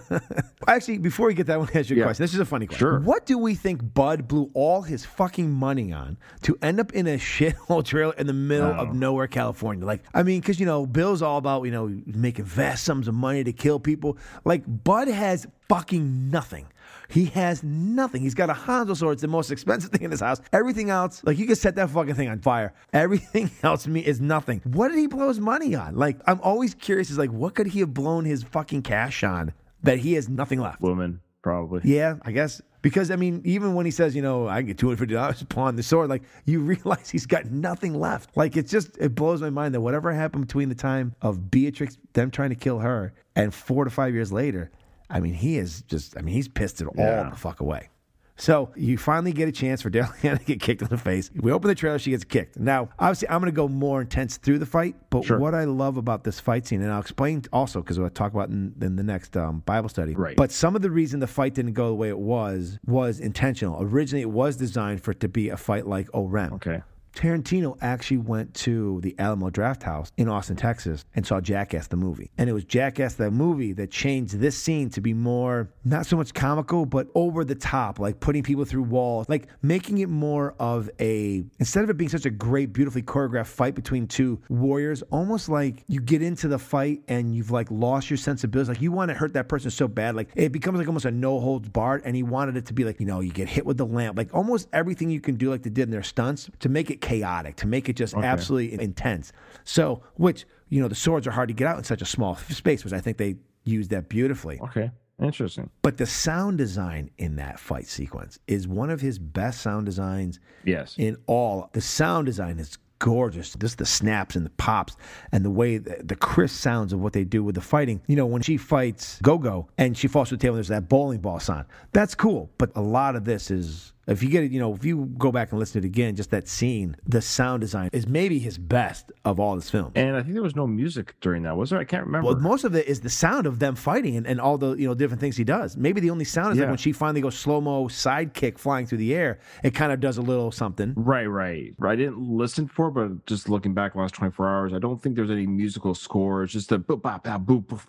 Actually, before you get that one, ask you a Yeah. question. This is a funny question. Sure. What do we think Bud blew all his fucking money on to end up in a shithole trailer in the middle Oh. of nowhere, California? Like, I mean, because you know, Bill's all about you know making vast sums of money to kill people. Like, Bud has fucking nothing. He has nothing. He's got a Hanzo sword. It's the most expensive thing in his house. Everything else, like you can set that fucking thing on fire. Everything else me is nothing. What did he blow his money on? Like, I'm always curious. Is like, what could he have blown his fucking cash on that he has nothing left? Woman, probably. Yeah, I guess. Because I mean, even when he says, you know, I can get two hundred fifty dollars pawn the sword, like you realize he's got nothing left. Like it's just it blows my mind that whatever happened between the time of Beatrix, them trying to kill her, and four to five years later, I mean, he is just I mean, he's pissed it all Yeah. the fuck away. So you finally get a chance for Dalian to get kicked in the face. We open the trailer, she gets kicked. Now, obviously, I'm going to go more intense through the fight, but Sure. what I love about this fight scene, and I'll explain also because we'll talk about in, in the next um, Bible study. Right. But some of the reason the fight didn't go the way it was was intentional. Originally, it was designed for it to be a fight like O-Ren. Okay. Tarantino actually went to the Alamo Drafthouse in Austin, Texas, and saw Jackass the movie. And it was Jackass the movie that changed this scene to be more, not so much comical, but over the top, like putting people through walls, like making it more of a, instead of it being such a great, beautifully choreographed fight between two warriors, almost like you get into the fight and you've like lost your sensibilities. Like you want to hurt that person so bad. Like it becomes like almost a no holds barred. And he wanted it to be like, you know, you get hit with the lamp, like almost everything you can do, like they did in their stunts, to make it chaotic, to make it just Okay. absolutely intense. So, which, you know, the swords are hard to get out in such a small space, which I think they used that beautifully. Okay. Interesting. But the sound design in that fight sequence is one of his best sound designs Yes. in all. The sound design is gorgeous. Just the snaps and the pops and the way the, the crisp sounds of what they do with the fighting. You know, when she fights Gogo and she falls to the table, and there's that bowling ball sound. That's cool. But a lot of this is. If you get it, you know, if you go back and listen to it again, just that scene, the sound design is maybe his best of all his films. And I think there was no music during that, was there? I can't remember. Well, most of it is the sound of them fighting and, and all the you know different things he does. Maybe the only sound is like when she finally goes slow mo sidekick flying through the air. It kind of does a little something. Right, right. I didn't listen for, it, but just looking back the last 24 hours, I don't think there's any musical score. It's just a boop, bop, bop, boop, poof,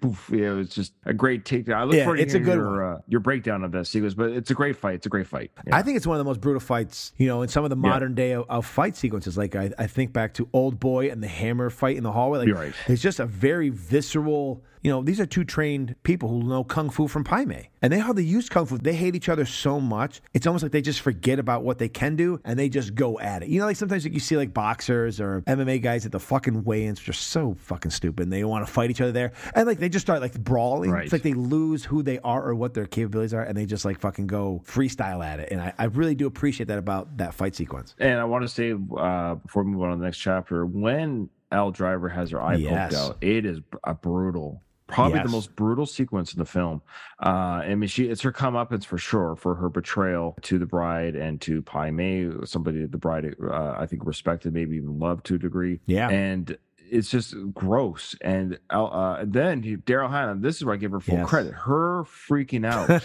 poof. Yeah, it's just a great take. I look Yeah, forward to it's a good your, uh, your breakdown of that sequence, but it's a great fight. It's a great fight. Yeah. I think it's one of the most brutal fights, you know, in some of the Yeah. modern day of, of fight sequences. Like I, I think back to Old Boy and the hammer fight in the hallway. Like right. it's just a very visceral. You know, these are two trained people who know kung fu from Pai Mei, and they hardly use kung fu. They hate each other so much. It's almost like they just forget about what they can do and they just go at it. You know, like sometimes like you see like boxers or MMA guys at the fucking weigh-ins, which are so fucking stupid. And they want to fight each other there, and like they just start like brawling. Right. It's like they lose who they are or what their capabilities are, and they just like fucking go freestyle at it. And I, I really do appreciate that about that fight sequence. And I want to say uh, before we move on to the next chapter, when Elle Driver has her eye Yes. poked out, it is a brutal, probably Yes. the most brutal sequence in the film. Uh, I mean, she it's her comeuppance for sure for her betrayal to the bride and to Pai Mei, somebody that the bride uh, I think respected, maybe even loved to a degree. Yeah. and. It's just gross, and uh, then Daryl Hannah. This is where I give her full Yes. credit. Her freaking out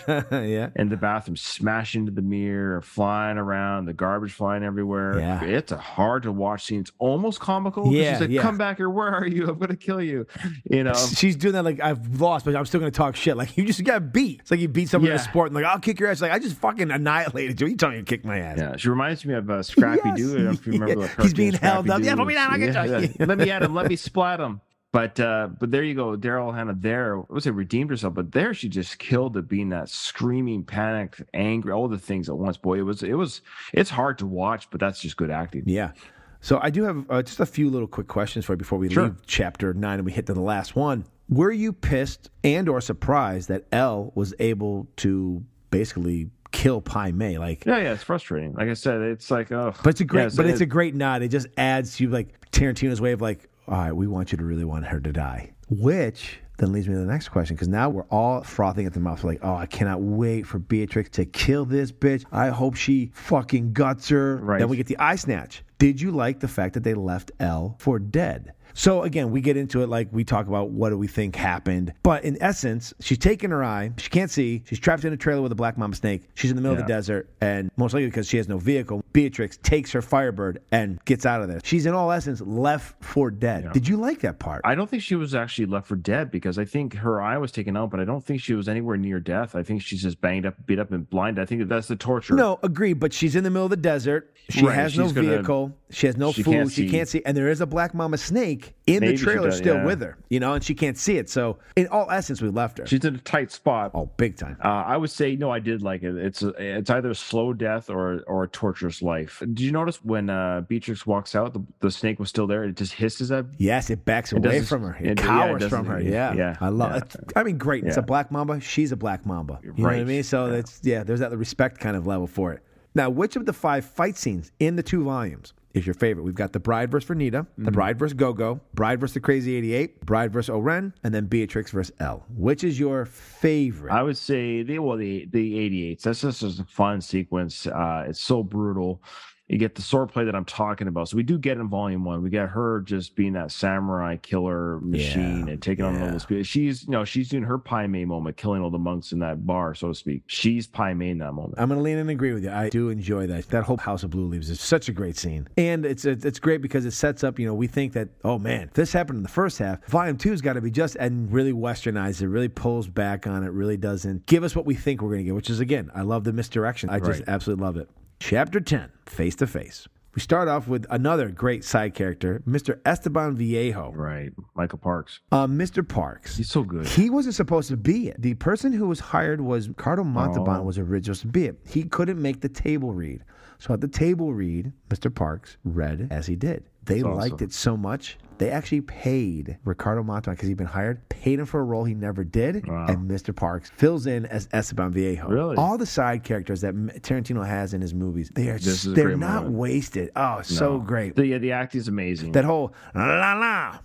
yeah. in the bathroom, smashing into the mirror, flying around, the garbage flying everywhere. Yeah. It's a hard to watch scene. It's almost comical. Yeah, She's like, yeah. come back here. Where are you? I'm going to kill you. You know? She's doing that like I've lost, but I'm still gonna talk shit. Like you just got beat. It's like you beat someone in a Yeah. sport and like I'll kick your ass. Like I just fucking annihilated you. You telling me to kick my ass? Yeah, she reminds me of uh, Scrappy Yes. Doo. I don't know if you remember Yeah. He's being held up. Yeah, put me down, I'll get you. Yeah, Let me at him. Let me splat him. But uh, but there you go. Daryl Hannah there I would say redeemed herself, but there she just killed it being that screaming, panicked, angry, all the things at once. Boy, it was it was it's hard to watch, but that's just good acting. Yeah. So I do have uh, just a few little quick questions for you before we Sure. leave chapter nine and we hit to the last one. Were you pissed and or surprised that Elle was able to basically kill Pai Mei? Like, Yeah, yeah, it's frustrating. Like I said, it's like oh, but it's a great, yeah, but it's it- a great nod. It just adds to like Tarantino's way of like, all right, we want you to really want her to die, which. Then leads me to the next question because now we're all frothing at the mouth. Like, oh, I cannot wait for Beatrix to kill this bitch. I hope she fucking guts her. Right. Then we get the eye snatch. Did you like the fact that they left Elle for dead? So again, we get into it like we talk about what do we think happened. But in essence, she's taken her eye. She can't see. She's trapped in a trailer with a black mamba snake. She's in the middle of the desert, and most likely because she has no vehicle, Beatrix takes her Firebird and gets out of there. She's in all essence left for dead. Did you like that part? I don't think she was actually left for dead because I think her eye was taken out, but I don't think she was anywhere near death. I think she's just banged up, beat up, and blinded. I think that's the torture. No, agree. But she's in the middle of the desert. She Right, has no she's gonna- vehicle. She has no she food. can't she see. can't see. And there is a black mamba snake in Maybe the trailer does, still yeah. with her, you know, and she can't see it. So, in all essence, we left her. She's in a tight spot. oh, big time. Uh, I would say no. I did like it. It's a, it's either a slow death or or a torturous life. Did you notice when uh, Beatrix walks out, the, the snake was still there? It just hisses at. Yes, it backs It away from her. It, it- yeah, it cowers from her. yeah, Yeah, I love it. I mean, great. It's a black mamba. She's a black mamba. You know what I Right. mean? So that's yeah. There's that respect kind of level for it. Now, which of the five fight scenes in the two volumes is your favorite? We've got the Bride versus Vernita, Mm-hmm. the Bride versus Go-Go, Bride versus the Crazy 88, Bride versus O-Ren, and then Beatrix versus Elle. Which is your favorite? I would say the well the the 88s. That's just a fun sequence. Uh, it's so brutal. You get the swordplay that I'm talking about. So we do get in volume one. We get her just being that samurai killer machine Yeah, and taking on all yeah. those people. She's you know she's doing her Pai Mei moment, killing all the monks in that bar, so to speak. She's Pai Mei in that moment. I'm going to lean in and agree with you. I do enjoy that. That whole House of Blue Leaves is such a great scene. And it's it's great because it sets up, you know, we think that, oh man, this happened in the first half. Volume two's got to be just and really westernized it, really pulls back on it, really doesn't give us what we think we're going to get, which is, again, I love the misdirection. I just Right. absolutely love it. Chapter 10 Face to Face. We start off with another great side character, Mr. Esteban Vihaio. Right, Michael Parks. Uh, Mr. Parks. He's so good. He wasn't supposed to be it. The person who was hired was Ricardo Montalban Oh. was originally supposed to be it. He couldn't make the table read. So at the table read, Mr. Parks read as he did. They That's liked it so much, they actually paid Ricardo Montalban because he'd been hired, paid him for a role he never did, Wow. and Mr. Parks fills in as Esteban Vihaio. Really? All the side characters that Tarantino has in his movies, they are a they're not moment. wasted. Oh, so great. The, yeah, the acting's amazing. that whole la la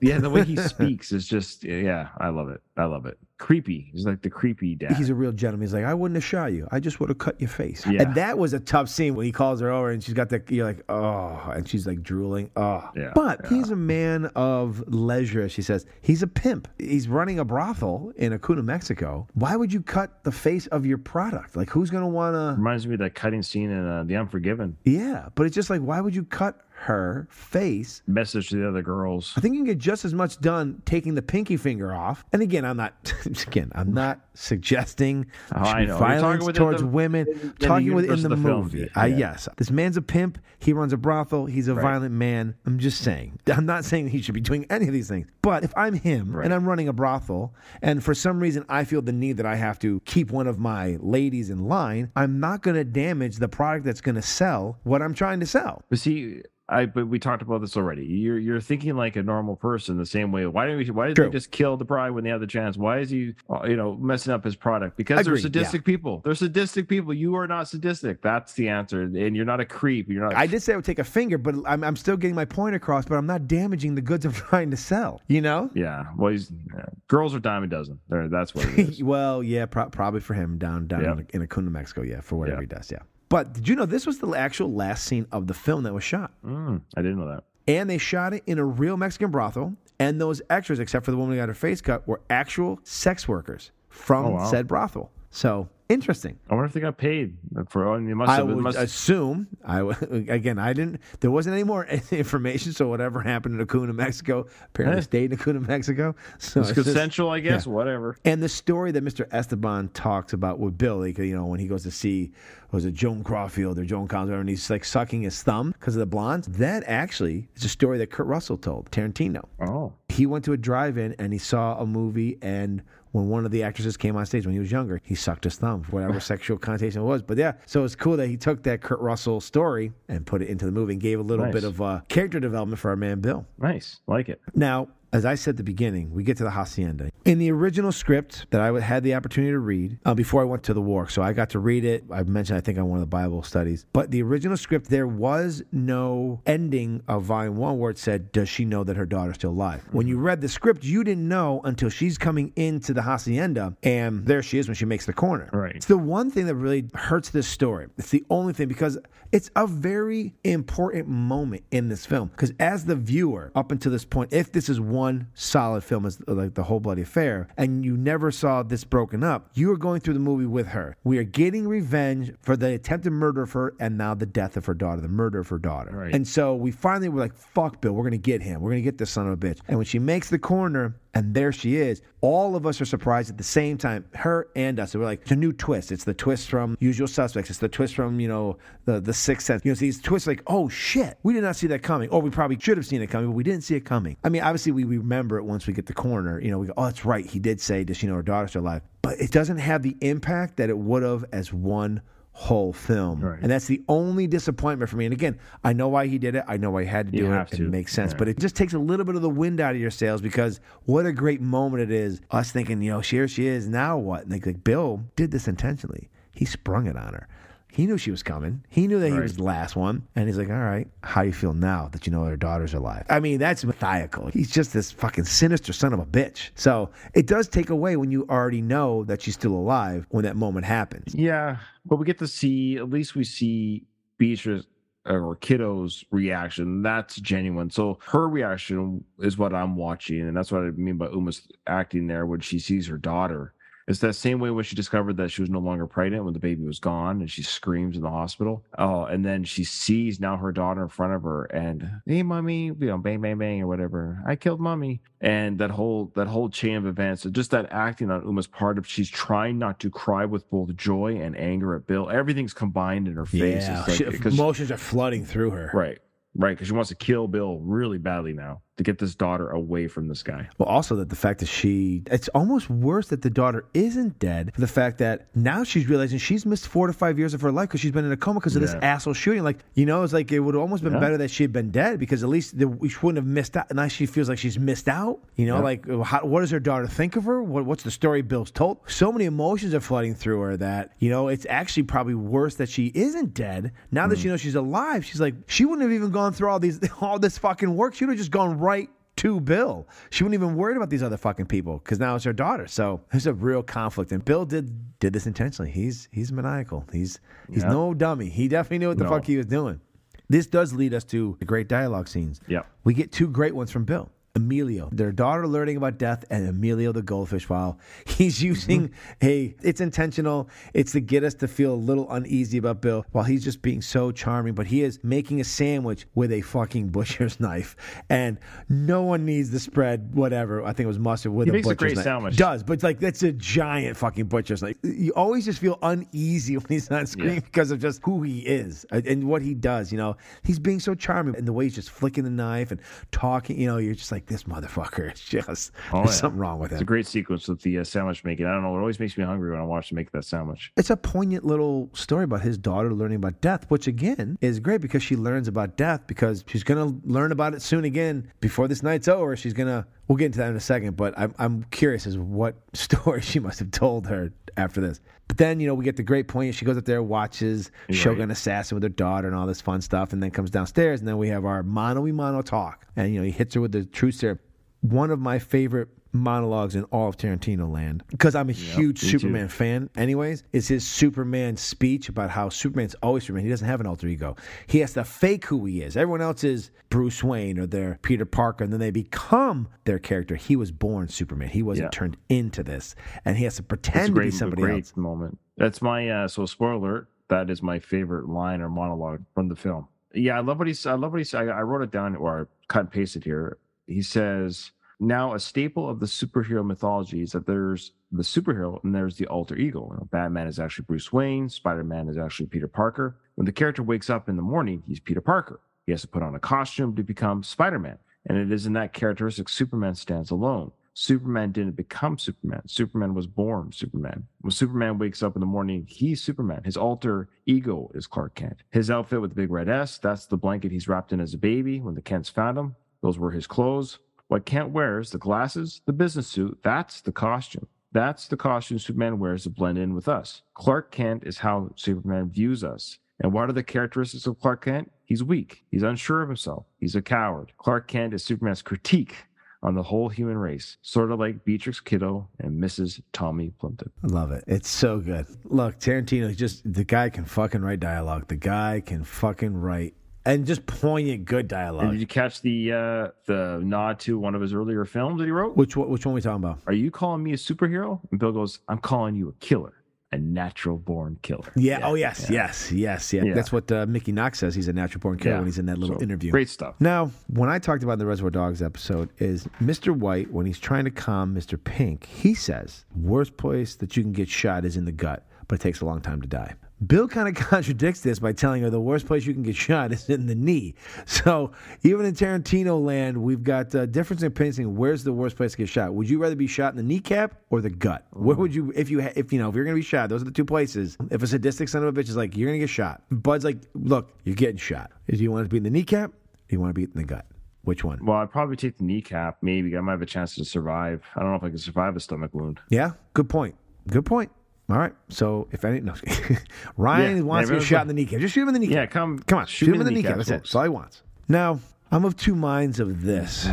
yeah, the way he speaks is just yeah, I love it. I love it. Creepy. He's like the creepy dad. He's a real gentleman. He's like, I wouldn't have shot you. I just would have cut your face. Yeah. And that was a tough scene when he calls her over and she's got the, you're like, oh, and she's like drooling. Oh. Yeah, But yeah. he's a man of leisure, she says. He's a pimp. He's running a brothel in Acuna, Mexico. Why would you cut the face of your product? Like, who's going to want to. Reminds me of that cutting scene in uh, The Unforgiven. Yeah. But it's just like, why would you cut her face Message to the other girls. I think you can get just as much done taking the pinky finger off. And again, I'm not again, I'm not suggesting Oh. Violence towards the- women. in- in the talking within the, the movie. I, Yeah. yes, this man's a pimp. He runs a brothel. He's a Right. violent man. I'm just saying. I'm not saying he should be doing any of these things. But if I'm him and I'm running a brothel, and for some reason I feel the need that I have to keep one of my ladies in line, I'm not going to damage the product that's going to sell what I'm trying to sell. But see, I but we talked about this already. You're you're thinking like a normal person the same way. Why don't we? Why did True. they just kill the bride when they had the chance? Why is he, uh, you know, messing up his product? Because they're Agreed, yeah. sadistic people. They're sadistic people. You are not sadistic. That's the answer. And you're not a creep. You're not. I did say I would take a finger, but I'm, I'm still getting my point across. But I'm not damaging the goods I'm trying to sell. You know? yeah. Well, he's yeah. girls are dime a dozen. They're, that's what it is. well, yeah, pro- probably for him down down Yeah. in, Acuna, Mexico. Yeah, for whatever Yeah. he does. Yeah. But did you know this was the actual last scene of the film that was shot? Mm, I didn't know that. And they shot it in a real Mexican brothel. And those extras, except for the woman who got her face cut, were actual sex workers from Oh, wow. said brothel. So interesting. I wonder if they got paid for. I mean, must I have. would must, assume. I w- again, I didn't. There wasn't any more information. So whatever happened in Acuna, Mexico, apparently Eh. stayed in Acuna, Mexico. So it's it's just- I guess. yeah. Whatever. And the story that Mr. Esteban talks about with Billy, you know, when he goes to see, was it Joan Crawfield or Joan Collins, and he's like sucking his thumb because of the blondes. That actually is a story that Kurt Russell told, Tarantino. Oh. He went to a drive-in and he saw a movie, and when one of the actresses came on stage when he was younger, he sucked his thumb for whatever sexual connotation it was. But yeah, so it's cool that he took that Kurt Russell story and put it into the movie and gave a little Nice. bit of uh, character development for our man Bill. Nice. Like it. Now, as I said at the beginning, we get to the hacienda. In the original script that I had the opportunity to read uh, before I went to the war, so I got to read it. I mentioned, I think, on one of the Bible studies. But the original script, there was no ending of volume one where it said, Does she know that her daughter's still alive? When you read the script, you didn't know until she's coming into the hacienda, and there she is when she makes the corner. Right. It's the one thing that really hurts this story. It's the only thing because it's a very important moment in this film. Because as the viewer, up until this point, if this is one solid film, as like the whole bloody affair, and you never saw this broken up, you are going through the movie with her. We are getting revenge for the attempted murder of her and now the death of her daughter, the murder of her daughter. Right. And so we finally were like, fuck Bill, we're gonna get him. We're gonna get this son of a bitch. And when she makes the corner, and there she is. All of us are surprised at the same time, her and us. So we're like, it's a new twist. It's the twist from Usual Suspects. It's the twist from you know the the Sixth Sense. You know, these twists like, oh shit, we did not see that coming, or we probably should have seen it coming, but we didn't see it coming. I mean, obviously we remember it once we get the corner. You know, we go, oh, that's right. He did say, does she know her daughter's alive? But it doesn't have the impact that it would have as one whole film. Right. And that's the only disappointment for me. And again, I know why he did it. I know why he had to You do it. have It makes sense. Yeah. But it just takes a little bit of the wind out of your sails because what a great moment it is. Us thinking, you know, here she is. Now what? Like, like Bill did this intentionally. He sprung it on her. He knew she was coming. He knew that he Right. was the last one. And he's like, all right, how do you feel now that you know her daughter's alive? I mean, that's maniacal. He's just this fucking sinister son of a bitch. So it does take away when you already know that she's still alive when that moment happens. Yeah, but we get to see at least we see Beatrix uh, or Kiddo's reaction. That's genuine. So her reaction is what I'm watching, and that's what I mean by Uma's acting there when she sees her daughter. It's that same way when she discovered that she was no longer pregnant when the baby was gone and she screams in the hospital. Oh, and then she sees now her daughter in front of her and hey mommy, you know, bang bang bang or whatever. I killed mommy. And that whole that whole chain of events, just that acting on Uma's part of she's trying not to cry with both joy and anger at Bill. Everything's combined in her face. Yeah, she- like- 'cause- emotions are flooding through her. right. Right. Because she wants to kill Bill really badly now to get this daughter away from this guy. Well, also that the fact that she, it's almost worse that the daughter isn't dead for the fact that now she's realizing she's missed four to five years of her life because she's been in a coma because of this asshole shooting. Like, you know, it's like it would have almost been Yeah. better that she had been dead because at least the, we wouldn't have missed out. Now she feels like she's missed out. You know, Yeah. like how, what does her daughter think of her? What, what's the story Bill's told? So many emotions are flooding through her that, you know, it's actually probably worse that she isn't dead. Now Hmm. that she knows she's alive, she's like, she wouldn't have even gone through all these, all this fucking work. She would have just gone right to Bill. She wouldn't even worried about these other fucking people because now it's her daughter. So there's a real conflict, and Bill did did this intentionally. He's he's maniacal. He's he's Yeah. no dummy. He definitely knew what the No. fuck he was doing. This does lead us to the great dialogue scenes. Yeah. We get two great ones from Bill. Emilio, their daughter learning about death, and Emilio the goldfish file. He's using mm-hmm. a, it's intentional. It's to get us to feel a little uneasy about Bill while he's just being so charming. But he is making a sandwich with a fucking butcher's knife. And no one needs the spread, whatever. I think it was mustard with He a makes a butcher's great knife. sandwich. Does, but like that's a giant fucking butcher's knife. You always just feel uneasy when he's on screen Yeah. because of just who he is and what he does. You know, he's being so charming and the way he's just flicking the knife and talking. You know, you're just like this motherfucker. is just Oh, there's yeah. something wrong with It's a great sequence with the uh, sandwich making. I don't know. It always makes me hungry when I watch them make that sandwich. It's a poignant little story about his daughter learning about death, which again is great because she learns about death because she's going to learn about it soon again before this night's over. She's going to, we'll get into that in a second, but I'm, I'm curious as what story she must have told her after this. But then, you know, we get the great point. She goes up there, watches Right. Shogun Assassin with her daughter and all this fun stuff, and then comes downstairs, and then we have our mono mono talk. And, you know, he hits her with the truth serum. One of my favorite monologues in all of Tarantino land because I'm a huge me too. Superman fan anyways is his Superman speech about how Superman's always Superman. He doesn't have an alter ego. He has to fake who he is. Everyone else is Bruce Wayne or they're Peter Parker and then they become their character. He was born Superman. He wasn't Yeah. turned into this. And he has to It's pretend to be somebody great else. moment. That's my uh, so spoiler alert. That is my favorite line or monologue from the film. Yeah, I love what he's. I love what he said. I, I wrote it down or I cut and pasted here. He says, "Now a staple of the superhero mythology is that there's the superhero and there's the alter ego. You know, Batman is actually Bruce Wayne. Spider Man is actually Peter Parker. When the character wakes up in the morning, he's Peter Parker. He has to put on a costume to become Spider Man, and it is in that characteristic Superman stands alone." Superman didn't become Superman. Superman was born Superman. When Superman wakes up in the morning, he's Superman. His alter ego is Clark Kent. His outfit with the big red S, that's the blanket he's wrapped in as a baby when the Kents found him. Those were his clothes. What Kent wears, the glasses, the business suit, that's the costume. That's the costume Superman wears to blend in with us. Clark Kent is how Superman views us. And what are the characteristics of Clark Kent? He's weak. He's unsure of himself. He's a coward. Clark Kent is Superman's critique on the whole human race, sort of like Beatrix Kiddo and Mrs. Tommy Plimpton. I love it. It's so good. Look, Tarantino, just the guy can fucking write dialogue. The guy can fucking write and just poignant good And dialogue. did you catch the uh, the nod to one of his earlier films that he wrote? Which one, which one are we talking about? Are you calling me a superhero? And Bill goes, I'm calling you a killer, a natural born killer. Yeah. Oh, yes. Yes. Yes. Yeah. Yeah. That's what uh, Mickey Knox says. He's a natural born killer Yeah. when he's in that little So, interview. Great stuff. Now, when I talked about the Reservoir Dogs episode, is Mr. White when he's trying to calm Mr. Pink, he says worst place that you can get shot is in the gut, but it takes a long time to die. Bill kind of contradicts this by telling her the worst place you can get shot is in the knee. So even in Tarantino land, we've got uh, difference in opinions. saying Where's the worst place to get shot? Would you rather be shot in the kneecap or the gut? Where would you, if you, ha- if you know, if you're gonna be shot, those are the two places. If a sadistic son of a bitch is like, you're gonna get shot. Bud's like, look, you're getting shot. Do you want to be in the kneecap? Or do you want to be in the gut? Which one? Well, I'd probably take the kneecap. Maybe I might have a chance to survive. I don't know if I can survive a stomach wound. Yeah, good point. Good point. All right. So if any, no, Ryan Yeah, wants to get shot in the kneecap. Just shoot him in the kneecap. Yeah, come, Come on, shoot, him in the kneecap. kneecaps, That's it. That's all he wants. Now, I'm of two minds of this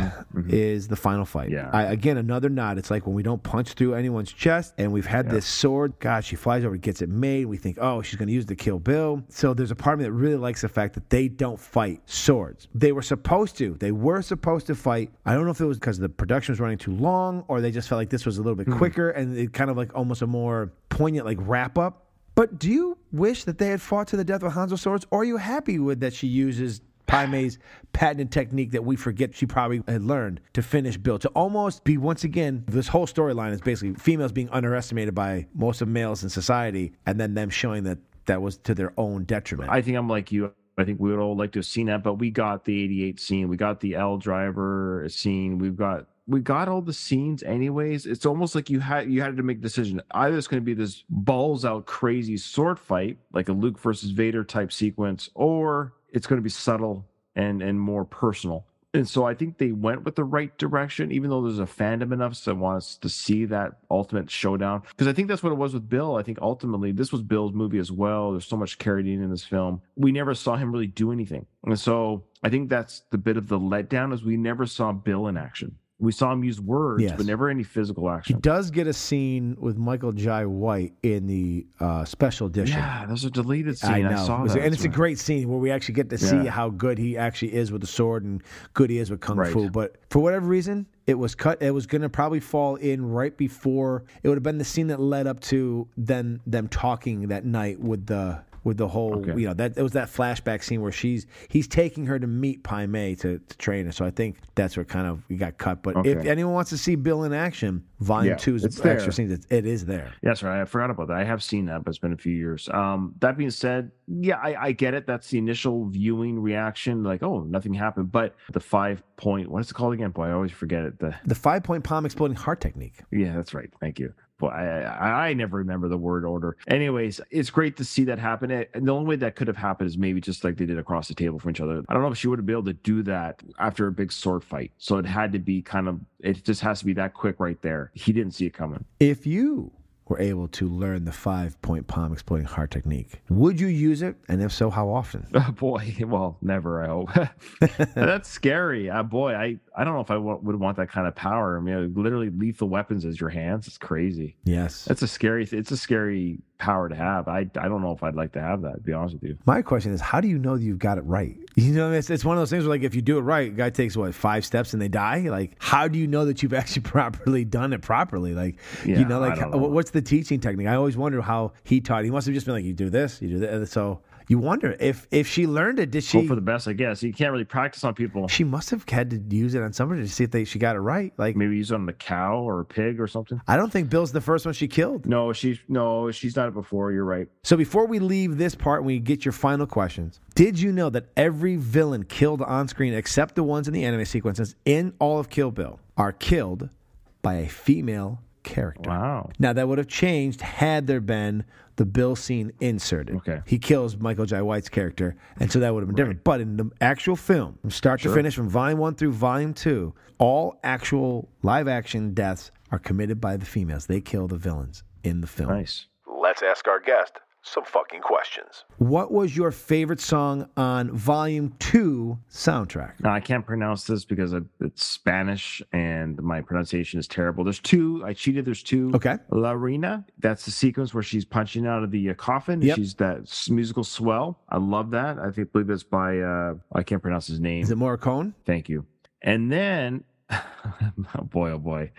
is the final fight. Mm-hmm. Yeah. I, again, another nod. It's like when we don't punch through anyone's chest and we've had this sword. God, she flies over, gets it made. We think, oh, she's going to use it to kill Bill. So there's a part of me that really likes the fact that they don't fight swords. They were supposed to. They were supposed to fight. I don't know if it was because the production was running too long or they just felt like this was a little bit Hmm. quicker and it kind of like almost a more poignant like wrap up. But do you wish that they had fought to the death with Hanzo swords, or are you happy with that she uses Pai Mei's patented technique that we forget she probably had learned to finish Bill? To almost be once again, this whole storyline is basically females being underestimated by most of males in society, and then them showing that that was to their own detriment. I think I'm like you. I think we would all like to have seen that, but we got the 88 scene. We got the Elle Driver scene. We've got we got all the scenes anyways. It's almost like you had you had to make a decision. Either it's going to be this balls out crazy sword fight, like a Luke versus Vader type sequence, or it's going to be subtle and and more personal. And so I think they went with the right direction, even though there's a fandom enough that wants to see that ultimate showdown. Because I think that's what it was with Bill. I think ultimately this was Bill's movie as well. There's so much carried in in this film. We never saw him really do anything. And so I think that's the bit of the letdown is we never saw Bill in action. We saw him use words, Yes. but never any physical action. He does get a scene with Michael Jai White in the uh, special edition. Yeah, there's a deleted scene. I I, saw It was- that. and it's a great scene where we actually get to see Yeah. how good he actually is with the sword and good he is with kung Right. fu. But for whatever reason, it was cut. It was going to probably fall in right before. It would have been the scene that led up to then them talking that night with the with the whole Okay. you know that it was that flashback scene where she's he's taking her to meet Pai Mei to, to train her. So I think that's what kind of we got cut. But if anyone wants to see Bill in action, Volume Yeah, Two is it's extra there. scenes. It, it is there. Yes, right. I forgot about that. I have seen that, but it's been a few years. Um, that being said, yeah, I, I get it. That's the initial viewing reaction, like, oh, nothing happened. But the five point, what is it called again? Boy, I always forget it. The The five point palm exploding heart technique. yeah, that's right. Thank you. Boy, I, I I never remember the word order. Anyways, it's great to see that happen. Eh, and the only way that could have happened is maybe just like they did across the table from each other. I don't know if she would have been able to do that after a big sword fight. So it had to be kind of. It just has to be that quick right there. He didn't see it coming. If you were able to learn the five point palm exploding heart technique, would you use it? And if so, how often? Oh boy, well, never. I hope that's scary. Uh, boy, I I don't know if I would want that kind of power. I mean, literally lethal weapons as your hands. It's crazy. Yes. That's a scary. It's a scary power to have. I I don't know if I'd like to have that. To be honest with you. My question is, how do you know that you've got it right? You know, it's, it's one of those things where, like, if you do it right, a guy takes what five steps and they die. Like, how do you know that you've actually properly done it properly? Like, you know, like, how- know. what's the teaching technique? I always wonder how he taught. He must have just been like, you do this, you do that. So you wonder if if she learned it, did she? Hope for the best, I guess. You can't really practice on people. she must have had to use it on somebody to see if they she got it right. Like, Maybe use it on a cow or a pig or something. I don't think Bill's the first one she killed. No, she's no, she's done it before. You're right. So before we leave this part and we get your final questions, did you know that every villain killed on screen except the ones in the anime sequences in all of Kill Bill are killed by a female character? Wow. Now that would have changed had there been the Bill scene inserted. Okay. He kills Michael Jai White's character, and so that would have been different. But in the actual film, from start to finish, from volume one through volume two, all actual live action deaths are committed by the females. They kill the villains in the film. Nice. Let's ask our guest some fucking questions. What was your favorite song on Volume 2 soundtrack? Now I can't pronounce this because it's Spanish and my pronunciation is terrible. There's two. I cheated. There's two. Okay. L'Arena. That's the sequence where she's punching out of the uh, coffin. Yep. She's that musical swell. I love that. I think believe it's by uh I can't pronounce his name. Is it Morricone? Thank you. And then, oh boy, oh boy,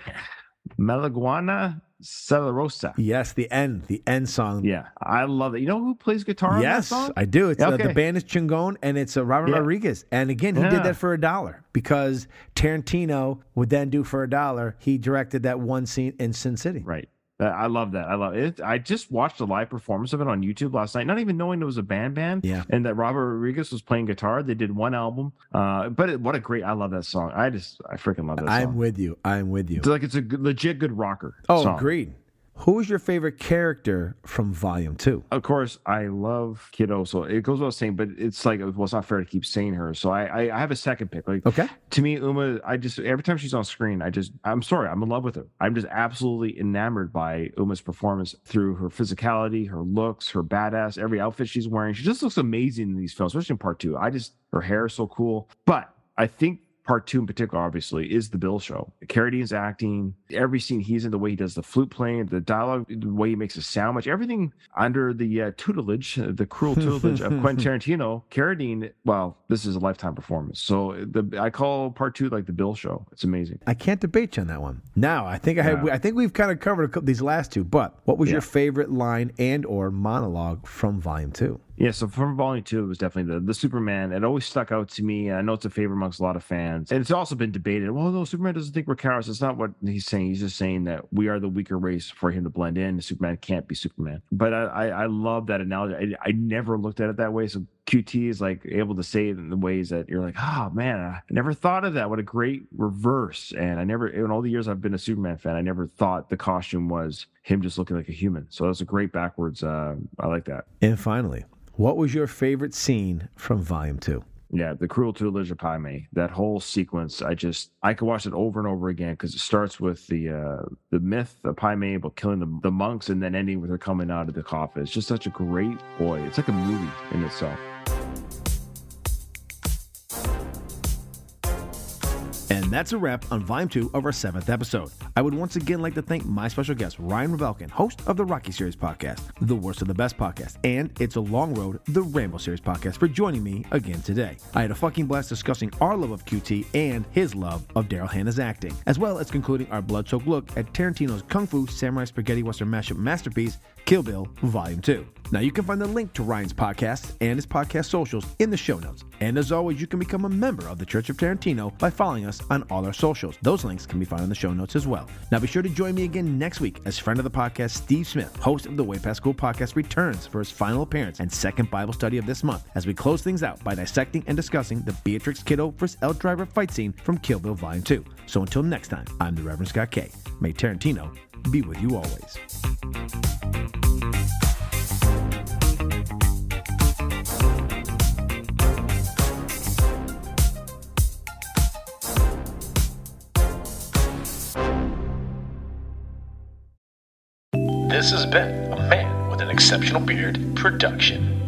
Malagueña Salerosa. Yes, the end, the end song. Yeah, I love it. You know who plays guitar on that Yes, song? I do. It's uh, the band is Chingon and it's uh, Robert Yeah. Rodriguez. And again, he Yeah. did that for a dollar because Tarantino would then do for a dollar. He directed that one scene in Sin City. Right. I love that. I love it. I just watched a live performance of it on YouTube last night, not even knowing it was a band band. Yeah. And that Robert Rodriguez was playing guitar. They did one album. Uh, but it, what a great, I love that song. I just, I freaking love that Song. I'm with you. I'm with you. It's like it's a good, legit good rocker. Oh, song. agreed. Who was your favorite character from Volume 2? Of course, I love Kiddo, so it goes without saying, but it's like, well, it's not fair to keep saying her. So I, I, I have a second pick. Like, Okay. to me, Uma, I just every time she's on screen, I just I'm sorry, I'm in love with her. I'm just absolutely enamored by Uma's performance through her physicality, her looks, her badass, every outfit she's wearing. She just looks amazing in these films, especially in part two. I just her hair is so cool. But I think part two in particular, obviously, is the Bill show. Carradine's acting, every scene he's in, the way he does the flute playing, the dialogue, the way he makes a sandwich, everything under the uh, tutelage, uh, the cruel tutelage of Quentin Tarantino. Carradine, well, this is a lifetime performance. So the I call part two like the Bill show. It's amazing. I can't debate you on that one. Now, I think I had, Yeah. I think we've kind of covered a couple, these last two. But what was Yeah. your favorite line and or monologue from Volume Two? Yeah, so from volume two, it was definitely the, the Superman. It always stuck out to me. I know it's a favorite amongst a lot of fans. And it's also been debated. Well, no, Superman doesn't think we're cowards. It's not what he's saying. He's just saying that we are the weaker race for him to blend in. Superman can't be Superman. But I, I, I love that analogy. I, I never looked at it that way. So QT is like able to say it in the ways that you're like, oh man, I never thought of that. What a great reverse. And I never, in all the years I've been a Superman fan, I never thought the costume was him just looking like a human. So that's a great backwards. Uh, I like that. And finally, what was your favorite scene from Volume Two? Yeah, the cruel tutelage of Pai Mei. That whole sequence, I just I could watch it over and over again because it starts with the uh the myth of Pai Mei about killing the, the monks and then ending with her coming out of the coffin. It's just such a great boy. It's like a movie in itself. And that's a wrap on Volume 2 of our seventh episode. I would once again like to thank my special guest, Ryan Rebalkin, host of the Rocky Series podcast, the Worst of the Best podcast, and It's a Long Road, the Rambo Series podcast, for joining me again today. I had a fucking blast discussing our love of QT and his love of Daryl Hannah's acting, as well as concluding our blood soaked look at Tarantino's Kung Fu Samurai Spaghetti Western mashup masterpiece, Kill Bill Volume 2. Now, you can find the link to Ryan's podcast and his podcast socials in the show notes. And as always, you can become a member of the Church of Tarantino by following us on all our socials. Those links can be found in the show notes as well. Now, be sure to join me again next week as friend of the podcast, Steve Smith, host of the Way Past School podcast, returns for his final appearance and second Bible study of this month as we close things out by dissecting and discussing the Beatrix Kiddo vs. Elle Driver fight scene from Kill Bill Volume 2. So until next time, I'm the Reverend Scott K. May Tarantino be with you always. This has been a Man with an Exceptional Beard production.